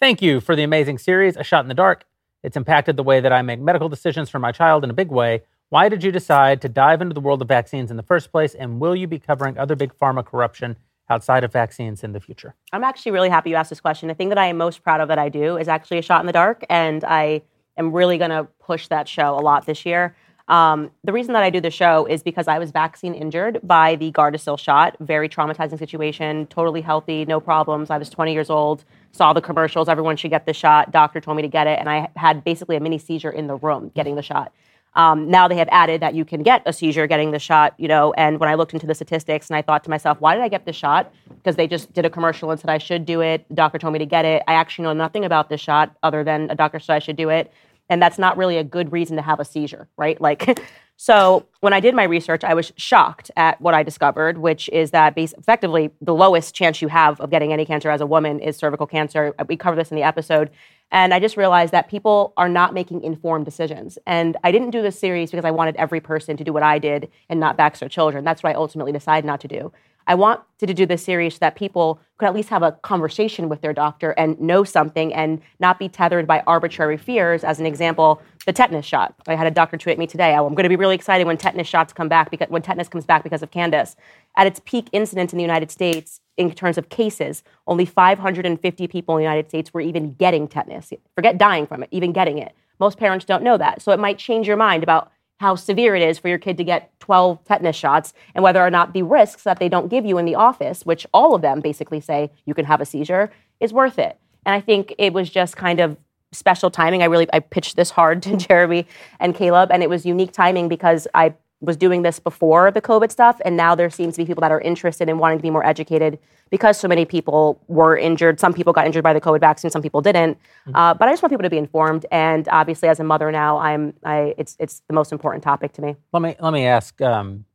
Thank you for the amazing series, A Shot in the Dark. It's impacted the way that I make medical decisions for my child in a big way. Why did you decide to dive into the world of vaccines in the first place? And will you be covering other big pharma corruption outside of vaccines in the future? I'm actually really happy you asked this question. The thing that I am most proud of that I do is actually a shot in the dark, and I am really going to push that show a lot this year. Um, the reason that I do the show is because I was vaccine injured by the Gardasil shot. Very traumatizing situation. Totally healthy, no problems. I was 20 years old. Saw the commercials. Everyone should get the shot. Doctor told me to get it, and I had basically a mini seizure in the room getting the shot. Um, now they have added that you can get a seizure getting the shot, you know. And when I looked into the statistics, and I thought to myself, why did I get the shot? Because they just did a commercial and said I should do it. Doctor told me to get it. I actually know nothing about this shot other than a doctor said I should do it, and that's not really a good reason to have a seizure, right? Like, so when I did my research, I was shocked at what I discovered, which is that effectively the lowest chance you have of getting any cancer as a woman is cervical cancer. We covered this in the episode. And I just realized that people are not making informed decisions. And I didn't do this series because I wanted every person to do what I did and not vax their children. That's what I ultimately decided not to do. I wanted to do this series so that people could at least have a conversation with their doctor and know something and not be tethered by arbitrary fears. As an example, the tetanus shot. I had a doctor tweet me today. "Oh, I'm going to be really excited when tetanus shots come back because when tetanus comes back because of Candace. At its peak incidence in the United States, in terms of cases, only 550 people in the United States were even getting tetanus. Forget dying from it, even getting it. Most parents don't know that. So it might change your mind about how severe it is for your kid to get 12 tetanus shots and whether or not the risks that they don't give you in the office, which all of them basically say you can have a seizure, is worth it. And I think it was just kind of special timing. I really I pitched this hard to Jeremy and Caleb, and it was unique timing because I was doing this before the COVID stuff, and now there seems to be people that are interested in wanting to be more educated because so many people were injured. Some people got injured by the COVID vaccine, some people didn't. Uh, but I just want people to be informed, and obviously, as a mother now, I'm I it's it's the most important topic to me. Let me let me ask. Um,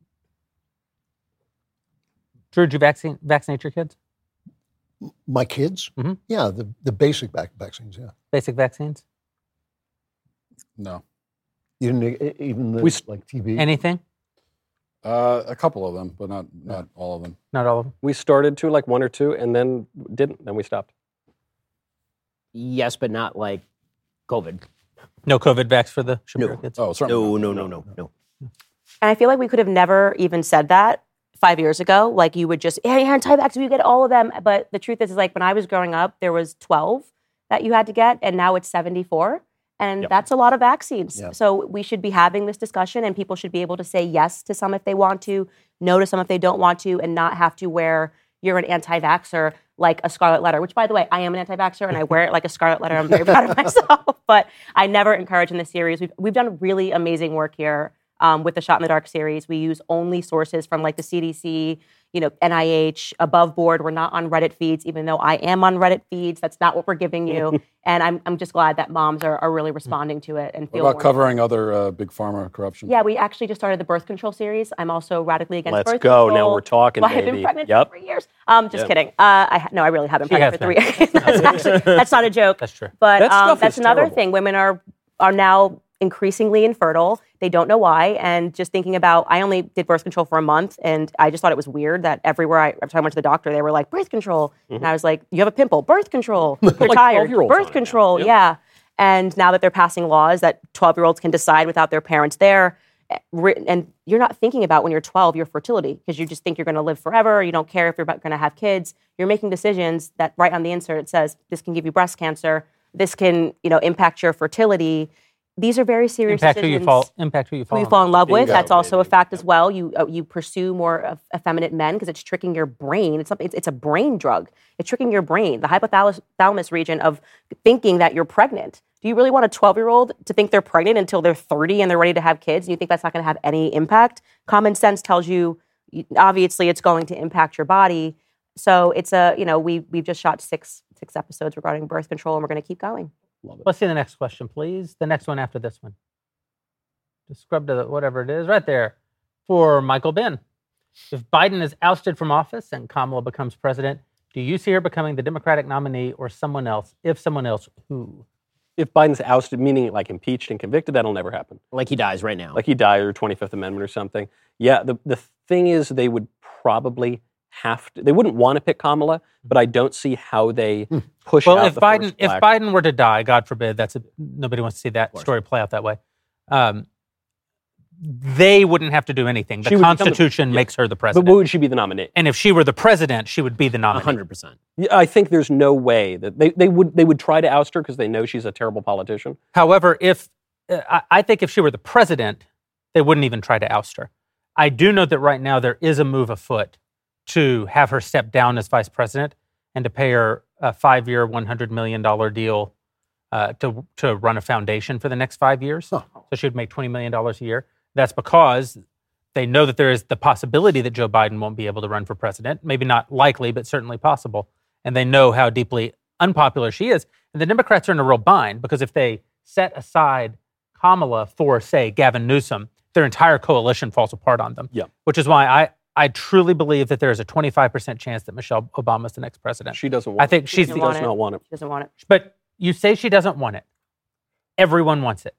Drew, did you vaccine, vaccinate your kids? My kids? Mhm. Yeah, the, the basic vac- vaccines, yeah. Basic vaccines? No. You didn't even the, We like TV. Anything? Uh, a couple of them, but not not all of them. Not all of them. we started to like one or two and then didn't. Then we stopped. Yes, but not like COVID. No COVID vax for the Shapiro No. kids. Oh, certainly. No, not. no, no, no, no. And I feel like we could have never even said that five years ago. Like you would just, hey, anti-vax, you get all of them. But the truth is, is like when I was growing up, there was 12 that you had to get, and now it's 74. And Yep. that's a lot of vaccines. Yeah. So we should be having this discussion, and people should be able to say yes to some if they want to, no to some if they don't want to, and not have to wear you're an anti-vaxxer like a scarlet letter, which by the way, I am an anti-vaxxer and I wear it like a scarlet letter. I'm very proud of myself. But I never encourage in this series. We've, we've done really amazing work here um, with the Shot in the Dark series. We use only sources from like the CDC, you know, NIH, above board. We're not on Reddit feeds, even though I am on Reddit feeds. That's not what we're giving you. and I'm, I'm just glad that moms are, are really responding to it and What feel about more- covering other uh, big pharma corruption? Yeah, we actually just started the birth control series. I'm also radically against Let's birth go. control. Now we're talking, Well, I've been pregnant Yep. for three years. Um, just Yep. kidding. Uh, I ha- no, I really have been She pregnant for has three years. that's, actually, that's not a joke. That's true. But That um, that's another terrible. thing. Women are are now increasingly infertile They don't know why. And just thinking about, I only did birth control for a month, and I just thought it was weird that everywhere I, every time I went to the doctor, they were like, birth control. And I was like, you have a pimple, birth control. You're Mm-hmm. Like tired, birth control. Yep. Yeah. And now that they're passing laws that 12 year olds can decide without their parents there, eh, and you're not thinking about when you're 12 your fertility because you just think you're going to live forever. You don't care if you're going to have kids. You're making decisions that right on the insert it says this can give you breast cancer. This can you know impact your fertility. These are very serious Impact who decisions you fall. Impact who you fall. who you in fall in love with. Bingo, That's also a fact as well. You uh, you pursue more of effeminate men because it's tricking your brain. It's, something, it's it's a brain drug. It's tricking your brain, the hypothalamus region of thinking that you're pregnant. Do you really want a 12 year old to think they're pregnant until they're 30 and they're ready to have kids? And you think that's not going to have any impact? Common sense tells you, you- obviously, it's going to impact your body. So it's a you know we we've just shot six six episodes regarding birth control, and we're going to keep going. Let's see the next question, please. The next one after this one. Just scrub to the, whatever it is right there for Michael Ben. If Biden is ousted from office and Kamala becomes president, do you see her becoming the Democratic nominee or someone else? If someone else, who? If Biden's ousted, meaning like impeached and convicted, that'll never happen. Like he dies right now. Like he died or 25th Amendment or something. Yeah, the, the thing is, they would probably have to, they wouldn't want to pick Kamala, but I don't see how they hmm. Push Well, if Biden if Biden were to die, God forbid, that's a, nobody wants to see that story play out that way. Um, they wouldn't have to do anything. The become the- Constitution yeah. makes her the president. But would she be the nominee? and if she were the president, she would be the nominee. 100%. I think there's no way that they, they would they would try to oust her because they know she's a terrible politician. However, if uh, I, I think if she were the president, they wouldn't even try to oust her. I do know that right now there is a move afoot to have her step down as vice president and to pay her a five-year, one hundred million dollar deal uh, to to run a foundation for the next five years. So she would make twenty million dollars a year. That's because they know that there is the possibility that Joe Biden won't be able to run for president. Maybe not likely, but certainly possible. And they know how deeply unpopular she is. And the Democrats are in a real bind because if they set aside Kamala for, say, Gavin Newsom, their entire coalition falls apart on them. Yeah. Which is why I, I truly believe that there is a 25% chance that Michelle Obama is the next president. She doesn't want I think it. she's she the, want does it. not want it. She doesn't want it. but you say she doesn't want it. Everyone wants it.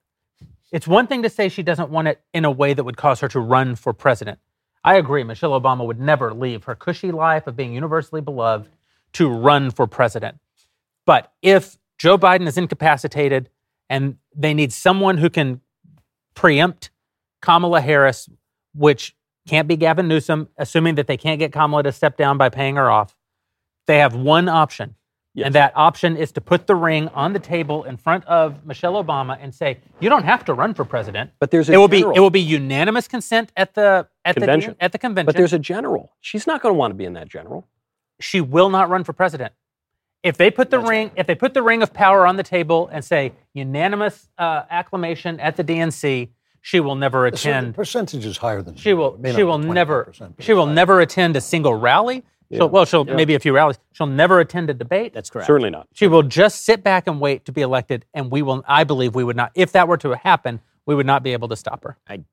It's one thing to say she doesn't want it in a way that would cause her to run for president. I agree. Michelle Obama would never leave her cushy life of being universally beloved to run for president. But if Joe Biden is incapacitated and they need someone who can preempt Kamala Harris, which can't be Gavin Newsom, assuming that they can't get Kamala to step down by paying her off, they have one option. Yes. And that option is to put the ring on the table in front of Michelle Obama and say, "You don't have to run for president." But there's a It will be it will be unanimous consent at the at Convention. the at the convention. But there's a general. She's not going to want to be in that general. she will not run for president. If they put the ring, if they put the ring of power on the table and say unanimous uh, acclamation at the DNC, she will never The attend. percentage is higher than She will. It may not She will never. She will it's never attend a single rally. She'll, well, she'll Yeah. maybe a few rallies. She'll never attend a debate. That's correct. Certainly not. She will just sit back and wait to be elected, and we will. I believe we would not. If that were to happen, we would not be able to stop her. I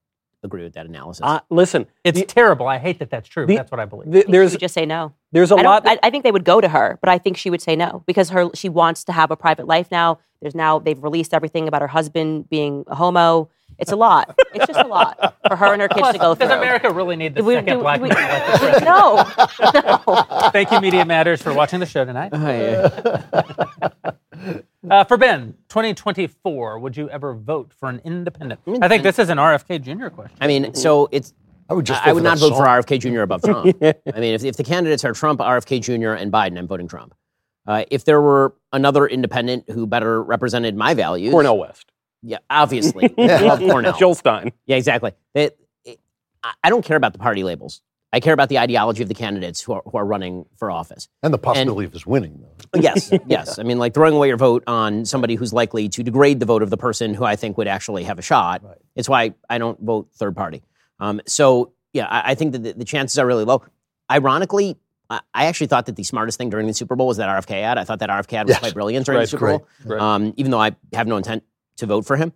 agree with that analysis. Uh, listen, It's the- terrible. I hate that that's true. the- but that's what I believe. the- She there's would just say no. there's a I, lot. don't, I, I think they would go to her, but I think she would say no because her she wants to have a private life now. There's now they've released everything about her husband being a homo. It's a lot. It's just a lot for her and her kids to go through. Does America really need the we- second do- black do we- man elected president? no, no. Thank you, Media Matters, for watching the show tonight. Oh, yeah. Uh, for Ben, 2024, would you ever vote for an independent? I think this is an RFK Jr. question. I mean, so it's. I would just I would not that vote for. RFK Jr. above Trump. I mean, if, if the candidates are Trump, RFK Jr., and Biden, I'm voting Trump. Uh, if there were another independent who better represented my values, Cornel West. Yeah, obviously, I love Cornel. Jill Stein. Yeah, exactly. It, it, I- I don't care about the party labels. I care about the ideology of the candidates who are, who are running for office. And the possibility of his winning, though. Yes, yes. I mean, like throwing away your vote on somebody who's likely to degrade the vote of the person who I think would actually have a shot. It's why I don't vote third party. Um, so, yeah, I, I think that the, the chances are really low. Ironically, I, I actually thought that the smartest thing during the Super Bowl was that RFK ad. I thought that RFK ad was Yes. quite brilliant during Right, the Super great, Bowl, great. Um, even though I have no intent to vote for him.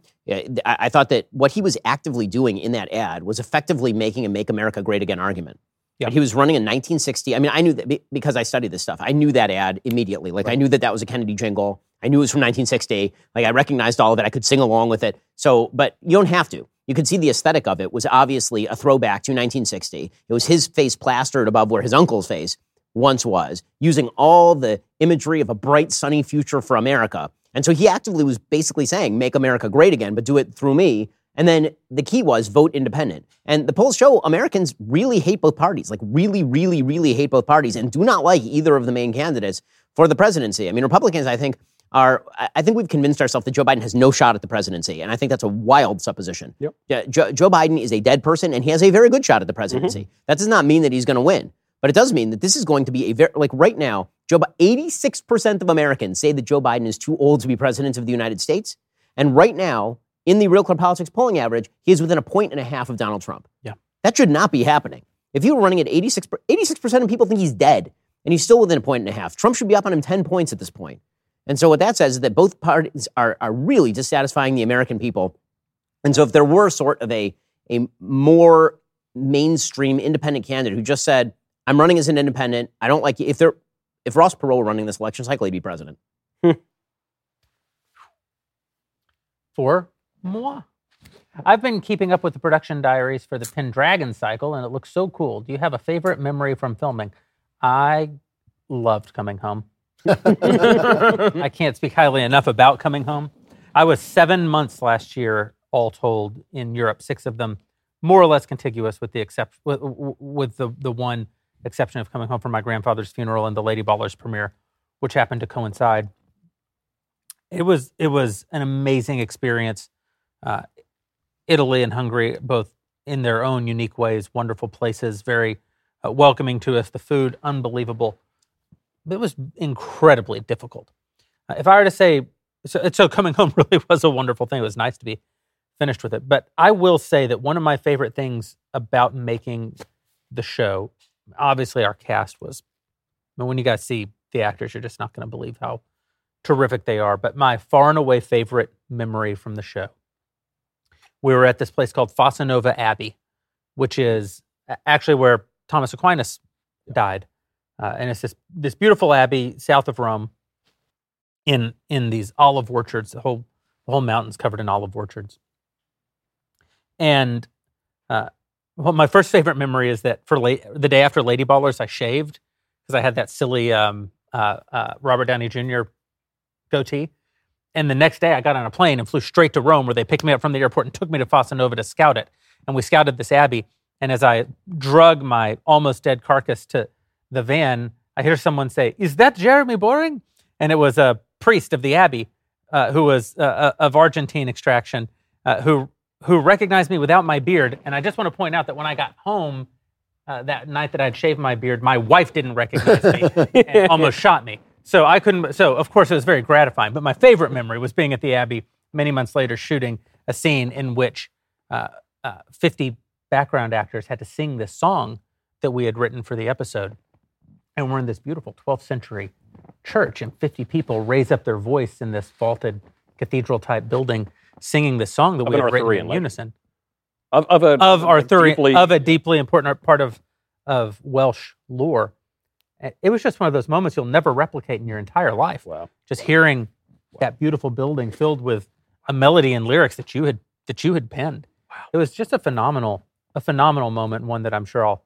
I, thought that what he was actively doing in that ad was effectively making a "Make America Great Again" argument. Yeah. He was running in 1960. I mean, I knew that because I studied this stuff. I knew that ad immediately. Like I knew that that was a Kennedy jingle. I knew it was from 1960. Like I recognized all of it. I could sing along with it. So, but you don't have to. You could see the aesthetic of it was obviously a throwback to 1960. It was his face plastered above where his uncle's face once was, using all the imagery of a bright, sunny future for America. And so he actively was basically saying, make America great again, but do it through me. And then the key was vote independent. And the polls show Americans really hate both parties, like really, really, really hate both parties and do not like either of the main candidates for the presidency. I mean, Republicans, I think, are, I think we've convinced ourselves that Joe Biden has no shot at the presidency. And I think that's a wild supposition. Yep. Yeah, Joe, Joe Biden is a dead person and he has a very good shot at the mm-hmm. presidency. That does not mean that he's going to win. But it does mean that this is going to be a very, like right now, Joe, Bi- 86% of Americans say that Joe Biden is too old to be president of the United States. And right now, in the Real Clear Politics polling average, he is within a point and a half of Donald Trump. Yeah. That should not be happening. If you were running at 86, 86% of people think he's dead, and he's still within a point and a half. Trump should be up on him 10 points at this point. And so what that says is that both parties are, are really dissatisfying the American people. And so if there were sort of a, a more mainstream independent candidate who just said, I'm running as an independent, I don't like you, if there if Ross Perot were running this election cycle, he'd be president. Hmm. for moi. I've been keeping up with the production diaries for the Pendragon cycle, and it looks so cool. Do you have a favorite memory from filming? I loved coming home. I can't speak highly enough about coming home. I was seven months last year, all told, in Europe. Six of them more or less contiguous, with the except with, with the the one exception of coming home from my grandfather's funeral and the Lady Ballers premiere, which happened to coincide. It was it was an amazing experience. Uh, Italy and Hungary, both in their own unique ways, wonderful places, very uh, welcoming to us. The food, unbelievable. It was incredibly difficult. Uh, if I were to say, so, so coming home really was a wonderful thing. It was nice to be finished with it. But I will say that one of my favorite things about making the show, obviously, our cast was. I mean, when you guys see the actors, you're just not going to believe how terrific they are. But my far and away favorite memory from the show we were at this place called Fossanova Abbey, which is actually where Thomas Aquinas died, uh, and it's this this beautiful abbey south of Rome. In in these olive orchards, the whole the whole mountain's covered in olive orchards. And uh, well, my first favorite memory is that for late, the day after Lady Ballers, I shaved because I had that silly um, uh, uh, Robert Downey Jr. goatee. And the next day, I got on a plane and flew straight to Rome, where they picked me up from the airport and took me to Fossanova to scout it. And we scouted this abbey. And as I drug my almost dead carcass to the van, I hear someone say, "Is that Jeremy Boreing?" And it was a priest of the abbey uh, who was uh, uh, of Argentine extraction, uh, who who recognized me without my beard. And I just want to point out that when I got home uh, that night that I'd shaved my beard, my wife didn't recognize me and almost shot me. So I couldn't. So of course it was very gratifying. But my favorite memory was being at the Abbey many months later, shooting a scene in which uh, uh, 50 background actors had to sing this song that we had written for the episode, and we're in this beautiful 12th century church, and 50 people raise up their voice in this vaulted cathedral type building, singing this song that Of we an had written in unison Of, of a of Arthurian, deeply- of a deeply important part of of Welsh lore. It was just one of those moments you'll never replicate in your entire life. wow. Just hearing that beautiful building filled with a melody and lyrics that you had that you had penned. Wow. It was just a phenomenal, a phenomenal moment, one that I'm sure I'll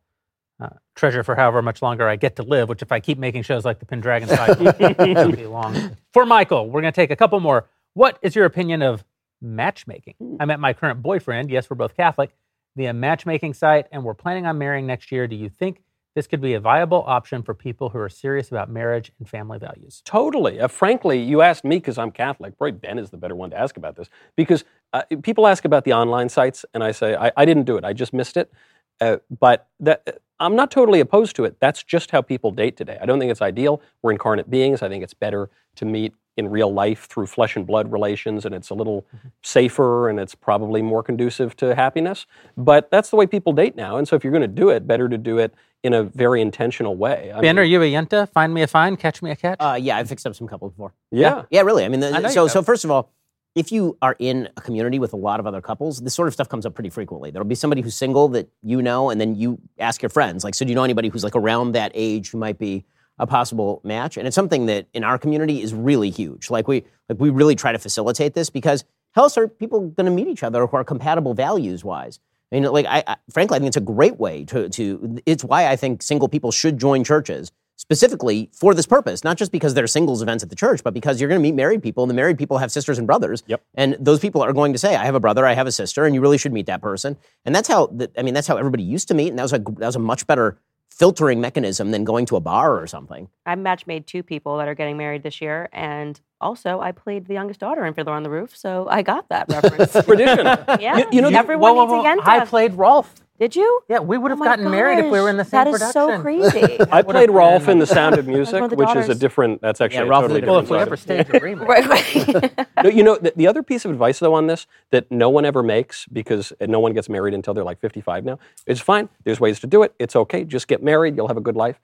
uh, treasure for however much longer I get to live. Which, if I keep making shows like the Pendragon Cycle, it'll be long. For Michael, we're going to take a couple more. What is your opinion of matchmaking? I met my current boyfriend. Yes, we're both Catholic. Via matchmaking site, and we're planning on marrying next year. Do you think this could be a viable option for people who are serious about marriage and family values? Totally. Uh, frankly, you asked me because I'm Catholic. Probably Ben is the better one to ask about this because uh, people ask about the online sites, and I say I, I didn't do it. I just missed it. Uh, but that, uh, I'm not totally opposed to it. That's just how people date today. I don't think it's ideal. We're incarnate beings. I think it's better to meet in real life through flesh and blood relations, and it's a little safer and it's probably more conducive to happiness. But that's the way people date now. And so if you're going to do it, better to do it in a very intentional way. I Ben, mean, are you a yenta? Find me a fine, catch me a catch. Uh, yeah, I've fixed up some couples before. yeah. Yeah, really. I mean, the, I so so first of all, if you are in a community with a lot of other couples, this sort of stuff comes up pretty frequently. There'll be somebody who's single that you know, and then you ask your friends, like, so do you know anybody who's like around that age who might be a possible match? And it's something that in our community is really huge. Like we like we really try to facilitate this because how else are people going to meet each other who are compatible values wise? I mean, like, I, I, frankly, I think it's a great way to, to, it's why I think single people should join churches specifically for this purpose, not just because there are singles events at the church, but because you're going to meet married people, and the married people have sisters and brothers. Yep. And those people are going to say, "I have a brother, I have a sister," and you really should meet that person. And that's how, the, I mean, that's how everybody used to meet, and that was a that was a much better filtering mechanism than going to a bar or something. I match made two people that are getting married this year, and also I played the youngest daughter in Fiddler on the Roof, so I got that reference. Tradition. yeah, You- you know, everyone Whoa, whoa, needs a whoa. Yenta. I played Rolf. Did you? Yeah, we would oh have Oh my gotten married if we were in the gosh, same That is production. so crazy. I played Rolf in The Sound of Music, of which is a different. That's actually Yeah, a Rolf totally is Well, different. if we side. ever stage a remake. right, right. No, you know, the, the other piece of advice, though, on this that no one ever makes because no one gets married until they're like 55 now, it's fine. There's ways to do it. It's okay. Just get married. You'll have a good life.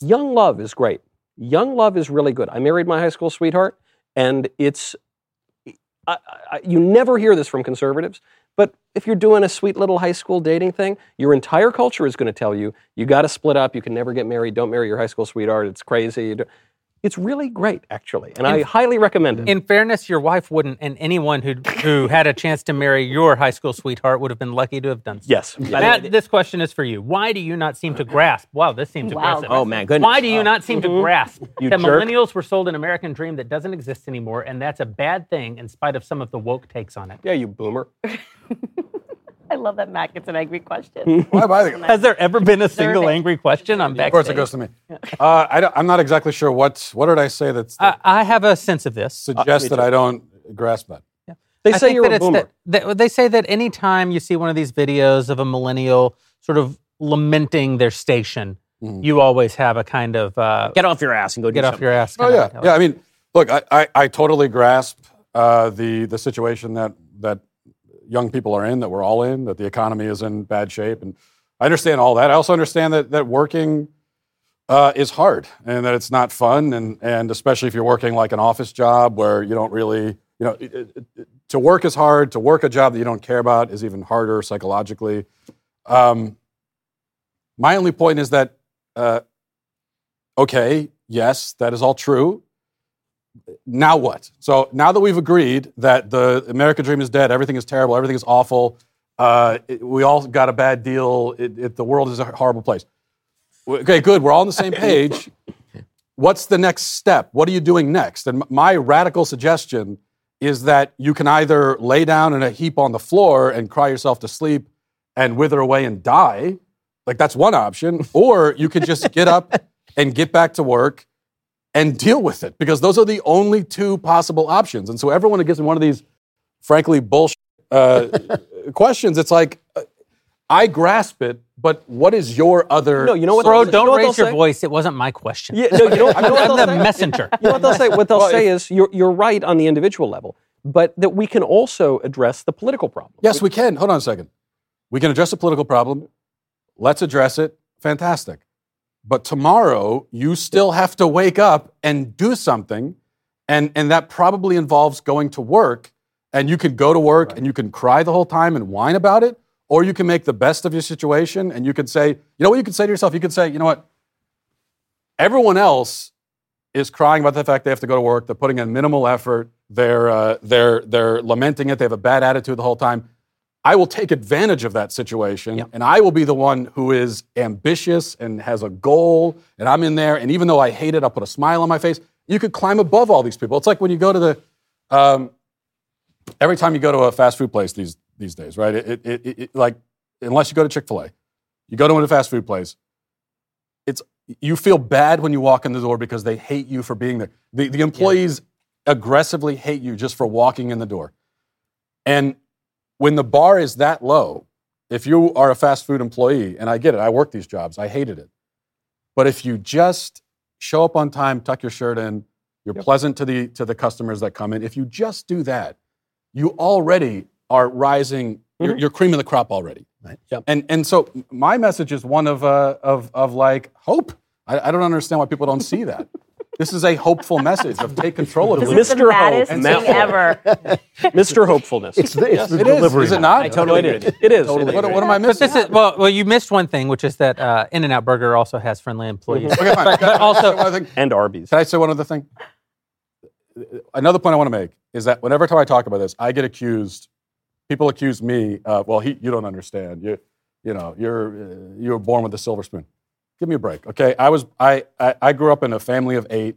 Young love is great. Young love is really good. I married my high school sweetheart, and it's, I, I, you never hear this from conservatives, but if you're doing a sweet little high school dating thing, your entire culture is going to tell you you got to split up. You can never get married. Don't marry your high school sweetheart. It's crazy. You don't- It's really great, actually, and I highly recommend it. In fairness, your wife wouldn't, and anyone who who had a chance to marry your high school sweetheart would have been lucky to have done so. Yes. Matt, this question is for you. Why do you not seem to grasp? Wow, this seems Wow. aggressive. Oh man, goodness. Why do you oh. not seem to mm-hmm. grasp You that jerk. millennials were sold an American dream that doesn't exist anymore, and that's a bad thing in spite of some of the woke takes on it? Yeah, you boomer. I love that Matt gets an angry question. Why am I the- Has there ever been a single Survey. angry question on Of backstage? course, it goes to me. Uh, I don't, I'm not exactly sure what what did I say that I, I have a sense of this. suggests that I don't grasp that. They I say think you're that a it's boomer. that- that- they say that anytime you see one of these videos of a millennial sort of lamenting their station, Mm-hmm. you always have a kind of uh, Get off your ass and go do get off something. your ass. Oh kind of yeah, mentality. yeah. I mean, look, I, I, I totally grasp uh, the the situation that that young people are in, that we're all in, that the economy is in bad shape, and I understand all that. I also understand that that working uh, is hard and that it's not fun, and and especially if you're working like an office job where you don't really, you know, it, it, to work is hard. To work a job that you don't care about is even harder psychologically. Um, my only point is that. Uh, okay, yes, that is all true. Now what? So now that we've agreed that the American dream is dead, everything is terrible, everything is awful, uh, it- we all got a bad deal, it, it, the world is a horrible place. Okay, good. We're all on the same page. What's the next step? What are you doing next? And my radical suggestion is that you can either lay down in a heap on the floor and cry yourself to sleep and wither away and die. Like that's one option. Or you could just get up and get back to work and deal with it because those are the only two possible options. And so everyone who gets in one of these, frankly, bullshit uh, questions, it's like, uh, I grasp it, but what is your other? No, you know what? Bro, don't what raise they'll your say? voice. It wasn't my question. Yeah, no, you know, you know I'm the say? messenger. You know what they'll say? What they'll say is you're, you're right on the individual level, but that we can also address the political problem. Yes, we can. Hold on a second. We can address a political problem. Let's address it. Fantastic. But tomorrow, you still have to wake up and do something. And, and that probably involves going to work. And you can go to work and you can cry the whole time and whine about it. Or you can make the best of your situation and you can say, you know what you can say to yourself? You can say, you know what? Everyone else is crying about the fact they have to go to work. They're putting in minimal effort. They're, uh, they're, they're lamenting it. They have a bad attitude the whole time. I will take advantage of that situation and I will be the one who is ambitious and has a goal. And I'm in there. And even though I hate it, I'll put a smile on my face. You could climb above all these people. It's like when you go to the, um, every time you go to a fast food place these, these days, right? It, it, it, it, like, unless you go to Chick fil A, you go to a fast food place, it's, you feel bad when you walk in the door because they hate you for being there. The, the employees aggressively hate you just for walking in the door. And when the bar is that low, if you are a fast food employee, and I get it, I work these jobs, I hated it. But if you just show up on time, tuck your shirt in, you're pleasant to the to the customers that come in. If you just do that, you already are rising. You're, you're cream of the crop already. Right. Yep. And and so my message is one of uh, of of like hope. I, I don't understand why people don't see that. This is a hopeful message of take control of This it. is the Mr. Hope, maddest thing ever. Mr. Hopefulness. It's the, it's the It is. delivery. Is it not? I totally No, agree it with is. It is. What, what am I But missing? this is well, well. You missed one thing, which is that uh, In-N-Out Burger also has friendly employees. Okay, fine. But, but Can I say also, one other thing? and Arby's. Can I say one other thing? another point I want to make is that whenever time I talk about this, I get accused. People accuse me. Uh, well, he, you don't understand. You, you know, you're uh, you were born with a silver spoon. Give me a break, okay? I was I, I I grew up in a family of eight,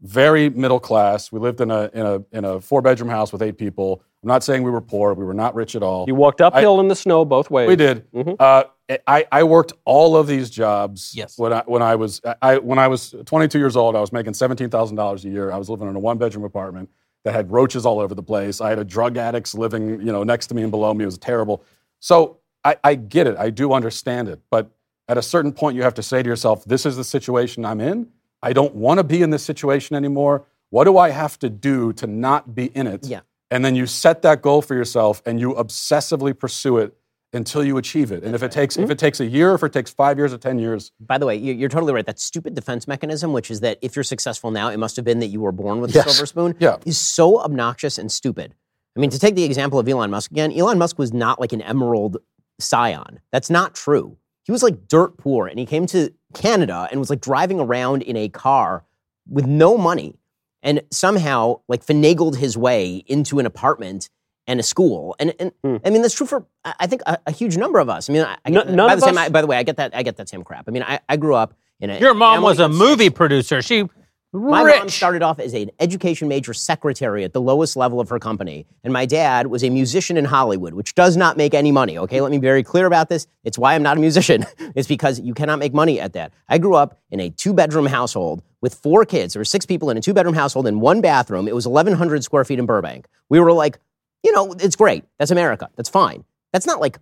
very middle class. We lived in a in a in a four bedroom house with eight people. I'm not saying we were poor. We were not rich at all. You walked uphill in the snow both ways. We did. Mhm. Uh, I, I worked all of these jobs. Yes. When I when I was I when I was 22 years old, I was making seventeen thousand dollars a year. I was living in a one bedroom apartment that had roaches all over the place. I had a drug addicts living you know next to me and below me. It was terrible. So I, I get it. I do understand it. But at a certain point, you have to say to yourself, "This is the situation I'm in. I don't want to be in this situation anymore. What do I have to do to not be in it?" Yeah. And then you set that goal for yourself and you obsessively pursue it until you achieve it. And if it takes if mm-hmm. it takes a year, if it takes five years or ten years, By the way, you- you're totally right. That stupid defense mechanism, which is that if you're successful now, it must have been that you were born with a silver spoon, Yeah. is so obnoxious and stupid. I mean, to take the example of Elon Musk again, Elon Musk was not like an emerald scion. That's not true. He was like dirt poor, and he came to Canada and was like driving around in a car with no money, and somehow like finagled his way into an apartment and a school. And, and Hmm. I mean, that's true for I think a, a huge number of us. I mean, I, I No- get- by of the same, us- I, by the way, I get that. I get that same crap. I mean, I, I grew up in a Your mom was a movie producer. She My rich. mom started off as an education major secretary at the lowest level of her company, and my dad was a musician in Hollywood, which does not make any money. Okay, let me be very clear about this. It's why I'm not a musician. it's because you cannot make money at that. I grew up in a two-bedroom household with four kids. There were six people in a two-bedroom household in one bathroom. It was 1,100 square feet in Burbank. We were like, you know, it's great. That's America. That's fine. That's not like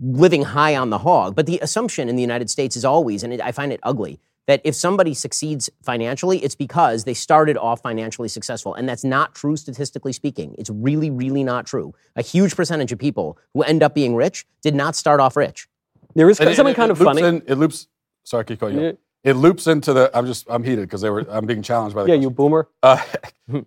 living high on the hog. But the assumption in the United States is always, and it, I find it ugly, that if somebody succeeds financially, it's because they started off financially successful. And that's not true statistically speaking. It's really, really not true. A huge percentage of people who end up being rich did not start off rich. There is And it- something it- kind of loops funny. in- it loops. Sorry, I keep calling you. Yeah. out. It loops into the. I'm just. I'm heated because they were. I'm being challenged by the. yeah, question. you boomer. Uh,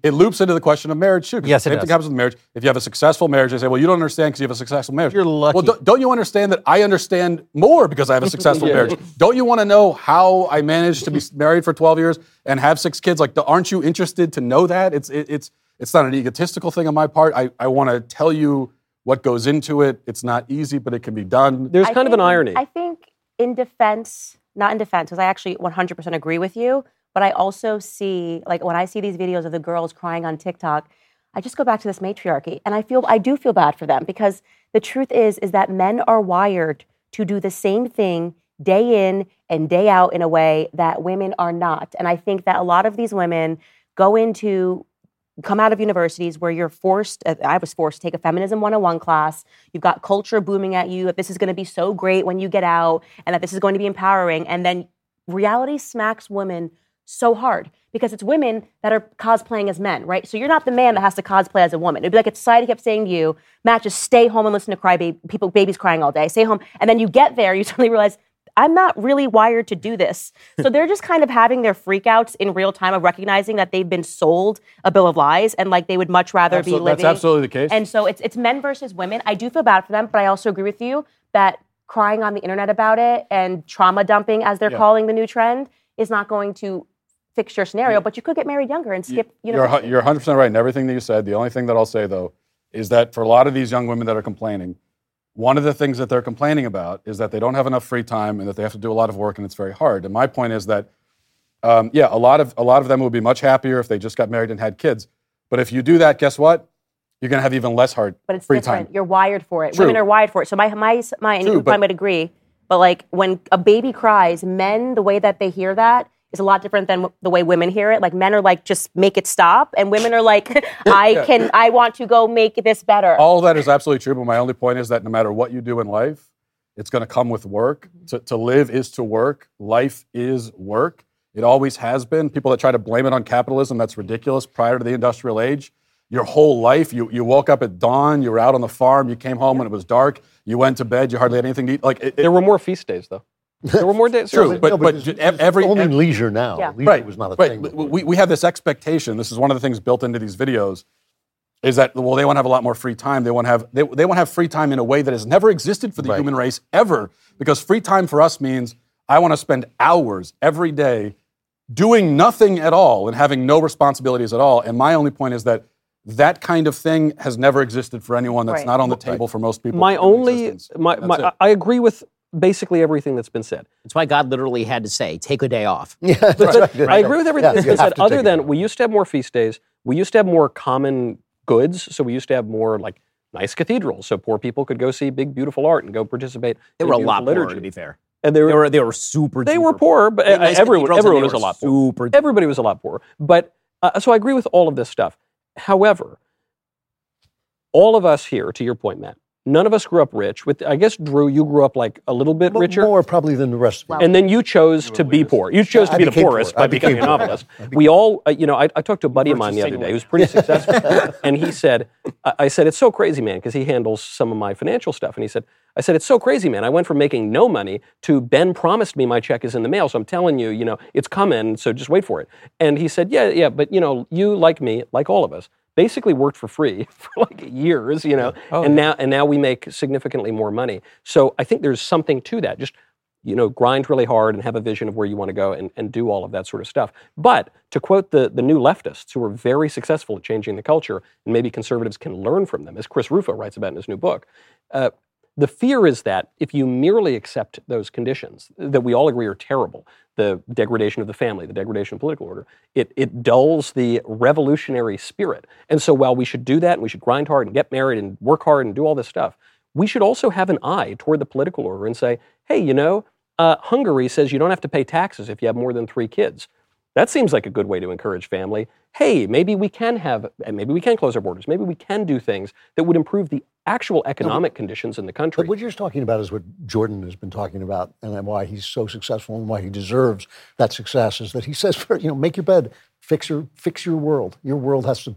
it loops into the question of marriage too. 'cause Yes, the it same does. thing happens with marriage. If you have a successful marriage, they say, "Well, you don't understand because you have a successful marriage." You're lucky. Well, don't, don't you understand that I understand more because I have a successful Yeah. marriage? Don't you want to know how I managed to be married for 12 years and have six kids? Like, aren't you interested to know that? It's it, it's it's not an egotistical thing on my part. I I want to tell you what goes into it. It's not easy, but it can be done. There's I kind of an irony. I think in defense, not in defense, because I actually 100% agree with you, but I also see, like when I see these videos of the girls crying on TikTok, I just go back to this matriarchy, and I feel I do feel bad for them because the truth is is that men are wired to do the same thing day in and day out in a way that women are not, and I think that a lot of these women go into come out of universities where you're forced uh, i was forced to take a feminism 101 class. You've got culture booming at you that this is going to be so great when you get out and that this is going to be empowering and then reality smacks women so hard because it's women that are cosplaying as men right? So you're not the man that has to cosplay as a woman. It'd be like if society kept saying to you matt just stay home and listen to cry baby people babies crying all day stay home and then you get there you suddenly realize I'm not really wired to do this. So they're just kind of having their freakouts in real time of recognizing that they've been sold a bill of lies and like they would much rather be living. that's absolutely the case. And so it's it's men versus women. I do feel bad for them, but I also agree with you that crying on the internet about it and trauma dumping, as they're Yeah. calling the new trend, is not going to fix your scenario. But you could get married younger and skip You're, university. you're 100% right in everything that you said. The only thing that I'll say, though, is that for a lot of these young women that are complaining, one of the things that they're complaining about is that they don't have enough free time and that they have to do a lot of work and it's very hard. And my point is that, um, yeah, a lot of a lot of them would be much happier if they just got married and had kids. But if you do that, guess what? You're going to have even less hard but it's free different. time. You're wired for it. True. Women are wired for it. So my my my and True, you but- might agree, but like when a baby cries, men the way that they hear that is a lot different than the way women hear it. Like men are like just make it stop, and women are like I Yeah. can I want to go make this better. All of that is absolutely true, but my only point is that no matter what you do in life, it's going to come with work. Mm-hmm. To, to live is to work. Life is work. It always has been. People that try to blame it on capitalism, that's ridiculous. Prior to the industrial age, your whole life, you, you woke up at dawn, you were out on the farm, you came home when it was dark, you went to bed, you hardly had anything to eat. Like, it, it- There were more feast days, though. There were more days. True, but- No, but it's- it's every- only ev- leisure now. Yeah. Leisure right, was not a right. thing. We, we, we have this expectation. This is one of the things built into these videos. Is that well? They want to have a lot more free time. They want to have they, they want to have free time in a way that has never existed for the Right. human race ever. Because free time for us means I want to spend hours every day doing nothing at all and having no responsibilities at all. And my only point is that that kind of thing has never existed for anyone. That's Right. not on the table for most people. My only, my, my. I I agree with basically everything that's been said. That's why God literally had to say, take a day off. Yeah, that's right. I agree with everything Yeah, that's you been said. Other than we used to have more feast days, we used to have more common goods. So we used to have more like nice cathedrals, so poor people could go see big, beautiful art and go participate. They in were a beautiful lot poorer, liturgy. to be fair. And they They were, were, they were super they were poor, but uh, nice everyone, everyone was a lot poorer. super Everybody was a lot poorer. But uh, so I agree with all of this stuff. However, all of us here, to your point, Matt, none of us grew up rich. With I guess Drew, you grew up like a little bit Mo- richer. More probably than the rest of Well- you. And then you chose to be poor. You chose I to be the became poor. poorest I by becoming a poor. novelist. We all, uh, you know, I, I talked to a buddy of mine the other day signaling. who's pretty successful, and he said, I, I said, it's so crazy, man, because he handles some of my financial stuff. And he said, I said, it's so crazy, man. I went from making no money to Ben promised me my check is in the mail. So I'm telling you, you know, it's coming. So just wait for it. And he said, yeah, yeah, but, you know, you, like me, like all of us, basically worked for free for like years, you know, and now and now we make significantly more money. So I think there's something to that. Just you know, grind really hard and have a vision of where you want to go and, and do all of that sort of stuff. But to quote the, the new leftists who are very successful at changing the culture, and maybe conservatives can learn from them, as Chris Rufo writes about in his new book, uh, the fear is that if you merely accept those conditions that we all agree are terrible, the degradation of the family, the degradation of political order, it, it dulls the revolutionary spirit. And so while we should do that and we should grind hard and get married and work hard and do all this stuff, we should also have an eye toward the political order and say, hey, you know, uh, Hungary says you don't have to pay taxes if you have more than three kids. That seems like a good way to encourage family. Hey, maybe we can have, and maybe we can close our borders. Maybe we can do things that would improve the actual economic conditions in the country. But what you're talking about is what Jordan has been talking about, and why he's so successful and why he deserves that success is that he says, you know, make your bed, fix your fix your world. Your world has to.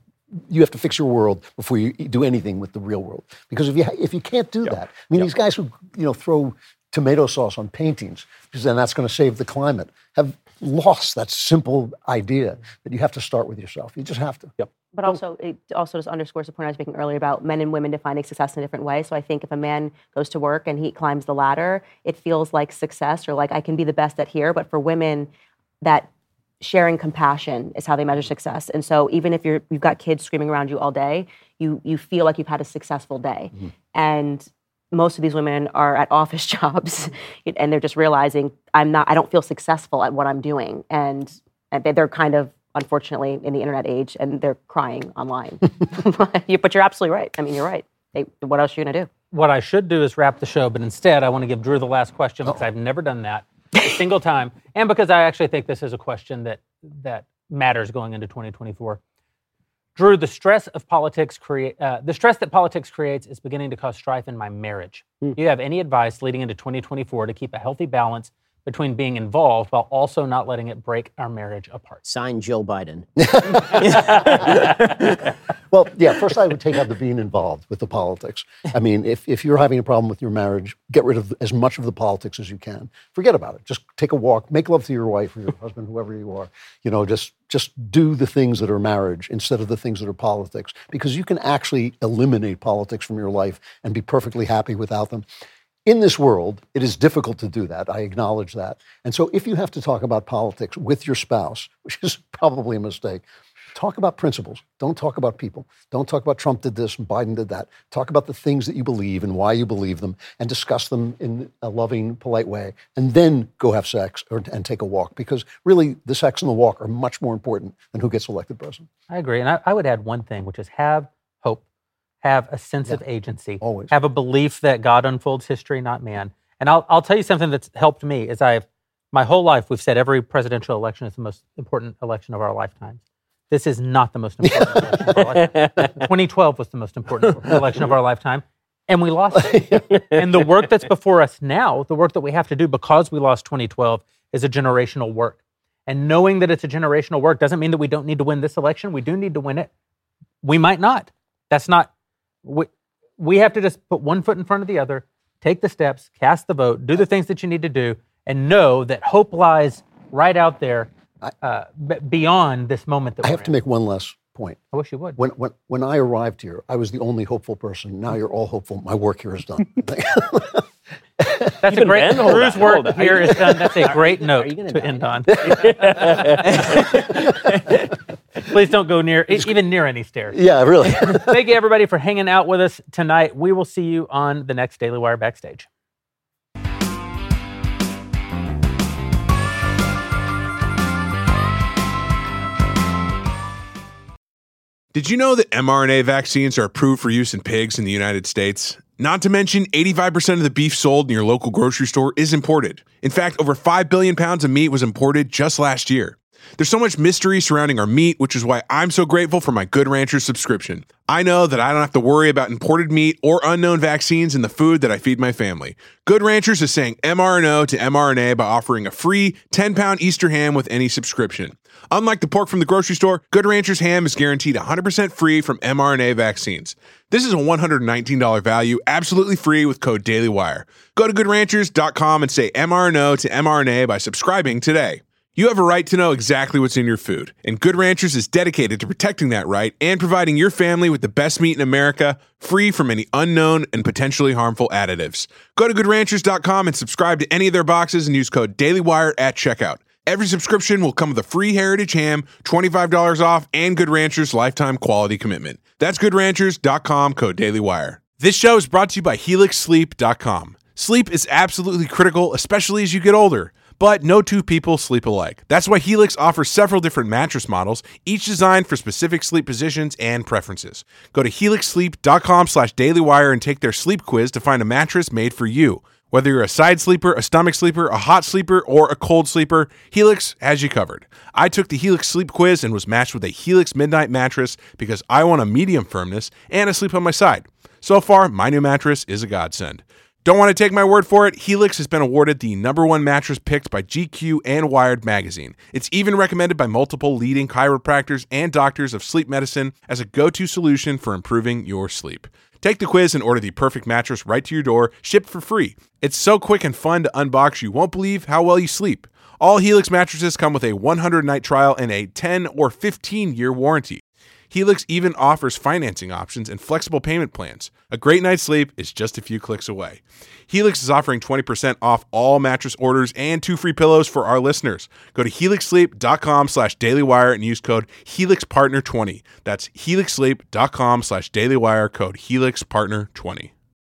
You have to fix your world before you do anything with the real world. Because if you if you can't do that, I mean, these guys who you know throw tomato sauce on paintings because then that's going to save the climate have lost that simple idea that you have to start with yourself. You just have to. Yep. But also, it also just underscores the point I was making earlier about men and women defining success in a different way. So I think if a man goes to work and he climbs the ladder, it feels like success or like I can be the best at here. But for women, that sharing compassion is how they measure success. And so even if you're you've got kids screaming around you all day, you you feel like you've had a successful day. Mm-hmm. And most of these women are at office jobs and they're just realizing I'm not I don't feel successful at what I'm doing. And, and they- they're kind of unfortunately in the internet age and they're crying online. But you're absolutely right. I mean, you're right. They, what else are you going to do? What I should do is wrap the show, but instead I want to give Drew the last question because oh. I've never done that a single time, and because I actually think this is a question that that matters going into 2024. Drew, the stress of politics create uh, the stress that politics creates is beginning to cause strife in my marriage. Do you have any advice leading into 2024 to keep a healthy balance between being involved while also not letting it break our marriage apart? Sign Jill Biden. Well, yeah, first I would take out the being involved with the politics. I mean, if, if you're having a problem with your marriage, get rid of as much of the politics as you can. Forget about it. Just take a walk, make love to your wife or your husband, whoever you are. You know, just just do the things that are marriage instead of the things that are politics. Because you can actually eliminate politics from your life and be perfectly happy without them. In this world, it is difficult to do that. I acknowledge that. And so if you have to talk about politics with your spouse, which is probably a mistake, talk about principles. Don't talk about people. Don't talk about Trump did this and Biden did that. Talk about the things that you believe and why you believe them and discuss them in a loving, polite way. And then go have sex or, and take a walk because really the sex and the walk are much more important than who gets elected president. I agree. And I, I would add one thing, which is have hope, have a sense of agency, always. have a belief that God unfolds history, not man. And I'll, I'll tell you something that's helped me is I've, my whole life, we've said every presidential election is the most important election of our lifetimes. This is not the most important election of our lifetime. 2012 was the most important election of our lifetime, and we lost it. and the work that's before us now, the work that we have to do because we lost 2012, is a generational work. And knowing that it's a generational work doesn't mean that we don't need to win this election. We do need to win it. We might not. That's not. We, we have to just put one foot in front of the other, take the steps, cast the vote, do the things that you need to do, and know that hope lies right out there uh, b- beyond this moment that I we're have to make one last point. I wish you would. When, when, when I arrived here, I was the only hopeful person. Now you're all hopeful. My work here is done. That's a great. Drew's work here is done. That's a great note to end on. Please don't go near, even near any stairs. Yeah, really. Thank you, everybody, for hanging out with us tonight. We will see you on the next Daily Wire Backstage. Did you know that mRNA vaccines are approved for use in pigs in the United States? Not to mention, 85% of the beef sold in your local grocery store is imported. In fact, over 5 billion pounds of meat was imported just last year. There's so much mystery surrounding our meat, which is why I'm so grateful for my Good Ranchers subscription. I know that I don't have to worry about imported meat or unknown vaccines in the food that I feed my family. Good Ranchers is saying mRNO to mRNA by offering a free 10 pound Easter ham with any subscription. Unlike the pork from the grocery store, Good Ranchers ham is guaranteed 100% free from mRNA vaccines. This is a $119 value, absolutely free with code DailyWire. Go to goodranchers.com and say mRNO to mRNA by subscribing today. You have a right to know exactly what's in your food, and Good Ranchers is dedicated to protecting that right and providing your family with the best meat in America, free from any unknown and potentially harmful additives. Go to goodranchers.com and subscribe to any of their boxes and use code DailyWire at checkout. Every subscription will come with a free Heritage ham, $25 off, and Good Ranchers lifetime quality commitment. That's goodranchers.com, code DailyWire. This show is brought to you by HelixSleep.com. Sleep is absolutely critical, especially as you get older. But no two people sleep alike. That's why Helix offers several different mattress models, each designed for specific sleep positions and preferences. Go to helixsleep.com slash dailywire and take their sleep quiz to find a mattress made for you. Whether you're a side sleeper, a stomach sleeper, a hot sleeper, or a cold sleeper, Helix has you covered. I took the Helix sleep quiz and was matched with a Helix Midnight mattress because I want a medium firmness and a sleep on my side. So far, my new mattress is a godsend. Don't want to take my word for it? Helix has been awarded the number one mattress picked by GQ and Wired magazine. It's even recommended by multiple leading chiropractors and doctors of sleep medicine as a go to solution for improving your sleep. Take the quiz and order the perfect mattress right to your door, shipped for free. It's so quick and fun to unbox, you won't believe how well you sleep. All Helix mattresses come with a 100 night trial and a 10 or 15 year warranty. Helix even offers financing options and flexible payment plans. A great night's sleep is just a few clicks away. Helix is offering 20% off all mattress orders and two free pillows for our listeners. Go to helixsleep.com slash dailywire and use code HelixPartner20. That's helixsleep.com slash dailywire code HelixPartner20.